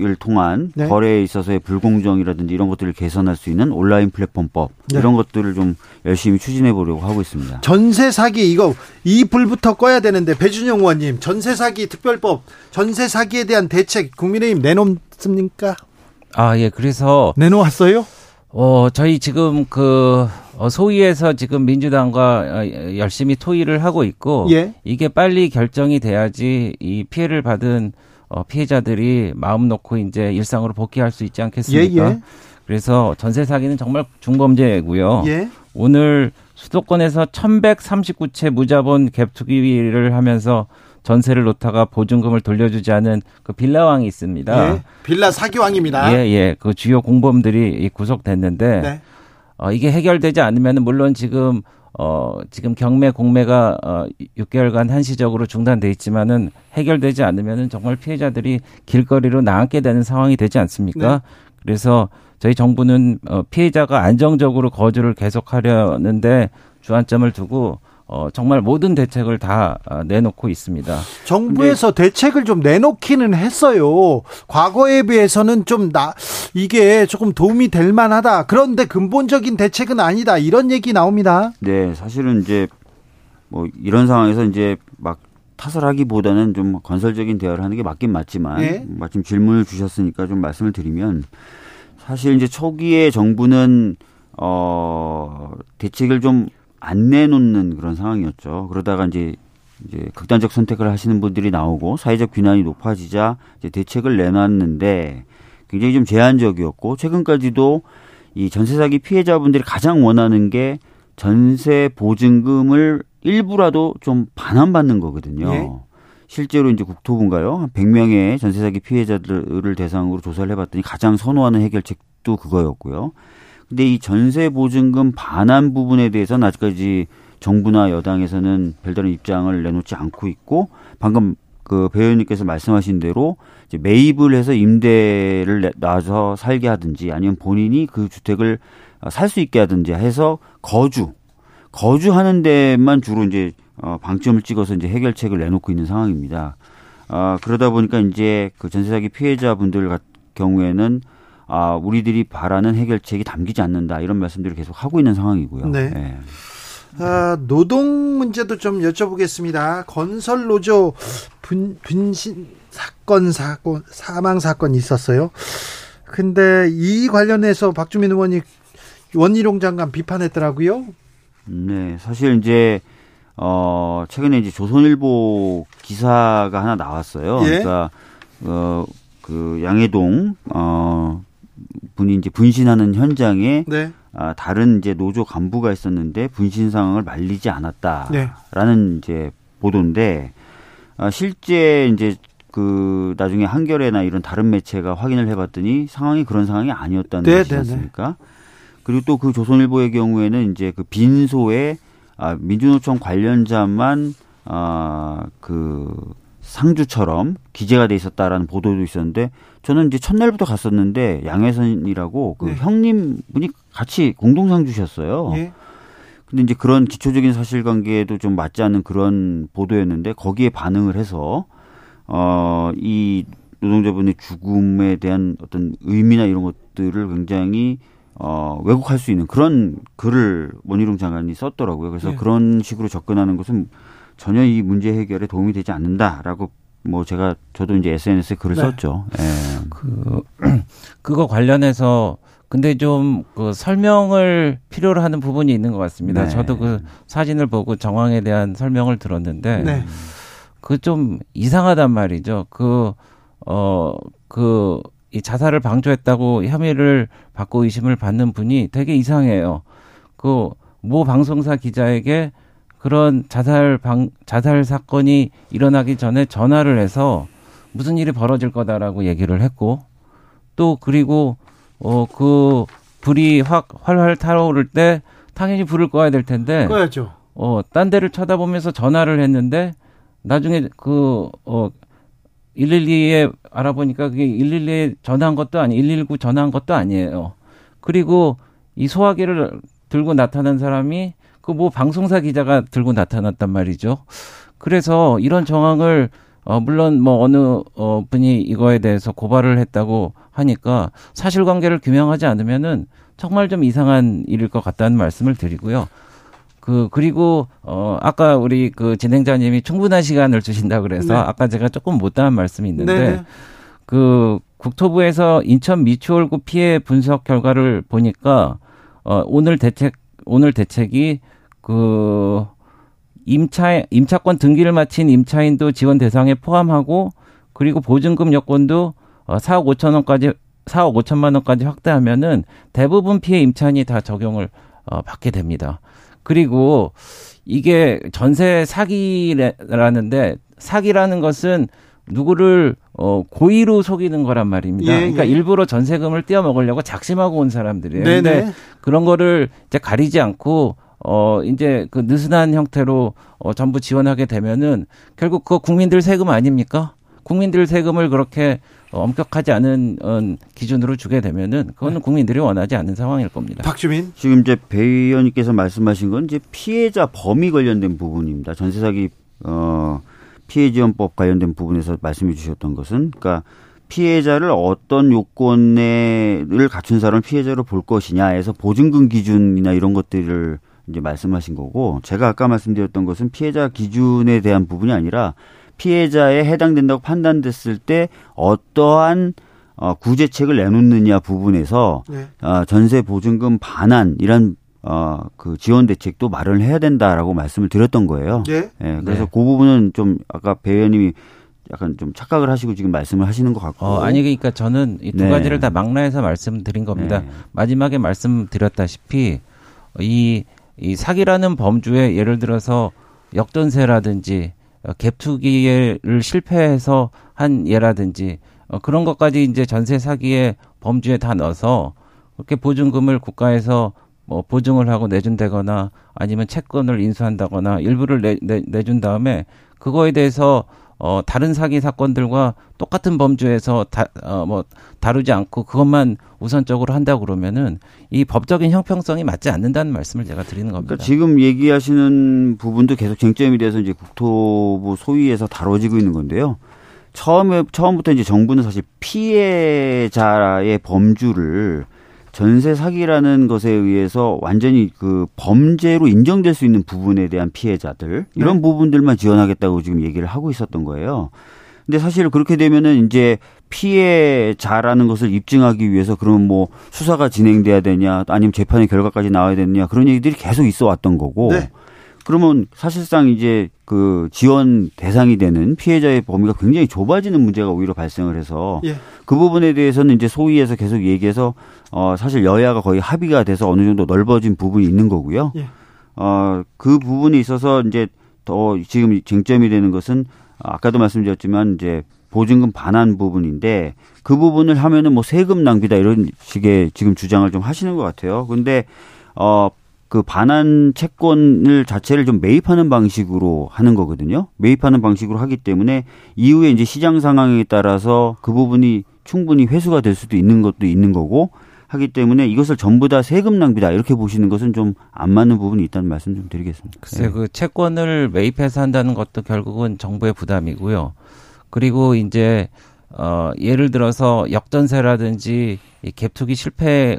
을 통한 네. 거래에 있어서의 불공정이라든지 이런 것들을 개선할 수 있는 온라인 플랫폼법 네. 이런 것들을 좀 열심히 추진해 보려고 하고 있습니다. 전세 사기 이거 이 불부터 꺼야 되는데 배준영 의원님 전세 사기 특별법 전세 사기에 대한 대책 국민의힘 내놓습니까? 아, 예. 그래서 내놓았어요? 어, 저희 지금 그 어, 소위에서 지금 민주당과 어, 열심히 토의를 하고 있고 예. 이게 빨리 결정이 돼야지 이 피해를 받은 어, 피해자들이 마음 놓고 이제 일상으로 복귀할 수 있지 않겠습니까? 예, 예. 그래서 전세 사기는 정말 중범죄고요. 예. 오늘 수도권에서 1139채 무자본 갭 투기를 하면서 전세를 놓다가 보증금을 돌려주지 않은 그 빌라왕이 있습니다. 예. 빌라 사기왕입니다. 예, 예. 그 주요 공범들이 이 구속됐는데 네. 어, 이게 해결되지 않으면 물론 지금 어, 지금 경매 공매가 어, 6개월간 한시적으로 중단돼 있지만은 해결되지 않으면은 정말 피해자들이 길거리로 나앉게 되는 상황이 되지 않습니까? 네. 그래서 저희 정부는 어, 피해자가 안정적으로 거주를 계속하려는데 주안점을 두고 어, 정말 모든 대책을 다 어, 내놓고 있습니다. 정부에서 대책을 좀 내놓기는 했어요. 과거에 비해서는 좀 나, 이게 조금 도움이 될 만하다. 그런데 근본적인 대책은 아니다. 이런 얘기 나옵니다. 네, 사실은 이제 뭐 이런 상황에서 이제 막 탓을 하기보다는 좀 건설적인 대화를 하는 게 맞긴 맞지만 예. 마침 질문을 주셨으니까 좀 말씀을 드리면 사실 이제 초기에 정부는 어 대책을 좀 안 내놓는 그런 상황이었죠. 그러다가 이제 이제 극단적 선택을 하시는 분들이 나오고 사회적 비난이 높아지자 이제 대책을 내놨는데 굉장히 좀 제한적이었고 최근까지도 이 전세 사기 피해자분들이 가장 원하는 게 전세 보증금을 일부라도 좀 반환받는 거거든요. 예. 실제로 이제 국토부인가요? 한 100명의 전세 사기 피해자들을 대상으로 조사를 해봤더니 가장 선호하는 해결책도 그거였고요. 근데 이 전세 보증금 반환 부분에 대해서는 아직까지 정부나 여당에서는 별다른 입장을 내놓지 않고 있고 방금 그 배우님께서 말씀하신 대로 이제 매입을 해서 임대를 내- 놔서 살게 하든지 아니면 본인이 그 주택을 살 수 있게 하든지 해서 거주 거주하는 데만 주로 이제 어 방점을 찍어서 이제 해결책을 내놓고 있는 상황입니다. 아 그러다 보니까 이제 그 전세 사기 피해자분들 같 경우에는 아 우리들이 바라는 해결책이 담기지 않는다 이런 말씀들을 계속 하고 있는 상황이고요. 네. 예. 아, 노동 문제도 좀 여쭤보겠습니다. 건설 노조 분, 분신 사건 사건 사망 사건이 있었어요. 근데 이 관련해서 박주민 의원이 원희룡 장관 비판했더라고요. 네, 사실 이제 어 최근에 이제 조선일보 기사가 하나 나왔어요. 예. 그러니까 어그 양해동 어 분이 이제 분신하는 현장에 네. 아, 다른 이제 노조 간부가 있었는데 분신 상황을 말리지 않았다라는 네. 이제 보도인데 아, 실제 이제 그 나중에 한겨레나 이런 다른 매체가 확인을 해봤더니 상황이 그런 상황이 아니었다는 네, 것이지 네, 네. 않습니까? 그리고 또 그 조선일보의 경우에는 이제 그 빈소에 아, 민주노총 관련자만 아, 그 상주처럼 기재가 돼 있었다라는 보도도 있었는데 저는 이제 첫날부터 갔었는데 양혜선이라고 그 네. 형님 분이 같이 공동 상주셨어요. 예. 근데 이제 그런 기초적인 사실관계에도 좀 맞지 않는 그런 보도였는데 거기에 반응을 해서 어이 노동자분의 죽음에 대한 어떤 의미나 이런 것들을 굉장히 어, 왜곡할 수 있는 그런 글을 원희룡 장관이 썼더라고요. 그래서 네. 그런 식으로 접근하는 것은 전혀 이 문제 해결에 도움이 되지 않는다라고 뭐 제가 저도 이제 SNS에 글을 네. 썼죠. 예. 그 그거 관련해서 근데 좀 그 설명을 필요로 하는 부분이 있는 것 같습니다. 네. 저도 그 사진을 보고 정황에 대한 설명을 들었는데 네. 그좀 이상하단 말이죠. 그, 어, 그, 이 자살을 방조했다고 혐의를 받고 의심을 받는 분이 되게 이상해요. 그, 모 방송사 기자에게 그런 자살 방, 자살 사건이 일어나기 전에 전화를 해서 무슨 일이 벌어질 거다라고 얘기를 했고 또 그리고, 어, 그 불이 확 활활 타오를 때 당연히 불을 꺼야 될 텐데 꺼야죠. 어, 딴 데를 쳐다보면서 전화를 했는데 나중에 그, 어, 112에 알아보니까 그게 112에 전화한 것도 아니, 119 전화한 것도 아니에요. 그리고 이 소화기를 들고 나타난 사람이 그 뭐 방송사 기자가 들고 나타났단 말이죠. 그래서 이런 정황을 어, 물론 뭐 어느 어, 분이 이거에 대해서 고발을 했다고 하니까 사실관계를 규명하지 않으면은 정말 좀 이상한 일일 것 같다는 말씀을 드리고요. 그 그리고 어 아까 우리 그 진행자님이 충분한 시간을 주신다 그래서 네. 아까 제가 조금 못다한 말씀이 있는데 네. 그 국토부에서 인천 미추홀구 피해 분석 결과를 보니까 어 오늘 대책 오늘 대책이 그 임차 임차권 등기를 마친 임차인도 지원 대상에 포함하고 그리고 보증금 여건도 어 4억 5천 원까지 4억 5천만 원까지 확대하면은 대부분 피해 임차인이 다 적용을 어 받게 됩니다. 그리고 이게 전세 사기라는데 사기라는 것은 누구를 어 고의로 속이는 거란 말입니다. 예, 그러니까 예. 일부러 전세금을 떼어 먹으려고 작심하고 온 사람들이에요. 네네. 근데 그런 거를 이제 가리지 않고 어 이제 그 느슨한 형태로 어 전부 지원하게 되면은 결국 그거 국민들 세금 아닙니까? 국민들 세금을 그렇게 어, 엄격하지 않은 어, 기준으로 주게 되면은 그거는 국민들이 원하지 않는 상황일 겁니다. 박주민. 지금 이제 배 의원님께서 말씀하신 건 이제 피해자 범위 관련된 부분입니다. 전세 사기 어 피해 지원법 관련된 부분에서 말씀해 주셨던 것은 그러니까 피해자를 어떤 요건을 갖춘 사람을 피해자로 볼 것이냐에서 보증금 기준이나 이런 것들을 이제 말씀하신 거고 제가 아까 말씀드렸던 것은 피해자 기준에 대한 부분이 아니라 피해자에 해당된다고 판단됐을 때 어떠한 어, 구제책을 내놓느냐 부분에서 네. 어, 전세 보증금 반환 이런 어, 그 지원 대책도 마련을 해야 된다라고 말씀을 드렸던 거예요. 예. 예, 그래서 네. 그 부분은 좀 아까 배 의원님이 약간 좀 착각을 하시고 지금 말씀을 하시는 것 같고. 어, 아니 그러니까 저는 이두 네. 가지를 다 망라해서 말씀드린 겁니다. 네. 마지막에 말씀드렸다시피 이, 이 사기라는 범주에 예를 들어서 역전세라든지 어, 갭투기를 실패해서 한 예라든지 어, 그런 것까지 이제 전세 사기의 범주에 다 넣어서 그렇게 보증금을 국가에서 뭐 보증을 하고 내준다거나 아니면 채권을 인수한다거나 일부를 내, 내, 내준 다음에 그거에 대해서 어 다른 사기 사건들과 똑같은 범주에서 다 어 뭐 다루지 않고 그것만 우선적으로 한다 고 그러면은 이 법적인 형평성이 맞지 않는다는 말씀을 제가 드리는 겁니다. 그러니까 지금 얘기하시는 부분도 계속 쟁점이 돼서 이제 국토부 소위에서 다뤄지고 있는 건데요. 처음에 처음부터 이제 정부는 사실 피해자의 범주를 전세 사기라는 것에 의해서 완전히 그 범죄로 인정될 수 있는 부분에 대한 피해자들 이런 네. 부분들만 지원하겠다고 지금 얘기를 하고 있었던 거예요. 근데 사실 그렇게 되면은 이제 피해자라는 것을 입증하기 위해서 그러면 뭐 수사가 진행돼야 되냐 아니면 재판의 결과까지 나와야 되느냐 그런 얘기들이 계속 있어 왔던 거고 네. 그러면 사실상 이제 그 지원 대상이 되는 피해자의 범위가 굉장히 좁아지는 문제가 오히려 발생을 해서 예. 그 부분에 대해서는 이제 소위에서 계속 얘기해서 어 사실 여야가 거의 합의가 돼서 어느 정도 넓어진 부분이 있는 거고요. 예. 어그 부분에 있어서 이제 더 지금 쟁점이 되는 것은 아까도 말씀드렸지만 이제 보증금 반환 부분인데 그 부분을 하면은 뭐 세금 낭비다 이런 식의 지금 주장을 좀 하시는 것 같아요. 근데 어 그 반환 채권을 자체를 좀 매입하는 방식으로 하는 거거든요. 매입하는 방식으로 하기 때문에 이후에 이제 시장 상황에 따라서 그 부분이 충분히 회수가 될 수도 있는 것도 있는 거고 하기 때문에 이것을 전부 다 세금 낭비다 이렇게 보시는 것은 좀 안 맞는 부분이 있다는 말씀 좀 드리겠습니다. 글쎄 예. 그 채권을 매입해서 한다는 것도 결국은 정부의 부담이고요. 그리고 이제 어 예를 들어서 역전세라든지 이 갭투기 실패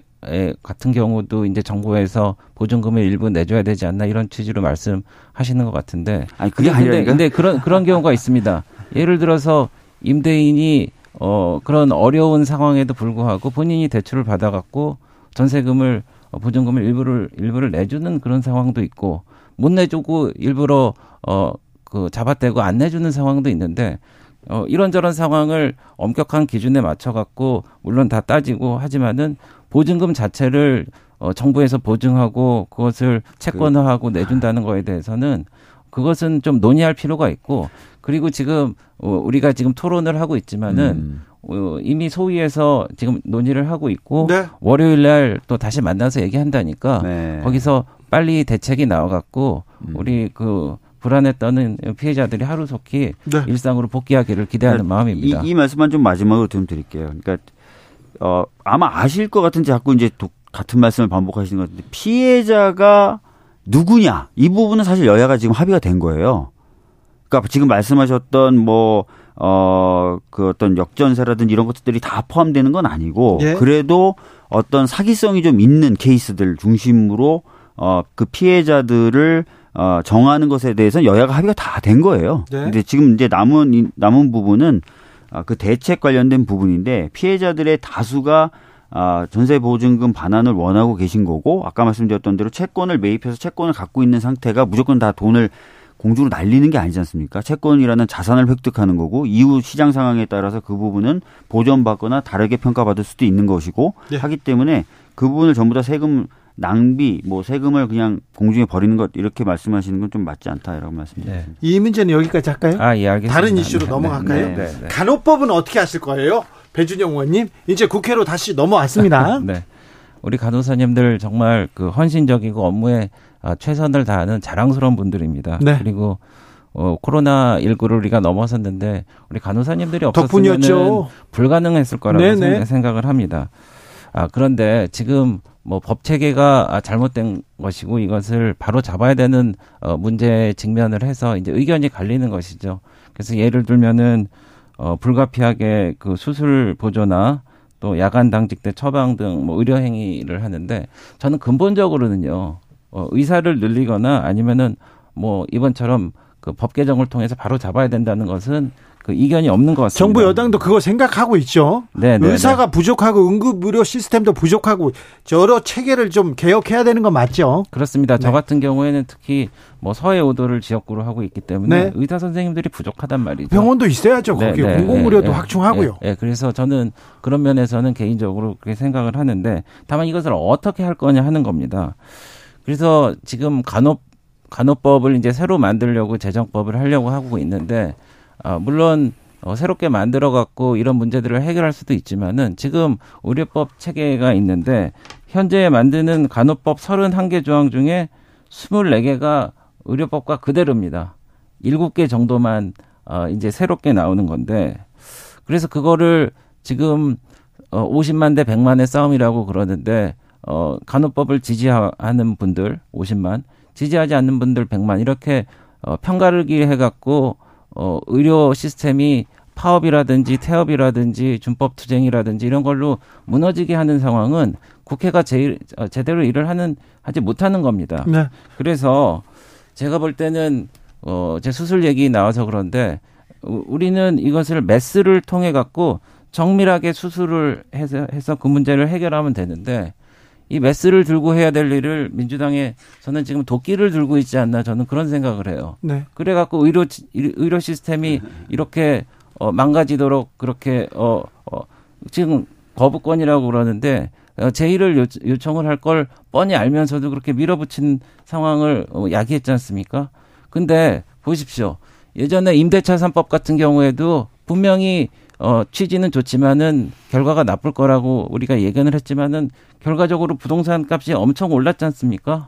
같은 경우도 이제 정부에서 보증금을 일부 내줘야 되지 않나 이런 취지로 말씀하시는 것 같은데 아니 그게 아니라 근데 그런 그런 경우가 있습니다. 예를 들어서 임대인이 어 그런 어려운 상황에도 불구하고 본인이 대출을 받아갖고 전세금을 어, 보증금을 일부를 일부를 내주는 그런 상황도 있고 못 내주고 일부러 어그 잡아떼고 안 내주는 상황도 있는데 어 이런저런 상황을 엄격한 기준에 맞춰 갖고 물론 다 따지고 하지만은 보증금 자체를 어 정부에서 보증하고 그것을 채권화하고 내준다는 거에 대해서는 그것은 좀 논의할 필요가 있고 그리고 지금 어 우리가 지금 토론을 하고 있지만은 음. 어 이미 소위에서 지금 논의를 하고 있고 네. 월요일 날 또 다시 만나서 얘기한다니까 네. 거기서 빨리 대책이 나와 갖고 음. 우리 그 불안에 떠는 피해자들이 하루속히 네. 일상으로 복귀하기를 기대하는 마음입니다. 이, 이 말씀만 좀 마지막으로 좀 드릴게요. 그러니까 어 아마 아실 것 같은데 자꾸 이제 도- 같은 말씀을 반복하시는 것 같은데 피해자가 누구냐 이 부분은 사실 여야가 지금 합의가 된 거예요. 그러니까 지금 말씀하셨던 뭐 어, 그 어떤 역전세라든지 이런 것들이 다 포함되는 건 아니고 예. 그래도 어떤 사기성이 좀 있는 케이스들 중심으로 어, 그 피해자들을 어, 정하는 것에 대해서 여야가 합의가 다 된 거예요. 네. 근데 지금 이제 남은 이- 남은 부분은 아, 그 대책 관련된 부분인데 피해자들의 다수가 아, 전세 보증금 반환을 원하고 계신 거고 아까 말씀드렸던 대로 채권을 매입해서 채권을 갖고 있는 상태가 무조건 다 돈을 공중으로 날리는 게 아니지 않습니까? 채권이라는 자산을 획득하는 거고 이후 시장 상황에 따라서 그 부분은 보전받거나 다르게 평가받을 수도 있는 것이고 예. 하기 때문에 그 부분을 전부 다 세금 낭비, 뭐 세금을 그냥 공중에 버리는 것 이렇게 말씀하시는 건 좀 맞지 않다라고 말씀드립니다. 네. 이 문제는 여기까지 할까요? 아, 예, 알겠습니다. 다른 이슈로 네, 넘어갈까요? 네, 네, 네. 간호법은 어떻게 하실 거예요? 배준영 의원님 이제 국회로 다시 넘어왔습니다. 네. 우리 간호사님들 정말 그 헌신적이고 업무에 아, 최선을 다하는 자랑스러운 분들입니다. 네. 그리고 어, 코로나 19를 우리가 넘어섰는데 우리 간호사님들이 없었으면. 불가능했을 거라고 네네. 생각- 생각을 합니다. 아, 그런데 지금 뭐 법 체계가 아, 잘못된 것이고 이것을 바로 잡아야 되는 어, 문제에 직면을 해서 이제 의견이 갈리는 것이죠. 그래서 예를 들면은 어, 불가피하게 그 수술 보조나 또 야간 당직 때 처방 등 뭐 의료 행위를 하는데 저는 근본적으로는요. 어, 의사를 늘리거나 아니면은 뭐 이번처럼 그 법 개정을 통해서 바로 잡아야 된다는 것은 그 이견이 없는 것 같습니다. 정부 여당도 그거 생각하고 있죠. 네, 네, 의사가 부족하고 응급 의료 시스템도 부족하고 여러 체계를 좀 개혁해야 되는 건 맞죠. 그렇습니다. 저 네. 같은 경우에는 특히 뭐 서해 오도를 지역구로 하고 있기 때문에 네. 의사 선생님들이 부족하단 말이죠. 병원도 있어야죠. 네, 거기 네, 공공 의료도 네, 네. 확충하고요. 예, 예, 그래서 저는 그런 면에서는 개인적으로 그렇게 생각을 하는데 다만 이것을 어떻게 할 거냐 하는 겁니다. 그래서 지금 간호 간호법을 이제 새로 만들려고 제정법을 하려고 하고 있는데 아, 물론 어, 새롭게 만들어 갖고 이런 문제들을 해결할 수도 있지만은 지금 의료법 체계가 있는데 현재 만드는 간호법 31개 조항 중에 24개가 의료법과 그대로입니다. 7개 정도만 어, 이제 새롭게 나오는 건데 그래서 그거를 지금 어 50만 대 100만의 싸움이라고 그러는데 어 간호법을 지지하는 분들 50만, 지지하지 않는 분들 100만 이렇게 어 편가르기 해 갖고 어 의료 시스템이 파업이라든지 태업이라든지 준법 투쟁이라든지 이런 걸로 무너지게 하는 상황은 국회가 제일 어, 제대로 일을 하는 하지 못하는 겁니다. 네. 그래서 제가 볼 때는 어, 제 수술 얘기 나와서 그런데 우- 우리는 이것을 메스를 통해 갖고 정밀하게 수술을 해서 해서 그 문제를 해결하면 되는데 이 메스를 들고 해야 될 일을 민주당에 저는 지금 도끼를 들고 있지 않나 저는 그런 생각을 해요. 네. 그래 갖고 의료 지- 의료 시스템이 이렇게 어, 망가지도록 그렇게 어, 어 지금 거부권이라고 그러는데 어, 제의를 요, 요청을 할 걸 뻔히 알면서도 그렇게 밀어붙인 상황을 어, 야기했지 않습니까? 근데 보십시오. 예전에 임대차 3법 같은 경우에도 분명히 어, 취지는 좋지만은 결과가 나쁠 거라고 우리가 예견을 했지만은 결과적으로 부동산 값이 엄청 올랐지 않습니까?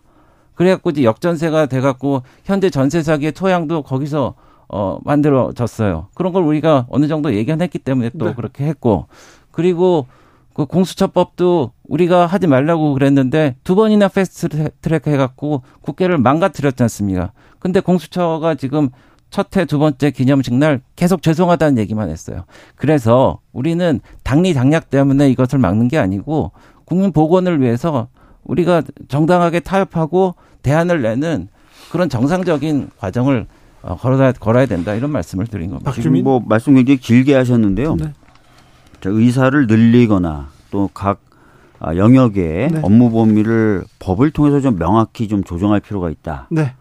그래갖고 이제 역전세가 돼갖고 현재 전세 사기의 토양도 거기서 어 만들어졌어요. 그런 걸 우리가 어느 정도 예견했기 때문에 또 네. 그렇게 했고 그리고 그 공수처법도 우리가 하지 말라고 그랬는데 두 번이나 패스트 트랙 해갖고 국회를 망가뜨렸지 않습니까? 근데 공수처가 지금 첫 해 두 번째 기념식 날 계속 죄송하다는 얘기만 했어요. 그래서 우리는 당리 당략 때문에 이것을 막는 게 아니고 국민 복원을 위해서 우리가 정당하게 타협하고 대안을 내는 그런 정상적인 과정을 어, 걸어야, 걸어야 된다 이런 말씀을 드린 겁니다. 지금 뭐 말씀 굉장히 길게 하셨는데요. 네. 자, 의사를 늘리거나 또각 아, 영역의 네. 업무 범위를 법을 통해서 좀 명확히 좀 조정할 필요가 있다. 네.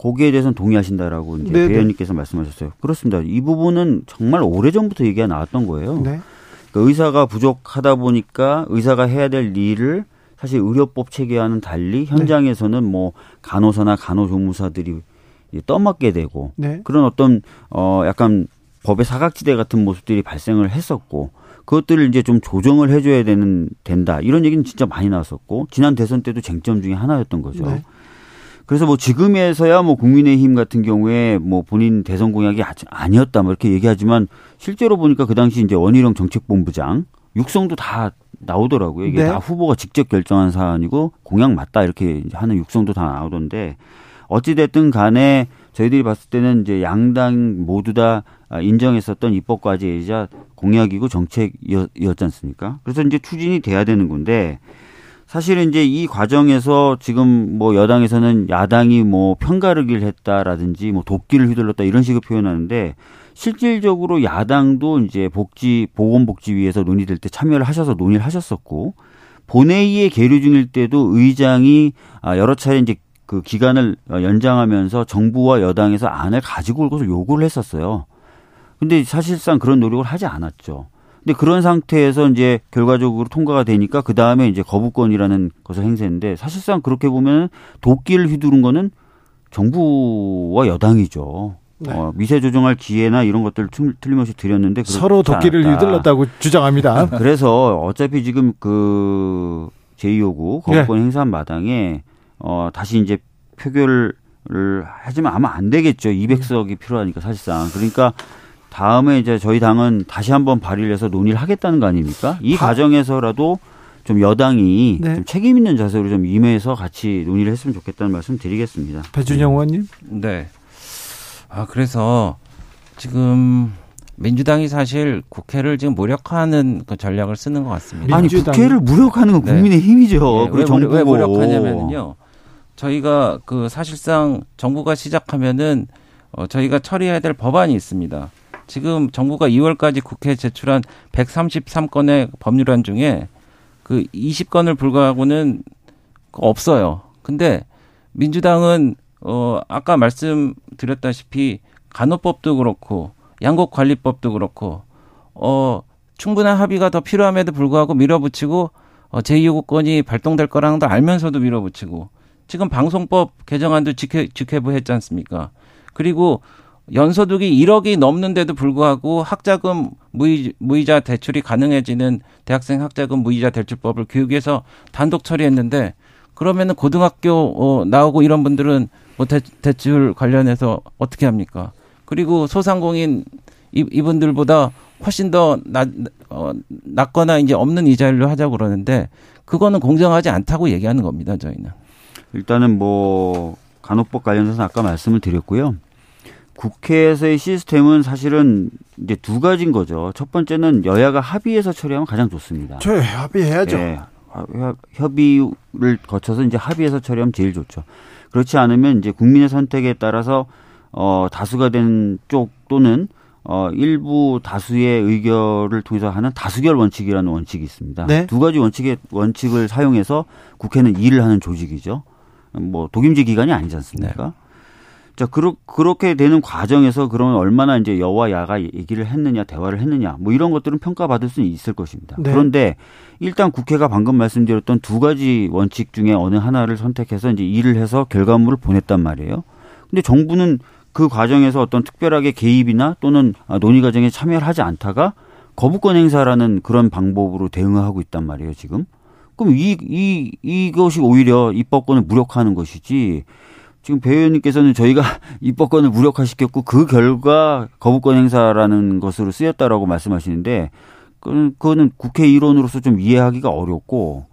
거기에 대해서는 동의하신다라고 이제 네, 네. 배현님께서 말씀하셨어요. 그렇습니다. 이 부분은 정말 오래 전부터 얘기가 나왔던 거예요. 네. 그러니까 의사가 부족하다 보니까 의사가 해야 될 일을 사실 의료법 체계와는 달리 현장에서는 뭐 간호사나 간호조무사들이 떠맡게 되고 네. 그런 어떤 어 약간 법의 사각지대 같은 모습들이 발생을 했었고 그것들을 이제 좀 조정을 해줘야 되는 된다 이런 얘기는 진짜 많이 나왔었고 지난 대선 때도 쟁점 중에 하나였던 거죠. 네. 그래서 뭐 지금에서야 뭐 국민의힘 같은 경우에 뭐 본인 대선 공약이 아직 아니었다 뭐 이렇게 얘기하지만 실제로 보니까 그 당시 이제 원희룡 정책본부장 육성도 다 나오더라고요. 이게 네. 다 후보가 직접 결정한 사안이고 공약 맞다 이렇게 하는 육성도 다 나오던데 어찌 됐든 간에 저희들이 봤을 때는 이제 양당 모두 다 인정했었던 입법 과제이자 공약이고 정책이었지 않습니까? 그래서 이제 추진이 돼야 되는 건데 사실은 이제 이 과정에서 지금 뭐 여당에서는 야당이 뭐 편가르기를 했다라든지 뭐 도끼를 휘둘렀다 이런 식으로 표현하는데 실질적으로 야당도 이제 복지 보건복지위에서 논의될 때 참여를 하셔서 논의를 하셨었고 본회의에 계류 중일 때도 의장이 아, 여러 차례 이제 그 기간을 연장하면서 정부와 여당에서 안을 가지고 올 것을 요구를 했었어요. 근데 사실상 그런 노력을 하지 않았죠. 근데 그런 상태에서 이제 결과적으로 통과가 되니까 그 다음에 이제 거부권이라는 것을 행사했는데 사실상 그렇게 보면 도끼를 휘두른 거는 정부와 여당이죠. 네. 어, 미세 조정할 기회나 이런 것들을 틀- 틀림없이 드렸는데 서로 도끼를 않았다. 휘둘렀다고 주장합니다. 그래서 어차피 지금 그 제2호구 거부권 예. 행사한 마당에 어 다시 이제 표결을 하지만 아마 안 되겠죠. 200석이 필요하니까 사실상. 그러니까 다음에 이제 저희 당은 다시 한번 발의를 해서 논의를 하겠다는 거 아닙니까? 이 하- 과정에서라도 좀 여당이 네. 좀 책임 있는 자세로 좀 임해서 같이 논의를 했으면 좋겠다는 말씀 드리겠습니다. 배준영 의원님. 네. 아, 그래서 지금 민주당이 사실 국회를 지금 무력화하는 그 전략을 쓰는 것 같습니다. 아니 민주당이- 국회를 무력하는 건 네. 국민의 힘이죠. 네, 그리고 왜, 정부고. 왜 무력하냐면요. 저희가 그 사실상 정부가 시작하면은 어, 저희가 처리해야 될 법안이 있습니다. 지금 정부가 2월까지 국회에 제출한 133건의 법률안 중에 그 20건을 불과하고는 없어요. 근데 민주당은 어 아까 말씀드렸다시피 간호법도 그렇고 양곡관리법도 그렇고 어 충분한 합의가 더 필요함에도 불구하고 밀어붙이고 어, 제2호권이 발동될 거라는 걸 알면서도 밀어붙이고 지금 방송법 개정안도 직회, 직회부 했지 않습니까? 그리고 연소득이 1억이 넘는데도 불구하고 학자금 무이, 무이자 대출이 가능해지는 대학생 학자금 무이자 대출법을 교육에서 단독 처리했는데 그러면은 고등학교 어, 나오고 이런 분들은 뭐 대, 대출 관련해서 어떻게 합니까? 그리고 소상공인 이, 이분들보다 훨씬 더 낮, 어, 낮거나 이제 없는 이자율로 하자고 그러는데 그거는 공정하지 않다고 얘기하는 겁니다, 저희는. 일단은 뭐 간호법 관련해서 아까 말씀을 드렸고요. 국회에서의 시스템은 사실은 이제 두 가지인 거죠. 첫 번째는 여야가 합의해서 처리하면 가장 좋습니다. 저 합의해야죠. 예, 협- 협의를 거쳐서 이제 합의해서 처리하면 제일 좋죠. 그렇지 않으면 이제 국민의 선택에 따라서 어 다수가 된 쪽 또는 어 일부 다수의 의결을 통해서 하는 다수결 원칙이라는 원칙이 있습니다. 네. 두 가지 원칙의 원칙을 사용해서 국회는 일을 하는 조직이죠. 뭐 독임제 기관이 아니지 않습니까? 자, 그렇, 그렇게 되는 과정에서 그러면 얼마나 이제 여와 야가 얘기를 했느냐, 대화를 했느냐, 뭐 이런 것들은 평가받을 수는 있을 것입니다. 네. 그런데 일단 국회가 방금 말씀드렸던 두 가지 원칙 중에 어느 하나를 선택해서 이제 일을 해서 결과물을 보냈단 말이에요. 근데 정부는 그 과정에서 어떤 특별하게 개입이나 또는 아, 논의 과정에 참여를 하지 않다가 거부권 행사라는 그런 방법으로 대응하고 있단 말이에요, 지금. 그럼 이, 이, 이것이 오히려 입법권을 무력화하는 것이지 지금 배 의원님께서는 저희가 입법권을 무력화시켰고 그 결과 거부권 행사라는 것으로 쓰였다라고 말씀하시는데 그거는, 그거는 국회 일원으로서 좀 이해하기가 어렵고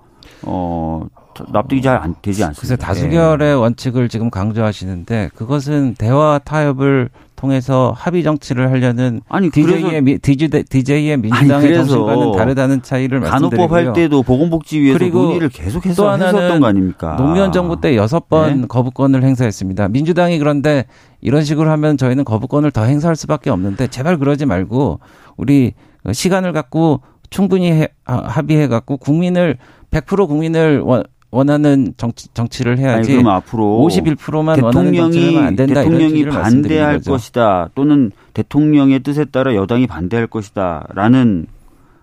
어 납득이 잘 안 되지 않습니다. 그래서 다수결의 원칙을 지금 강조하시는데 그것은 대화 타협을 통해서 합의 정치를 하려는 아니 DJ의, 미- DJ, DJ의 민주당의 정신과는 다르다는 차이를 간호법 말씀드리고요. 할 때도 보건복지위에서 그리고 논의를 또 계속해서 하나는 했었던 거 아닙니까? 노무현 정부 때 여섯 번 네. 거부권을 행사했습니다. 민주당이 그런데 이런 식으로 하면 저희는 거부권을 더 행사할 수밖에 없는데 제발 그러지 말고 우리 시간을 갖고 충분히 해- 아, 합의해 갖고 국민을 100% 국민을 원- 원하는 정치, 정치를 아니 해야지 그럼 앞으로 51%만 원하는 정치를 대통령이 안 된다 대통령이 반대할. 것이다 또는 대통령의 뜻에 따라 여당이 반대할 것이다라는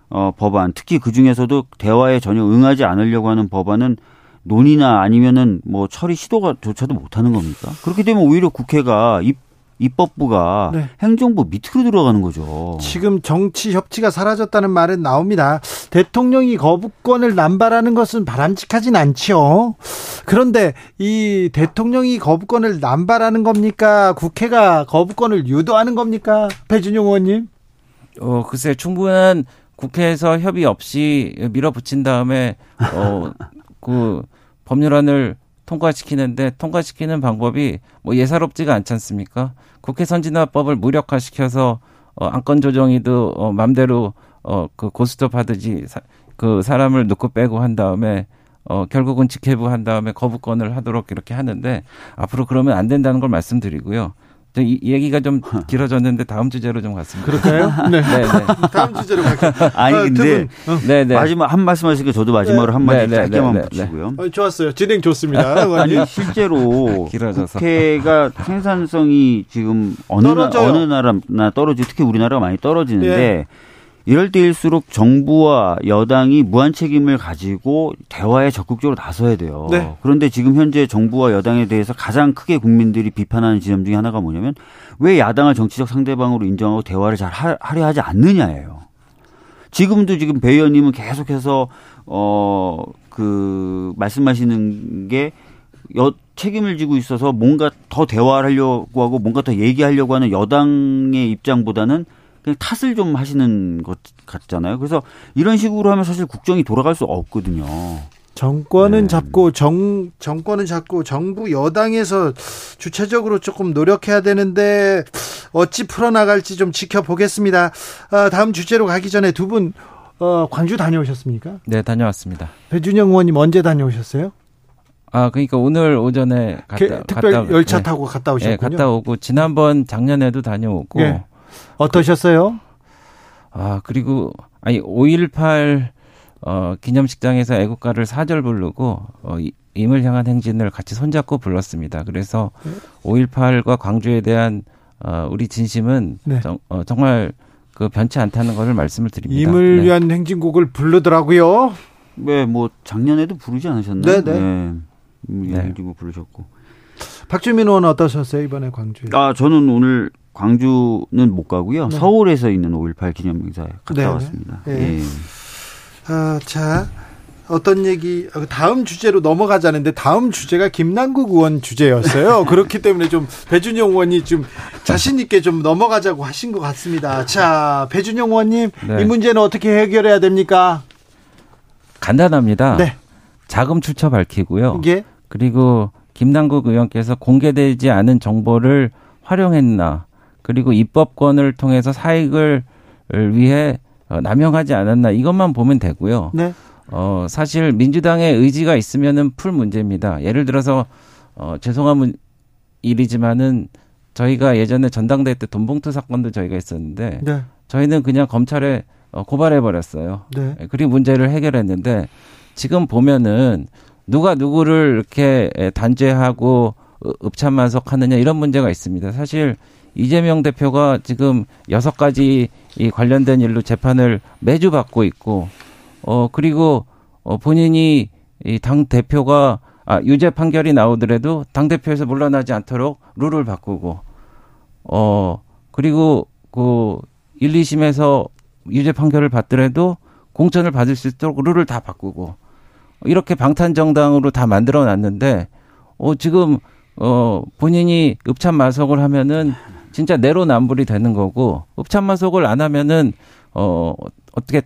어, 법안 특히 그 중에서도 대화에 전혀 응하지 않으려고 하는 법안은 논의나 아니면은 뭐 처리 시도가 조차도 못하는 겁니까? 그렇게 되면 오히려 국회가 입 입법부가 네. 행정부 밑으로 들어가는 거죠. 지금 정치 협치가 사라졌다는 말은 나옵니다. 대통령이 거부권을 남발하는 것은 바람직하진 않죠. 그런데 이 대통령이 거부권을 남발하는 겁니까? 국회가 거부권을 유도하는 겁니까? 배준용 의원님? 어, 글쎄 충분한 국회에서 협의 없이 밀어붙인 다음에 어, 그 법률안을 통과시키는데 통과시키는 방법이 뭐 예사롭지가 않지 않습니까? 국회 선진화법을 무력화시켜서 어, 안건 조정이도 어, 맘대로 어, 그 고스톱 하듯이 사, 그 사람을 넣고 빼고 한 다음에 어, 결국은 직회부 한 다음에 거부권을 하도록 이렇게 하는데 앞으로 그러면 안 된다는 걸 말씀드리고요. 저 이, 이 얘기가 좀 길어졌는데 다음 주제로 좀 갔습니다. 그럴까요? 네. 네, 네. 다음 주제로 갈게요. 아니 어, 두 근데 분, 어. 네, 네. 마지막 한 말씀 하시니까 저도 마지막으로 한 마디 네, 네, 짧게만 네, 네, 붙이고요. 어, 좋았어요. 진행 좋습니다. 아니 실제로 길어져서. 국회가 생산성이 지금 어느 나, 떨어져요. 어느 나라나 떨어지고 특히 우리나라가 많이 떨어지는데 예. 이럴 때일수록 정부와 여당이 무한 책임을 가지고 대화에 적극적으로 나서야 돼요. 네. 그런데 지금 현재 정부와 여당에 대해서 가장 크게 국민들이 비판하는 지점 중에 하나가 뭐냐면 왜 야당을 정치적 상대방으로 인정하고 대화를 잘 하- 하려 하지 않느냐예요. 지금도 지금 배 의원님은 계속해서 어 그 말씀하시는 게 여, 책임을 지고 있어서 뭔가 더 대화를 하려고 하고 뭔가 더 얘기하려고 하는 여당의 입장보다는 그냥 탓을 좀 하시는 것 같잖아요. 그래서 이런 식으로 하면 사실 국정이 돌아갈 수 없거든요. 정권은 네. 잡고 정 정권은 잡고 정부 여당에서 주체적으로 조금 노력해야 되는데 어찌 풀어나갈지 좀 지켜보겠습니다. 아, 다음 주제로 가기 전에 두분 어, 광주 다녀오셨습니까? 네, 다녀왔습니다. 배준영 의원님 언제 다녀오셨어요? 아, 그러니까 오늘 오전에 게- 갔다 특별 갔다- 열차 네. 타고 갔다 예, 오셨군요. 갔다 오고 지난번 작년에도 다녀오고 예. 어떠셨어요? 아, 그리고 아니 5.18 어, 기념식장에서 애국가를 사절 부르고 어, 이- 임을 향한 행진을 같이 손잡고 불렀습니다. 그래서 네. 5.18과 광주에 대한 어, 우리 진심은 네. 정, 어, 정말 그 변치 않다는 것을 말씀을 드립니다. 임을 네. 위한 행진곡을 부르더라고요. 왜뭐 작년에도 부르지 네, 않으셨나요? 네. 음, 네. 행진곡 부르셨고. 박주민 의원 어떠셨어요 이번에 광주에? 아 저는 오늘 광주는 못 가고요. 네. 서울에서 있는 5.18 기념 행사에 갔다 네. 왔습니다. 네. 예. 아, 자, 어떤 얘기, 어, 다음 주제로 넘어가자는데 다음 주제가 김남국 의원 주제였어요. 그렇기 때문에 좀 배준영 의원이 좀 자신있게 좀 넘어가자고 하신 것 같습니다. 자, 배준영 의원님, 네. 이 문제는 어떻게 해결해야 됩니까? 간단합니다. 네. 자금 출처 밝히고요. 이게, 그리고 김남국 의원께서 공개되지 않은 정보를 활용했나, 그리고 입법권을 통해서 사익을 위해 어, 남용하지 않았나 이것만 보면 되고요. 네. 어, 사실 민주당의 의지가 있으면은 풀 문제입니다. 예를 들어서 어, 죄송한 문- 일이지만은 저희가 예전에 전당대회 때 돈봉투 사건도 저희가 있었는데 네. 저희는 그냥 검찰에 어, 고발해 버렸어요. 네. 그리고 문제를 해결했는데 지금 보면은 누가 누구를 이렇게 에, 단죄하고 어, 읍참만석하느냐 이런 문제가 있습니다. 사실 이재명 대표가 지금 여섯 가지 이 관련된 일로 재판을 매주 받고 있고 어 그리고 어 본인이 이 당 대표가 아 유죄 판결이 나오더라도 당 대표에서 물러나지 않도록 룰을 바꾸고 어 그리고 그 1, 2심에서 유죄 판결을 받더라도 공천을 받을 수 있도록 룰을 다 바꾸고 이렇게 방탄 정당으로 다 만들어 놨는데 어 지금 어 본인이 읍참 마속을 하면은 진짜 내로남불이 되는 거고 읍참 마속을 안 하면은 어 어떻게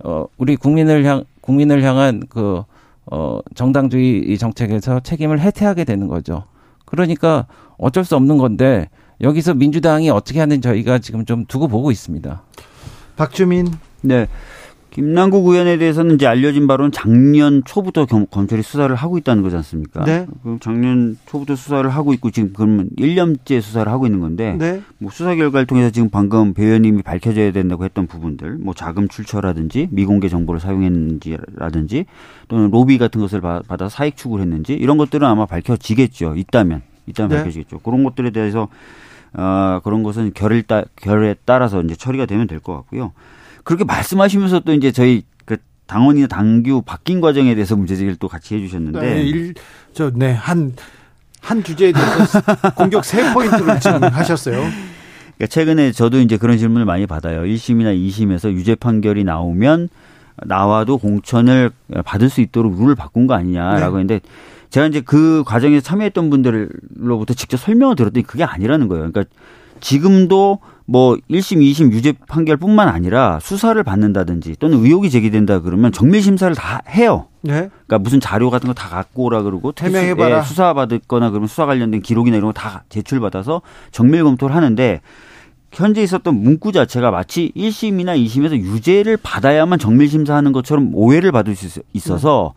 어 우리 국민을 향 국민을 향한 그 어, 정당주의 이 정책에서 책임을 해태하게 되는 거죠. 그러니까 어쩔 수 없는 건데 여기서 민주당이 어떻게 하는지 저희가 지금 좀 두고 보고 있습니다. 박주민 네. 김남국 의원에 대해서는 이제 알려진 바로는 작년 초부터 검, 검찰이 수사를 하고 있다는 거지 않습니까? 네. 그럼 작년 초부터 수사를 하고 있고 지금 그러면 1년째 수사를 하고 있는 건데 네. 뭐 수사 결과를 통해서 지금 방금 배 의원님이 밝혀져야 된다고 했던 부분들, 뭐 자금 출처라든지 미공개 정보를 사용했는지라든지 또는 로비 같은 것을 받- 받아 사익 추구를 했는지 이런 것들은 아마 밝혀지겠죠. 있다면 있다면 네. 밝혀지겠죠. 그런 것들에 대해서 어, 그런 것은 결을 따, 결에 따라서 이제 처리가 되면 될 것 같고요. 그렇게 말씀하시면서 또 이제 저희 그 당원이나 당규 바뀐 과정에 대해서 문제 제기를 또 같이 해주셨는데 네, 일, 저, 네, 한, 한 주제에 대해서 공격 세 포인트를 지금 하셨어요. 그러니까 최근에 저도 이제 그런 질문을 많이 받아요. 1심이나 2심에서 유죄 판결이 나오면 나와도 공천을 받을 수 있도록 룰을 바꾼 거 아니냐라고 네. 했는데 제가 이제 그 과정에 참여했던 분들로부터 직접 설명을 들었더니 그게 아니라는 거예요. 그러니까 지금도 뭐 1심, 2심 유죄 판결뿐만 아니라 수사를 받는다든지 또는 의혹이 제기된다 그러면 정밀 심사를 다 해요. 네. 그러니까 무슨 자료 같은 거 다 갖고 오라 그러고 해명해봐라. 예, 수사 받거나 그러면 수사 관련된 기록이나 이런 거 다 제출 받아서 정밀 검토를 하는데 현재 있었던 문구 자체가 마치 1심이나 2심에서 유죄를 받아야만 정밀 심사하는 것처럼 오해를 받을 수 있- 있어서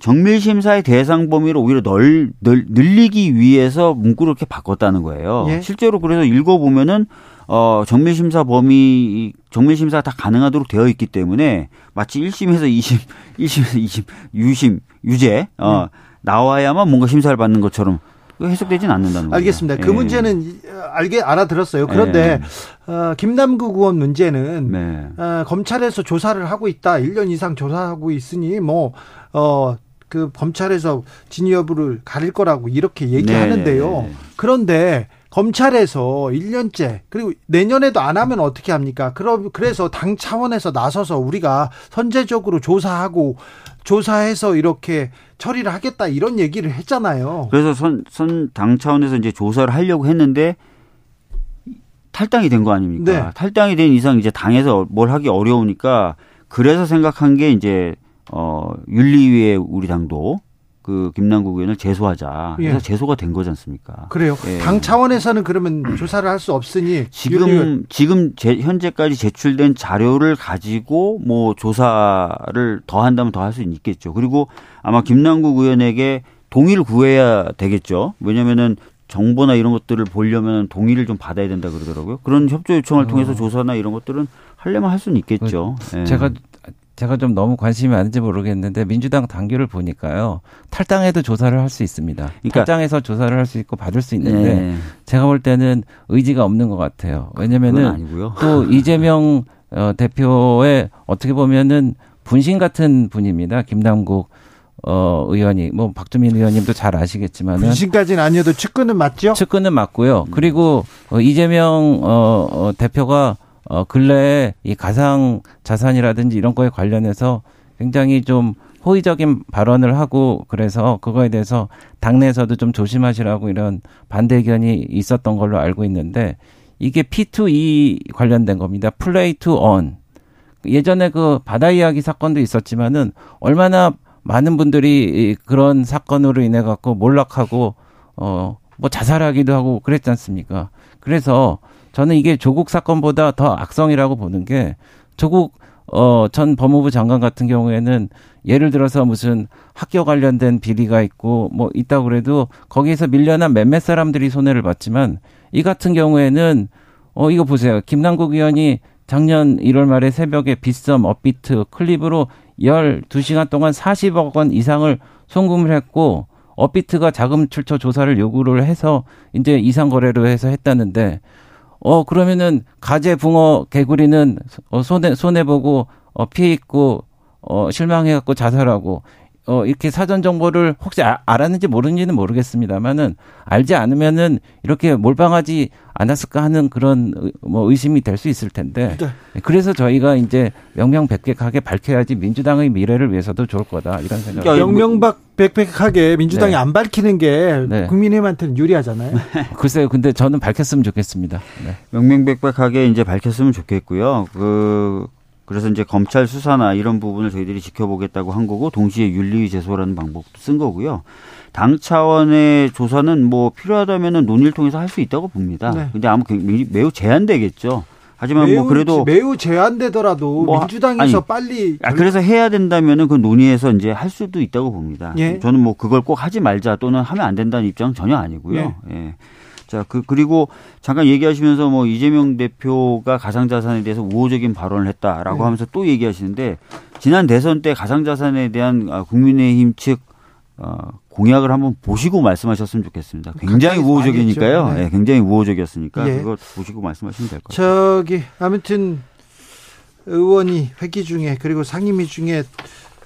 정밀 심사의 대상 범위를 오히려 널, 널 늘리기 위해서 문구를 이렇게 바꿨다는 거예요. 예. 실제로 그래서 읽어 보면은 어 정밀 심사 범위 정밀 심사가 다 가능하도록 되어 있기 때문에 마치 1심에서 2심, 1심에서 2심, 유심, 유죄 어 나와야만 뭔가 심사를 받는 것처럼 해석되진 않는다는 거예요. 알겠습니다. 그 예. 문제는 이- 알게 알아들었어요. 그런데 어, 김남국 의원 문제는 네. 어, 검찰에서 조사를 하고 있다. 1년 이상 조사하고 있으니 뭐 어, 그 검찰에서 진위 여부를 가릴 거라고 이렇게 얘기하는데요. 네, 네, 네. 그런데 검찰에서 1년째 그리고 내년에도 안 하면 어떻게 합니까? 그럼 그래서 당 차원에서 나서서 우리가 선제적으로 조사하고 조사해서 이렇게 처리를 하겠다 이런 얘기를 했잖아요. 그래서 선, 선, 당 차원에서 이제 조사를 하려고 했는데 탈당이 된 거 아닙니까? 네. 탈당이 된 이상 이제 당에서 뭘 하기 어려우니까 그래서 생각한 게 이제 어, 윤리위에 우리 당도 그 김남국 의원을 제소하자. 그래서 예. 제소가 된 거지 않습니까? 그래요. 예. 당 차원에서는 그러면 조사를 할 수 없으니 지금 윤리위- 지금 제, 현재까지 제출된 자료를 가지고 뭐 조사를 더 한다면 더 할 수 있겠죠. 그리고 아마 김남국 의원에게 동의를 구해야 되겠죠. 왜냐면은 정보나 이런 것들을 보려면 동의를 좀 받아야 된다 그러더라고요. 그런 협조 요청을 통해서 조사나 이런 것들은 하려면 할 수는 있겠죠. 예. 제가 제가 좀 너무 관심이 많은지 모르겠는데 민주당 당규를 보니까요 탈당해도 조사를 할 수 있습니다. 그러니까- 탈당해서 조사를 할 수 있고 받을 수 있는데 네. 제가 볼 때는 의지가 없는 것 같아요. 왜냐면은. 또 이재명 어, 대표의 어떻게 보면은 분신 같은 분입니다. 김남국 어, 의원이 뭐 박주민 의원님도 잘 아시겠지만은 분신까지는 아니어도 측근은 맞죠? 측근은 맞고요. 그리고 어, 이재명 어, 어, 대표가 어, 근래에 이 가상 자산이라든지 이런 거에 관련해서 굉장히 좀 호의적인 발언을 하고 그래서 그거에 대해서 당내에서도 좀 조심하시라고 이런 반대 의견이 있었던 걸로 알고 있는데 이게 P2E 관련된 겁니다. play to earn. 예전에 그 바다 이야기 사건도 있었지만은 얼마나 많은 분들이 이 그런 사건으로 인해 갖고 몰락하고 어 뭐 자살하기도 하고 그랬지 않습니까? 그래서 저는 이게 조국 사건보다 더 악성이라고 보는 게 조국 어 전 법무부 장관 같은 경우에는 예를 들어서 무슨 학교 관련된 비리가 있고 뭐 있다고 그래도 거기에서 밀려난 몇몇 사람들이 손해를 봤지만 이 같은 경우에는 어 이거 보세요. 김남국 의원이 작년 1월 말에 새벽에 빗썸, 업비트, 클립으로 12시간 동안 40억 원 이상을 송금을 했고 업비트가 자금 출처 조사를 요구를 해서 이제 이상 거래로 해서 했다는데 어 그러면은 가재 붕어 개구리는 어, 손해 손해 보고 어 피해 있고 어 실망해 갖고 자살하고 어 이렇게 사전 정보를 혹시 아, 알았는지 모르는지는 모르겠습니다만은 알지 않으면은 이렇게 몰빵하지 않았을까 하는 그런 의- 뭐 의심이 될 수 있을 텐데 네. 그래서 저희가 이제 명명백백하게 밝혀야지 민주당의 미래를 위해서도 좋을 거다 이런 생각. 야, 명명백백하게 민주당이 네. 안 밝히는 게 네. 국민의힘한테는 유리하잖아요. 글쎄요, 근데 저는 밝혔으면 좋겠습니다. 네. 명명백백하게 이제 밝혔으면 좋겠고요. 그 그래서 이제 검찰 수사나 이런 부분을 저희들이 지켜보겠다고 한 거고 동시에 윤리위 제소라는 방법도 쓴 거고요. 당 차원의 조사는 뭐 필요하다면은 논의를 통해서 할 수 있다고 봅니다. 네. 근데 아무 굉장히 매우 제한되겠죠. 하지만 매우, 뭐 그래도 매우 제한되더라도 뭐 민주당에서 아니, 빨리 아, 그래서 해야 된다면은 그 논의해서 이제 할 수도 있다고 봅니다. 예. 저는 뭐 그걸 꼭 하지 말자 또는 하면 안 된다는 입장은 전혀 아니고요. 예. 자, 그, 그리고 잠깐 얘기하시면서 뭐 이재명 대표가 가상자산에 대해서 우호적인 발언을 했다라고 네. 하면서 또 얘기하시는데 지난 대선 때 가상자산에 대한 아, 국민의힘 측 어, 공약을 한번 보시고 말씀하셨으면 좋겠습니다. 굉장히 가까이서 우호적이니까요. 네. 예, 굉장히 우호적이었으니까 예. 그거 보시고 말씀하시면 될 것 같아요. 저기 아무튼 의원이 회기 중에 그리고 상임위 중에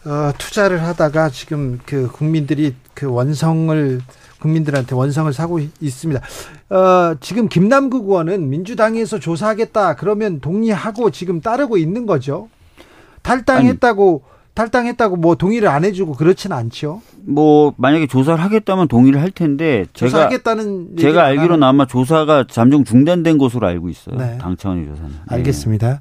어, 투자를 하다가 지금 그 국민들이 그 원성을 국민들한테 원성을 사고 있- 있습니다. 어, 지금 김남국 의원은 민주당에서 조사하겠다 그러면 동의하고 지금 따르고 있는 거죠. 탈당했다고 탈당했다고 뭐 동의를 안 해주고 그렇지는 않죠. 뭐 만약에 조사를 하겠다면 동의를 할 텐데 제가 제가 안 알기로는 아마 조사가 잠정 중단된 것으로 알고 있어요. 네. 당 차원의 조사는. 예. 알겠습니다.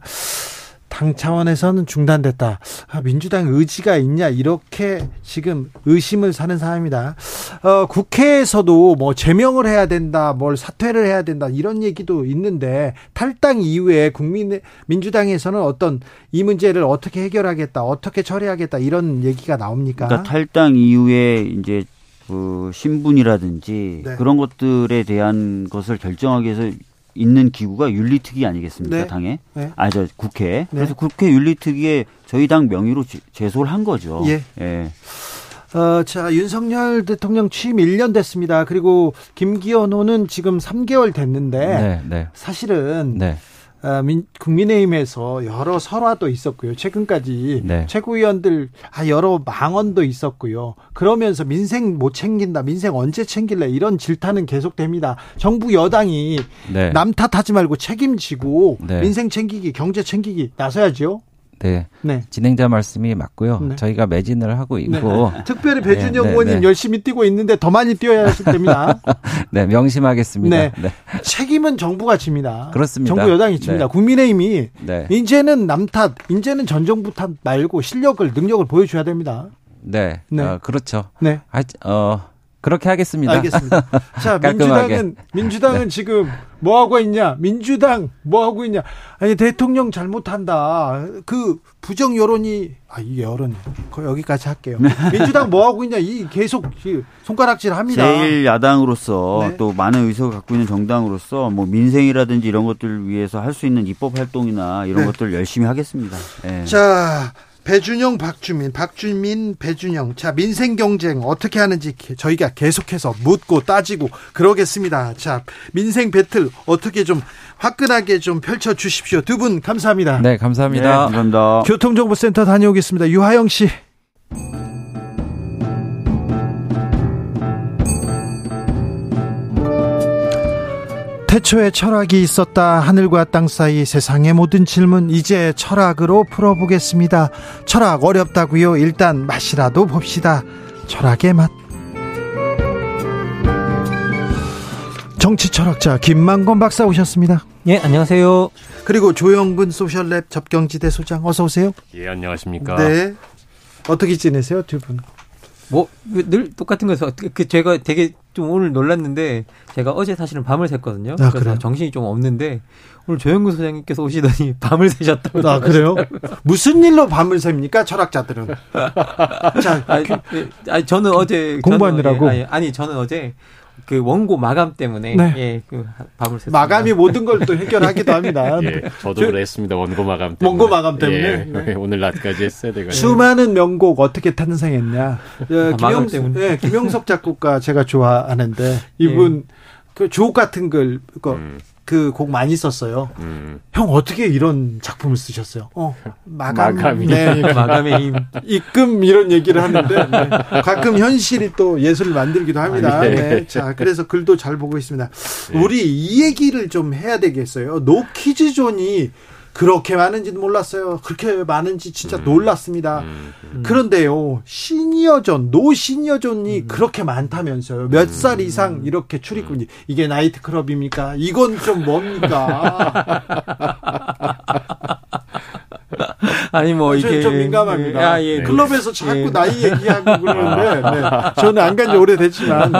당 차원에서는 중단됐다. 아, 민주당 의지가 있냐 이렇게 지금 의심을 사는 사람입니다. 어, 국회에서도 뭐 제명을 해야 된다, 뭘 사퇴를 해야 된다 이런 얘기도 있는데 탈당 이후에 국민 민주당에서는 어떤 이 문제를 어떻게 해결하겠다, 어떻게 처리하겠다 이런 얘기가 나옵니까? 그러니까 탈당 이후에 이제 그 신분이라든지 네. 그런 것들에 대한 것을 결정하기 위해서 있는 기구가 윤리특위 아니겠습니까? 네. 당에. 네. 아, 저 국회. 네. 그래서 국회 윤리특위에 저희 당 명의로 제- 제소를 한 거죠. 예. 예. 어, 자, 윤석열 대통령 취임 1년 됐습니다. 그리고 김기현 호는 지금 3개월 됐는데 네, 네, 사실은 네, 국민의힘에서 여러 설화도 있었고요. 최근까지 네. 최고위원들 아, 여러 망언도 있었고요. 그러면서 민생 못 챙긴다, 민생 언제 챙길래 이런 질타는 계속됩니다. 정부 여당이 네. 남 탓하지 말고 책임지고 네. 민생 챙기기, 경제 챙기기 나서야죠. 네. 네. 진행자 말씀이 맞고요. 네. 저희가 매진을 하고 있고, 특별히 배준영 네, 네, 의원님 네. 열심히 뛰고 있는데 더 많이 뛰어야 됩니다. 네, 명심하겠습니다. 네. 네, 책임은 정부가 집니다. 그렇습니다. 정부 여당이 집니다. 네. 국민의힘이 네, 이제는 남 탓, 이제는 전 정부 탓 말고 실력을 능력을 보여줘야 됩니다. 네, 네. 어, 그렇죠. 네, 하, 어, 그렇게 하겠습니다. 알겠습니다. 자. 민주당은 민주당은 지금 뭐 하고 있냐? 민주당 뭐 하고 있냐? 아니 대통령 잘못한다. 그 부정 여론이 아이 여론 거 여기까지 할게요. 민주당 뭐 하고 있냐? 이 계속 이 손가락질합니다. 제일 야당으로서 네. 또 많은 의석을 갖고 있는 정당으로서 뭐 민생이라든지 이런 것들을 위해서 할 수 있는 입법 활동이나 이런 네. 것들을 열심히 하겠습니다. 예. 자, 배준영, 박주민, 박주민, 배준영. 자, 민생 경쟁 어떻게 하는지 게- 저희가 계속해서 묻고 따지고 그러겠습니다. 자, 민생 배틀 어떻게 좀 화끈하게 좀 펼쳐 주십시오. 두 분 감사합니다. 네, 네, 감사합니다. 감사합니다. 교통정보센터 다녀오겠습니다. 유하영 씨. 태초에 철학이 있었다. 하늘과 땅 사이 세상의 모든 질문 이제 철학으로 풀어보겠습니다. 철학 어렵다고요. 일단 맛이라도 봅시다. 철학의 맛. 정치 철학자 김만건 박사 오셨습니다. 예, 안녕하세요. 그리고 조영근 소셜랩 접경지대 소장 어서 오세요. 예, 안녕하십니까. 네. 어떻게 지내세요, 두 분? 뭐, 늘 똑같은 거에서, 그, 제가 되게 좀 오늘 놀랐는데, 제가 어제 사실은 밤을 샜거든요. 아, 그래서 그래요? 정신이 좀 없는데, 오늘 조영구 소장님께서 오시더니 밤을 새셨다고. 아, 그래요? 무슨 일로 밤을 셉니까, 철학자들은? 자, 아니, 예, 아니, 저는 어제. 공부하느라고? 저는, 예, 아니, 아니, 저는 어제 그 원고 마감 때문에, 네. 예, 그 밤을 샜습니다. 마감이 모든 걸 또 해결하기도 합니다. 예, 저도 저- 그랬습니다. 원고 마감 때문에. 원고 마감 때문에? 예, 네. 오늘 낮까지 했어야 돼가지고. 수많은 명곡 어떻게 탄생했냐. 예, 아, 김영. 예, 김영석 작곡가 제가 좋아하는데, 이분, 그 주옥 같은 글, 그, 음, 그 곡 많이 썼어요. 음. 형, 어떻게 이런 작품을 쓰셨어요? 어, 마감. 마감이. 네. 마감의 힘. 입금 이런 얘기를 하는데 네. 가끔 현실이 또 예술을 만들기도 합니다. 아, 네. 네. 자, 그래서 글도 잘 보고 있습니다. 우리 이 얘기를 좀 해야 되겠어요. 노키즈존이 그렇게 많은지는 몰랐어요. 그렇게 많은지 진짜 놀랐습니다. 음, 그런데요, 시니어존, 노 시니어존이 그렇게 많다면서요. 몇 살 이상 이렇게 출입금지. 이게 나이트클럽입니까? 이건 좀 뭡니까? 아니 뭐 저, 이게 좀 민감합니다. 아, 예. 클럽에서 자꾸 예. 나이 얘기하고 그러는데 네. 저는 안 간지 오래됐지만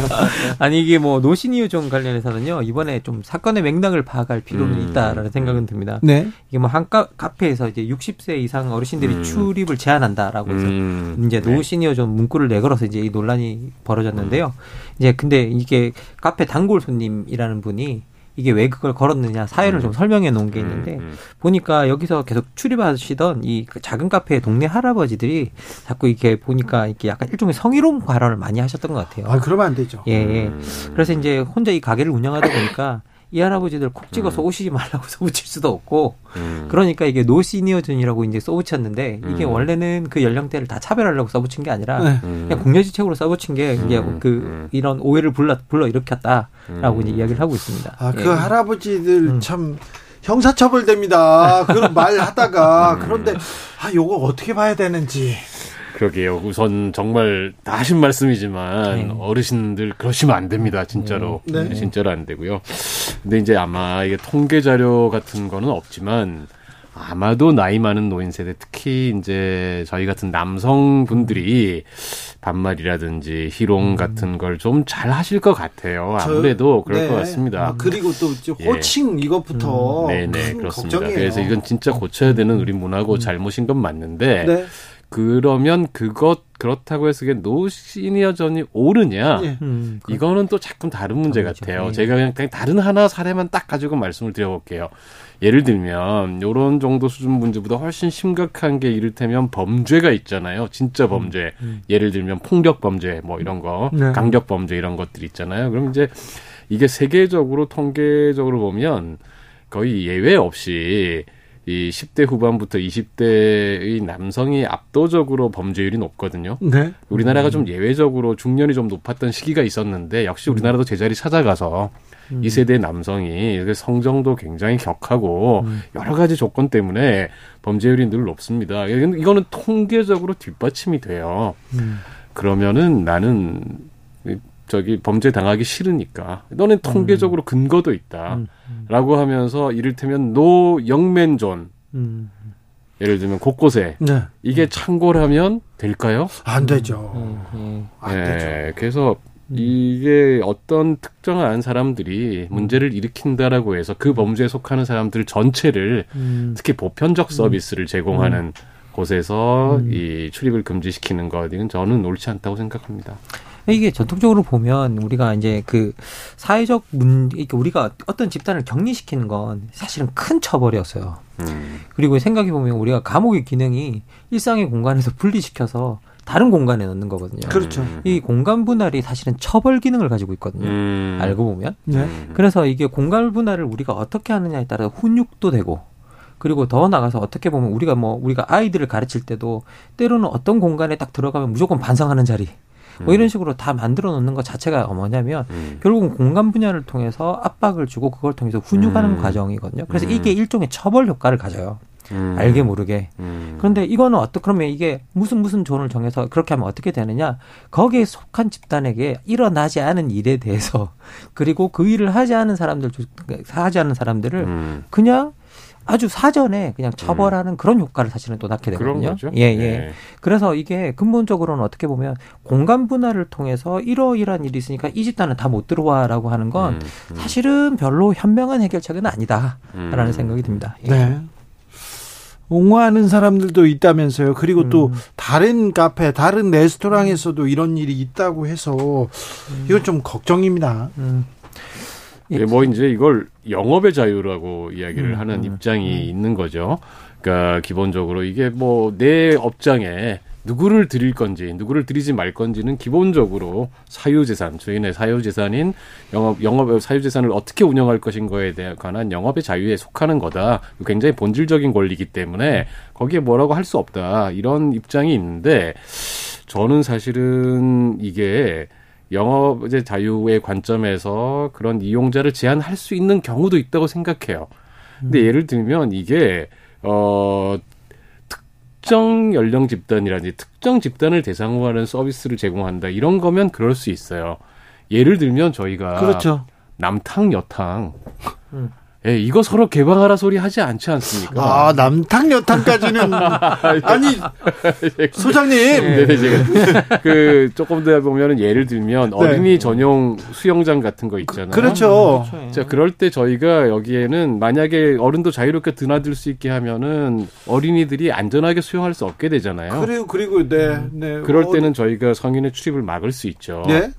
아니 이게 뭐 노시니어존 관련해서는요 이번에 좀 사건의 맥락을 파악할 필요는 음. 있다라는 생각은 듭니다. 네. 이게 뭐 한 카페에서 이제 60세 이상 어르신들이 음. 출입을 제한한다라고 해서 음. 이제 네. 노시니어존 문구를 내걸어서 이제 이 논란이 벌어졌는데요. 이제 근데 이게 카페 단골 손님이라는 분이 이게 왜 그걸 걸었느냐 사연을 좀 설명해 놓은 게 있는데 음, 음. 보니까 여기서 계속 출입하시던 이 작은 카페의 동네 할아버지들이 자꾸 이렇게 보니까 이렇게 약간 일종의 성희롱 발언을 많이 하셨던 것 같아요. 아 그러면 안 되죠. 예, 예. 음. 그래서 이제 혼자 이 가게를 운영하다 보니까 이 할아버지들 콕 찍어서 오시지 말라고 써붙일 수도 없고 음. 그러니까 이게 노 시니어존이라고 이제 써붙였는데 이게 음. 원래는 그 연령대를 다 차별하려고 써붙인 게 아니라 네. 음. 그냥 궁여지책으로 써붙인 게 이게 음. 그 음. 이런 오해를 불러 불러 일으켰다라고 음. 이제 이야기를 하고 있습니다. 아, 그 예. 할아버지들 음. 참 형사처벌됩니다. 그런 말 하다가 음. 그런데 아 요거 어떻게 봐야 되는지. 그러게요. 우선 정말 다 하신 말씀이지만 네. 어르신들 그러시면 안 됩니다. 진짜로. 네. 네, 진짜로 안 되고요. 근데 이제 아마 이게 통계 자료 같은 거는 없지만 아마도 나이 많은 노인 세대 특히 이제 저희 같은 남성분들이 반말이라든지 희롱 같은 걸 좀 잘 하실 것 같아요. 저- 아무래도 그럴 네. 것 같습니다. 아, 그리고 또 예. 호칭 이것부터 네네 큰 그렇습니다. 걱정이에요. 그래서 이건 진짜 고쳐야 되는 우리 문화고 잘못인 건 맞는데 네. 그러면 그것 그렇다고 해서 이게 노 시니어전이 옳으냐? 예. 음, 그- 이거는 또 조금 다른 문제 그렇죠. 같아요. 예. 제가 그냥 다른 하나 사례만 딱 가지고 말씀을 드려볼게요. 예를 들면 요런 정도 수준 문제보다 훨씬 심각한 게 이를테면 범죄가 있잖아요. 진짜 범죄. 예를 들면 폭력 범죄 뭐 이런 거, 네. 강력 범죄 이런 것들 있잖아요. 그럼 이제 이게 세계적으로 통계적으로 보면 거의 예외 없이 이 10대 후반부터 20대의 남성이 압도적으로 범죄율이 높거든요. 네. 우리나라가 좀 예외적으로 중년이 좀 높았던 시기가 있었는데 역시 우리나라도 제자리 찾아가서 이 세대 남성이 성정도 굉장히 격하고 여러 가지 조건 때문에 범죄율이 늘 높습니다. 이거는 통계적으로 뒷받침이 돼요. 그러면은 나는 이- 저기 범죄 당하기 싫으니까. 너는 통계적으로 근거도 있다라고 하면서 이를테면 노 영맨존. 음, 예를 들면 곳곳에. 네. 이게 창고라면 될까요? 안 되죠. 음, 예. 안 되죠. 예, 그래서 이게 어떤 특정한 사람들이 문제를 일으킨다라고 해서 그 범죄에 속하는 사람들 전체를 음, 특히 보편적 서비스를 제공하는 곳에서 이 출입을 금지시키는 것 이건 저는 옳지 않다고 생각합니다. 이게 전통적으로 보면 우리가 이제 그 사회적 문, 그러니까 우리가 어떤 집단을 격리시키는 건 사실은 큰 처벌이었어요. 음, 그리고 생각해 보면 우리가 감옥의 기능이 일상의 공간에서 분리시켜서 다른 공간에 넣는 거거든요. 그렇죠. 이 공간 분할이 사실은 처벌 기능을 가지고 있거든요. 음, 알고 보면. 네. 음, 그래서 이게 공간 분할을 우리가 어떻게 하느냐에 따라 훈육도 되고 그리고 더 나가서 어떻게 보면 우리가 뭐 우리가 아이들을 가르칠 때도 때로는 어떤 공간에 딱 들어가면 무조건 반성하는 자리 뭐 이런 식으로 다 만들어 놓는 것 자체가 뭐냐면 음, 결국은 공간 분야를 통해서 압박을 주고 그걸 통해서 훈육하는 음. 과정이거든요. 그래서 음. 이게 일종의 처벌 효과를 가져요. 음, 알게 모르게. 음, 그런데 이거는 어떻 그러면 이게 무슨 무슨 존을 정해서 그렇게 하면 어떻게 되느냐? 거기에 속한 집단에게 일어나지 않은 일에 대해서 그리고 그 일을 하지 않은 사람들 하지 않은 사람들을 음, 그냥 아주 사전에 그냥 처벌하는 그런 효과를 사실은 또 낳게 되거든요. 거죠. 예, 예. 그래서 이게 근본적으로는 어떻게 보면 공간 분할을 통해서 이러이러한 일이 있으니까 이 집단은 다 못 들어와라고 하는 건 음, 음, 사실은 별로 현명한 해결책은 아니다라는 음. 생각이 듭니다. 예. 네. 옹호하는 사람들도 있다면서요. 그리고 또 음. 다른 카페, 다른 레스토랑에서도 이런 일이 있다고 해서 이건 좀 걱정입니다. 음. 예, 뭐 이제 이걸 영업의 자유라고 이야기를 음, 하는 음, 입장이 있는 거죠. 그러니까 기본적으로 이게 뭐 내 업장에 누구를 드릴 건지 누구를 드리지 말 건지는 기본적으로 사유재산 저희네 사유재산인 영업 영업 사유재산을 어떻게 운영할 것인거에 관한 영업의 자유에 속하는 거다. 굉장히 본질적인 권리이기 때문에 거기에 뭐라고 할 수 없다 이런 입장이 있는데 저는 사실은 이게 영업의 자유의 관점에서 그런 이용자를 제한할 수 있는 경우도 있다고 생각해요. 근데 예를 들면 이게 어 특정 연령 집단이라든지 특정 집단을 대상으로 하는 서비스를 제공한다 이런 거면 그럴 수 있어요. 예를 들면 저희가 그렇죠. 남탕 여탕 음. 예, 이거 서로 개방하라 소리 하지 않지 않습니까? 아, 남탕 여탕까지는 아니 소장님 네, 네, 제가 그 조금 더 보면은 예를 들면 어린이 전용 수영장 같은 거 있잖아요. 그 렇죠. 자, 그럴 때 저희가 여기에는 만약에 어른도 자유롭게 드나들 수 있게 하면은 어린이들이 안전하게 수영할 수 없게 되잖아요. 그리고 그리고 네, 네. 그럴 어, 때는 저희가 성인의 출입을 막을 수 있죠. 네.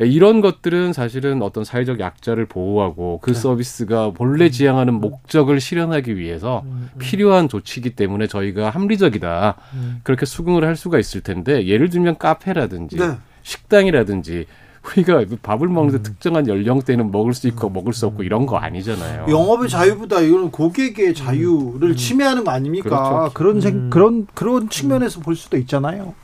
예, 이런 것들은 사실은 어떤 사회적 약자를 보호하고 그 서비스가 본래 지향하는 목적을 실현하기 위해서 필요한 조치이기 때문에 저희가 합리적이다. 그렇게 수긍을 할 수가 있을 텐데 예를 들면 카페라든지 네. 식당이라든지 우리가 밥을 먹는데 특정한 연령대는 먹을 수 있고 먹을 수 없고 이런 거 아니잖아요. 영업의 자유보다 이거는 고객의 자유를 침해하는 거 아닙니까? 그렇죠. 그런 생, 그런 그런 측면에서 볼 수도 있잖아요.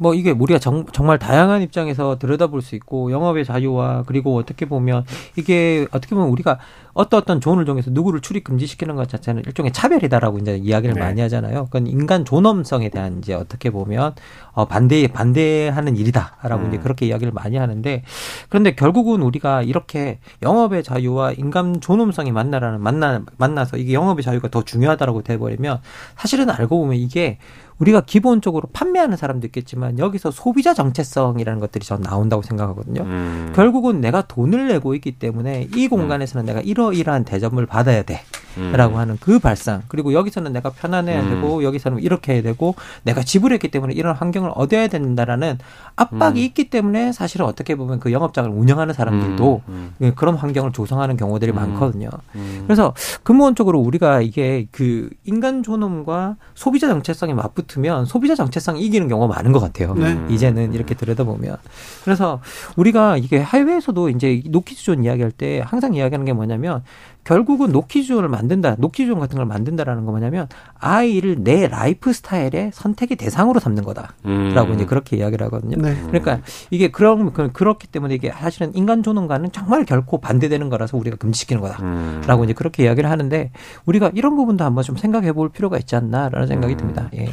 뭐 이게 우리가 정, 말 다양한 입장에서 들여다볼 수 있고 영업의 자유와 그리고 어떻게 보면 이게 어떻게 보면 우리가 어떤 어떤 존을 정해서 누구를 출입 금지시키는 것 자체는 일종의 차별이다라고 이제 이야기를 네. 많이 하잖아요. 그건 인간 존엄성에 대한 이제 어떻게 보면 어 반대 반대하는 일이다라고 음. 이제 그렇게 이야기를 많이 하는데 그런데 결국은 우리가 이렇게 영업의 자유와 인간 존엄성이 만나라는 만나 만나서 이게 영업의 자유가 더 중요하다라고 돼버리면 사실은 알고 보면 이게 우리가 기본적으로 판매하는 사람도 있겠지만 여기서 소비자 정체성이라는 것들이 전 나온다고 생각하거든요. 음. 결국은 내가 돈을 내고 있기 때문에 이 공간에서는 내가 이러이러한 대접을 받아야 돼. 음. 라고 하는 그 발상. 그리고 여기서는 내가 편안해야 음. 되고 여기서는 이렇게 해야 되고 내가 지불했기 때문에 이런 환경을 얻어야 된다라는 압박이 음. 있기 때문에 사실은 어떻게 보면 그 영업장을 운영하는 사람들도 음, 예, 그런 환경을 조성하는 경우들이 음. 많거든요. 음. 그래서 근본적으로 우리가 이게 그 인간 존엄과 소비자 정체성이 맞붙으면 소비자 정체성이 이기는 경우가 많은 것 같아요. 네. 이제는 이렇게 들여다보면. 그래서 우리가 이게 해외에서도 이제 노키즈존 이야기할 때 항상 이야기하는 게 뭐냐면 결국은 노키즈존을 만든다, 노키즈존 같은 걸 만든다라는 거 뭐냐면 아이를 내 라이프 스타일의 선택의 대상으로 삼는 거다라고 음. 이제 그렇게 이야기를 하거든요. 네. 그러니까 이게 그런 그- 그렇기 때문에 이게 사실은 인간 존엄과는 정말 결코 반대되는 거라서 우리가 금지시키는 거다. 음. 라고 이제 그렇게 이야기를 하는데 우리가 이런 부분도 한번 좀 생각해 볼 필요가 있지 않나라는 생각이 음. 듭니다. 예.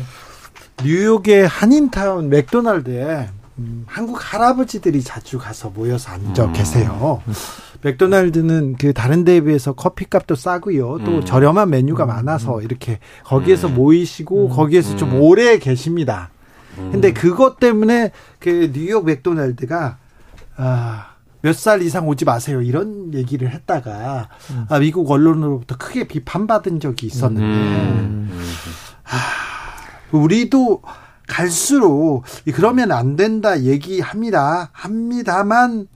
뉴욕의 한인타운 맥도날드에 음, 한국 할아버지들이 자주 가서 모여서 앉아 음. 계세요. 맥도날드는 그 다른 데에 비해서 커피값도 싸고요. 또 음. 저렴한 메뉴가 많아서 이렇게 거기에서 음. 모이시고 거기에서 좀 음. 오래 계십니다. 음. 근데 그것 때문에 그 뉴욕 맥도날드가 아, 몇 살 이상 오지 마세요. 이런 얘기를 했다가 아, 미국 언론으로부터 크게 비판받은 적이 있었는데 음. 음. 우리도 갈수록 그러면 안 된다 얘기합니다. 합니다만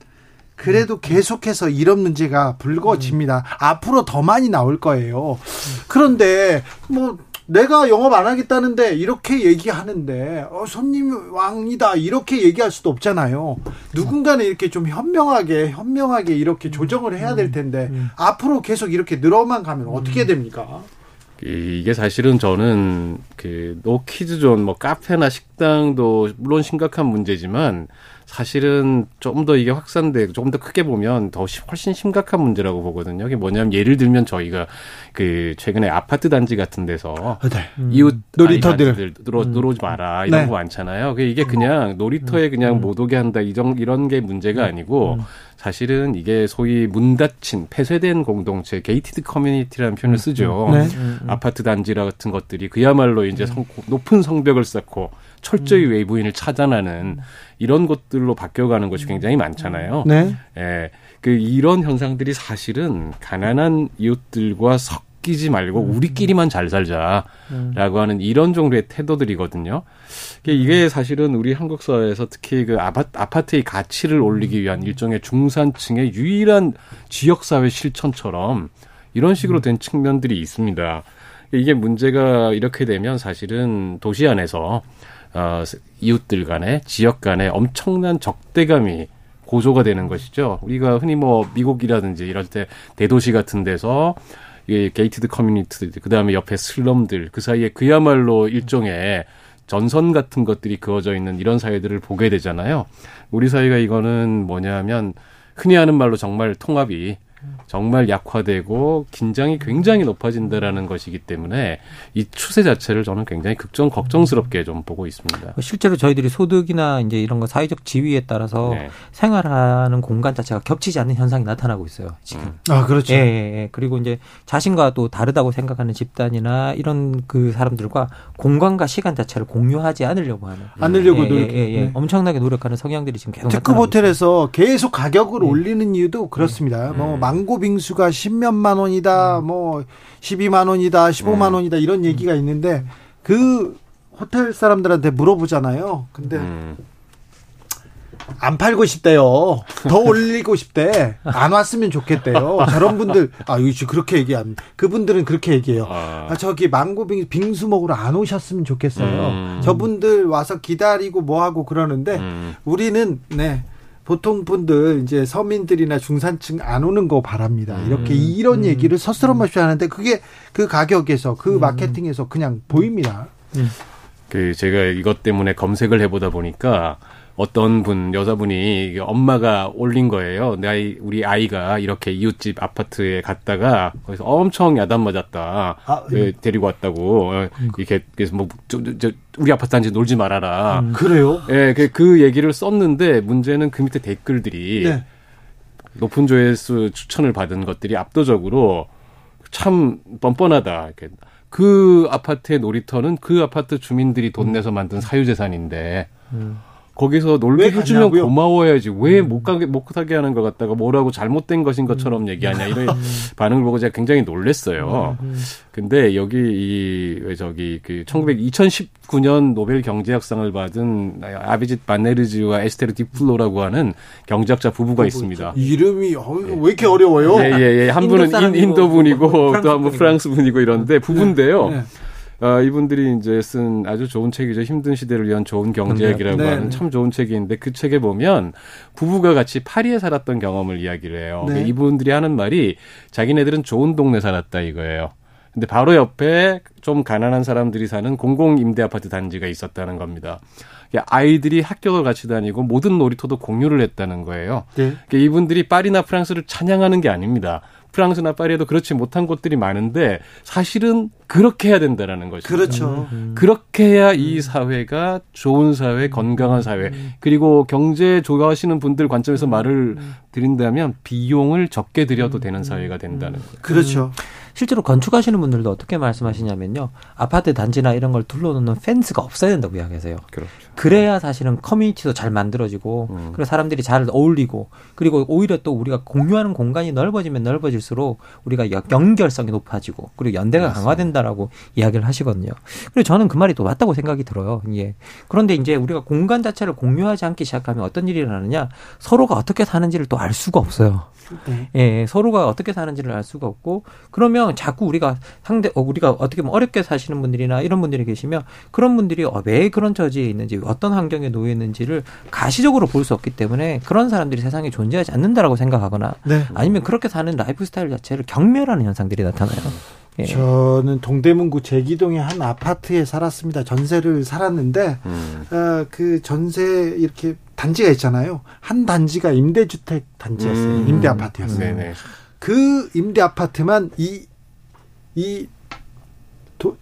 그래도 계속해서 이런 문제가 불거집니다. 앞으로 더 많이 나올 거예요. 그런데 뭐 내가 영업 안 하겠다는데 이렇게 얘기하는데 어, 손님 왕이다 이렇게 얘기할 수도 없잖아요. 누군가는 이렇게 좀 현명하게 현명하게 이렇게 조정을 해야 될 텐데 앞으로 계속 이렇게 늘어만 가면 어떻게 됩니까? 이- 이게 사실은 저는 그 노키즈존 뭐 카페나 식당도 물론 심각한 문제지만 사실은 좀 더 이게 확산돼 조금 더 크게 보면 더 시- 훨씬 심각한 문제라고 보거든요. 이게 뭐냐면 예를 들면 저희가 그 최근에 아파트 단지 같은 데서 네. 이웃 놀이터들. 들어 들어오지 마라 이런 네. 거 많잖아요. 이게 그냥 놀이터에 그냥 못 오게 한다 이런 이런 게 문제가 아니고 사실은 이게 소위 문 닫힌 폐쇄된 공동체 gated community라는 표현을 쓰죠. 네. 아파트 단지라 같은 것들이 그야말로 이제 성- 높은 성벽을 쌓고 철저히 외부인을 차단하는 이런 것들로 바뀌어가는 것이 굉장히 많잖아요. 네. 예, 그 이런 현상들이 사실은 가난한 이웃들과 섞이지 말고 우리끼리만 잘 살자라고 하는 이런 정도의 태도들이거든요. 이게- 사실은 우리 한국 사회에서 특히 그 아파, 아파트의 가치를 올리기 위한 일종의 중산층의 유일한 지역 사회 실천처럼 이런 식으로 된 측면들이 있습니다. 이게 문제가 이렇게 되면 사실은 도시 안에서 어, 이웃들 간에 지역 간에 엄청난 적대감이 고조가 되는 것이죠. 우리가 흔히 뭐 미국이라든지 이럴 때 대도시 같은 데서 이 gated community 그다음에 옆에 슬럼들 그 사이에 그야말로 일종의 전선 같은 것들이 그어져 있는 이런 사회들을 보게 되잖아요. 우리 사회가 이거는 뭐냐면 흔히 하는 말로 정말 통합이 정말 약화되고 긴장이 굉장히 높아진다라는 것이기 때문에 이 추세 자체를 저는 굉장히 극정 걱정스럽게 좀 보고 있습니다. 실제로 저희들이 소득이나 이제 이런 거 사회적 지위에 따라서 네. 생활하는 공간 자체가 겹치지 않는 현상이 나타나고 있어요. 지금. 아, 그렇죠. 예, 예, 예. 그리고 이제 자신과 또 다르다고 생각하는 집단이나 이런 그 사람들과 공간과 시간 자체를 공유하지 않으려고 하는. 않으려고 예, 노력. 예, 예, 예. 네. 엄청나게 노력하는 성향들이 지금 계속 특급 나타나고 있어요. 호텔에서 계속 가격을 네. 올리는 이유도 그렇습니다. 뭐 음. 망고 빙수가 10몇만 원이다, 뭐 12만 원이다, 15만 음. 원이다 이런 얘기가 있는데 그 호텔 사람들한테 물어보잖아요. 근데 음. 안 팔고 싶대요. 더 올리고 싶대. 안 왔으면 좋겠대요. 저런 분들 아 이거 그렇게 얘기한 그분들은 그렇게 얘기해요. 아, 아, 저기 망고 빙, 빙수 먹으러 안 오셨으면 좋겠어요. 음. 저분들 와서 기다리고 뭐 하고 그러는데 음. 우리는 네 보통 분들 이제 서민들이나 중산층 안 오는 거 바랍니다. 음. 이렇게 이런 얘기를 서스럼없이 하는데 그게 그 가격에서 음. 그 마케팅에서 그냥 보입니다. 그 제가 이것 때문에 검색을 해보다 보니까 어떤 분 여자분이 엄마가 올린 거예요. 내 아이 우리 아이가 이렇게 이웃집 아파트에 갔다가 거기서 엄청 야단 맞았다. 아, 예, 데리고 왔다고 어, 이렇게 그래서 뭐 저, 저, 저, 우리 아파트 단지 놀지 말아라. 그래요? 예, 그, 그 얘기를 썼는데 문제는 그 밑에 댓글들이 네. 높은 조회수 추천을 받은 것들이 압도적으로 참 뻔뻔하다. 이렇게 그 아파트의 놀이터는 그 아파트 주민들이 돈 내서 만든 사유재산인데 거기서 놀게 왜 해주면? 고마워야지 왜 못 가게 못 가게 하는 것 같다가 뭐라고 잘못된 것인 것처럼 얘기하냐 이런 반응을 보고 제가 굉장히 놀랬어요. 근데 여기 이왜 저기 그 1900, 2019년 노벨 경제학상을 받은 아비짓 바네르지와 에스테르 뒤플로라고 하는 경제학자 부부가 있습니다. 이름이 어, 왜 이렇게 어려워요? 예, 예, 예. 한 인도 분은 인, 사람이고, 인도 분이고 또 한 분. 프랑스 분이고 이런데 부부인데요. 네. 아, 이분들이 이제 쓴 아주 좋은 책이죠. 힘든 시대를 위한 좋은 경제학이라고 네, 하는 네. 참 좋은 책인데 그 책에 보면 부부가 같이 파리에 살았던 경험을 이야기를 해요. 네. 이분들이 하는 말이 자기네들은 좋은 동네 살았다 이거예요. 근데 바로 옆에 좀 가난한 사람들이 사는 공공 임대 아파트 단지가 있었다는 겁니다. 아이들이 학교도 같이 다니고 모든 놀이터도 공유를 했다는 거예요. 네. 그러니까 이분들이 파리나 프랑스를 찬양하는 게 아닙니다. 프랑스나 파리에도 그렇지 못한 곳들이 많은데 사실은 그렇게 해야 된다라는 것이죠. 그렇죠. 그렇게 해야 이 사회가 좋은 사회, 건강한 사회, 그리고 경제 좋아하시는 분들 관점에서 말을 드린다면 비용을 적게 들여도 되는 사회가 된다는 거예요. 그렇죠. 실제로 건축하시는 분들도 어떻게 말씀하시냐면요. 아파트 단지나 이런 걸 둘러놓는 펜스가 없어야 된다고 이야기하세요. 그렇죠. 그래야 사실은 커뮤니티도 잘 만들어지고 음. 그리고 사람들이 잘 어울리고 그리고 오히려 또 우리가 공유하는 공간이 넓어지면 넓어질수록 우리가 연- 연결성이 높아지고 그리고 연대가 강화된다라고 이야기를 하시거든요. 그리고 저는 그 말이 또 맞다고 생각이 들어요. 예. 그런데 이제 우리가 공간 자체를 공유하지 않기 시작하면 어떤 일이 일어나느냐 서로가 어떻게 사는지를 또 알 수가 없어요. 네. 예, 서로가 어떻게 사는지를 알 수가 없고 그러면 자꾸 우리가 상대 어, 우리가 어떻게 보면 어렵게 사시는 분들이나 이런 분들이 계시면 그런 분들이 어, 왜 그런 처지에 있는지 어떤 환경에 놓여 있는지를 가시적으로 볼 수 없기 때문에 그런 사람들이 세상에 존재하지 않는다라고 생각하거나 네. 아니면 그렇게 사는 라이프 스타일 자체를 경멸하는 현상들이 나타나요. 예. 저는 동대문구 제기동의 한 아파트에 살았습니다. 전세를 살았는데 음. 어, 그 전세 이렇게 단지가 있잖아요. 한 단지가 임대주택 단지였어요. 음. 임대 아파트였어요. 네네. 그 임대 아파트만 이 이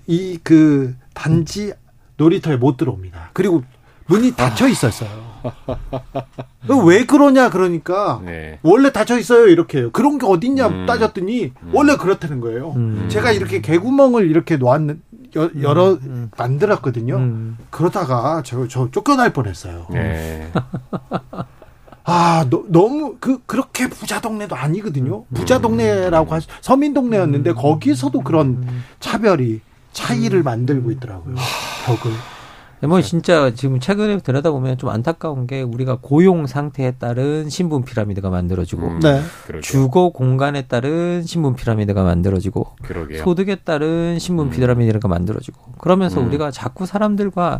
이 그 단지 놀이터에 못 들어옵니다. 그리고 문이 닫혀 있었어요. 왜 그러냐 그러니까 네. 원래 닫혀 있어요 이렇게 요. 그런 게 어딨냐 음. 따졌더니 원래 그렇다는 거예요. 음. 제가 이렇게 개구멍을 이렇게 놓았는 여, 여러 음. 만들었거든요. 음. 그러다가 저, 저 쫓겨날 뻔했어요. 네. 아 너, 너무 그 그렇게 부자 동네도 아니거든요. 부자 동네라고 하 서민 동네였는데 거기서도 그런 차별이 차이를 만들고 있더라고요. 벽을. 뭐 진짜 지금 최근에 들여다보면 좀 안타까운 게 우리가 고용 상태에 따른 신분 피라미드가 만들어지고 음. 네. 주거 공간에 따른 신분 피라미드가 만들어지고 그러게요. 소득에 따른 신분 음. 피라미드가 만들어지고 그러면서 음. 우리가 자꾸 사람들과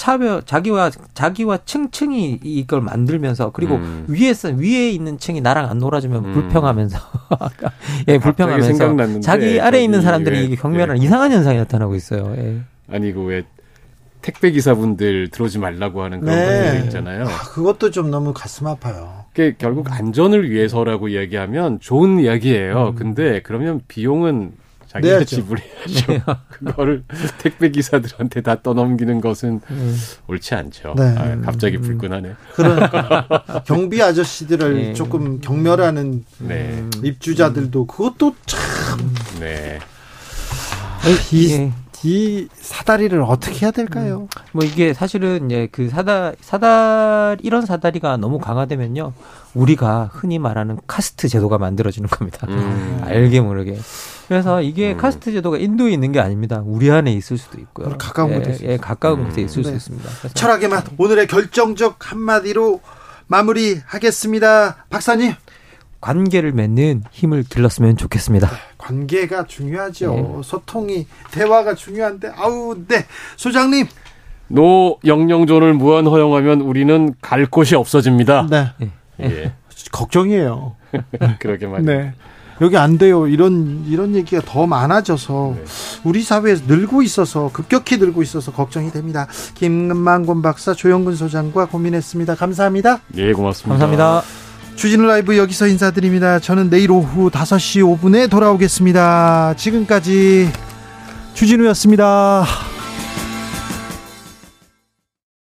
차별 자기와 자기와 층층이 이걸 만들면서 그리고 음. 위에서 위에 있는 층이 나랑 안 놀아주면 음. 불평하면서 예 불평하면서 생각났는데 자기 아래 에 있는 저기 사람들이 왜- 이게 경멸하는 예. 이상한 현상이 나타나고 있어요. 예. 아니 그왜 택배 기사분들 들어오지 말라고 하는 그런 네. 분들이 있잖아요. 아, 그것도 좀 너무 가슴 아파요. 그게 결국 안전을 위해서라고 이야기하면 좋은 이야기예요. 근데 그러면 비용은 자기가 내야죠. 지불해야죠. 그거를 택배 기사들한테 다 떠넘기는 것은 옳지 않죠. 네. 아, 갑자기 불끈하네. 그런 경비 아저씨들을 네. 조금 경멸하는 네, 입주자들도 그것도 참 네. 이, 예. 이 사다리를 어떻게 해야 될까요? 뭐 이게 사실은 이제 그 사다 사다 이런 사다리가 너무 강화되면요 우리가 흔히 말하는 카스트 제도가 만들어지는 겁니다. 음. 알게 모르게. 그래서 이게 음. 카스트 제도가 인도에 있는 게 아닙니다. 우리 안에 있을 수도 있고요. 가까운 예, 곳에 있을 예, 가까운 음. 곳에 있을 수 네. 있습니다. 그래서 철학의 맛 오늘의 결정적 한마디로 마무리하겠습니다. 박사님 관계를 맺는 힘을 길렀으면 좋겠습니다. 관계가 중요하죠. 네. 소통이 대화가 중요한데 아우 네 소장님 노 영영존을 무한 허용하면 우리는 갈 곳이 없어집니다. 네 예, 걱정이에요. 그러게 말이에요. 네. 여기 안 돼요. 이런 이런 얘기가 더 많아져서 네. 우리 사회에서 늘고 있어서 급격히 늘고 있어서 걱정이 됩니다. 김만곤 박사, 조영근 소장과 고민했습니다. 감사합니다. 예, 고맙습니다. 감사합니다. 주진우 라이브 여기서 인사드립니다. 저는 내일 오후 5시 5분에 돌아오겠습니다. 지금까지 주진우였습니다.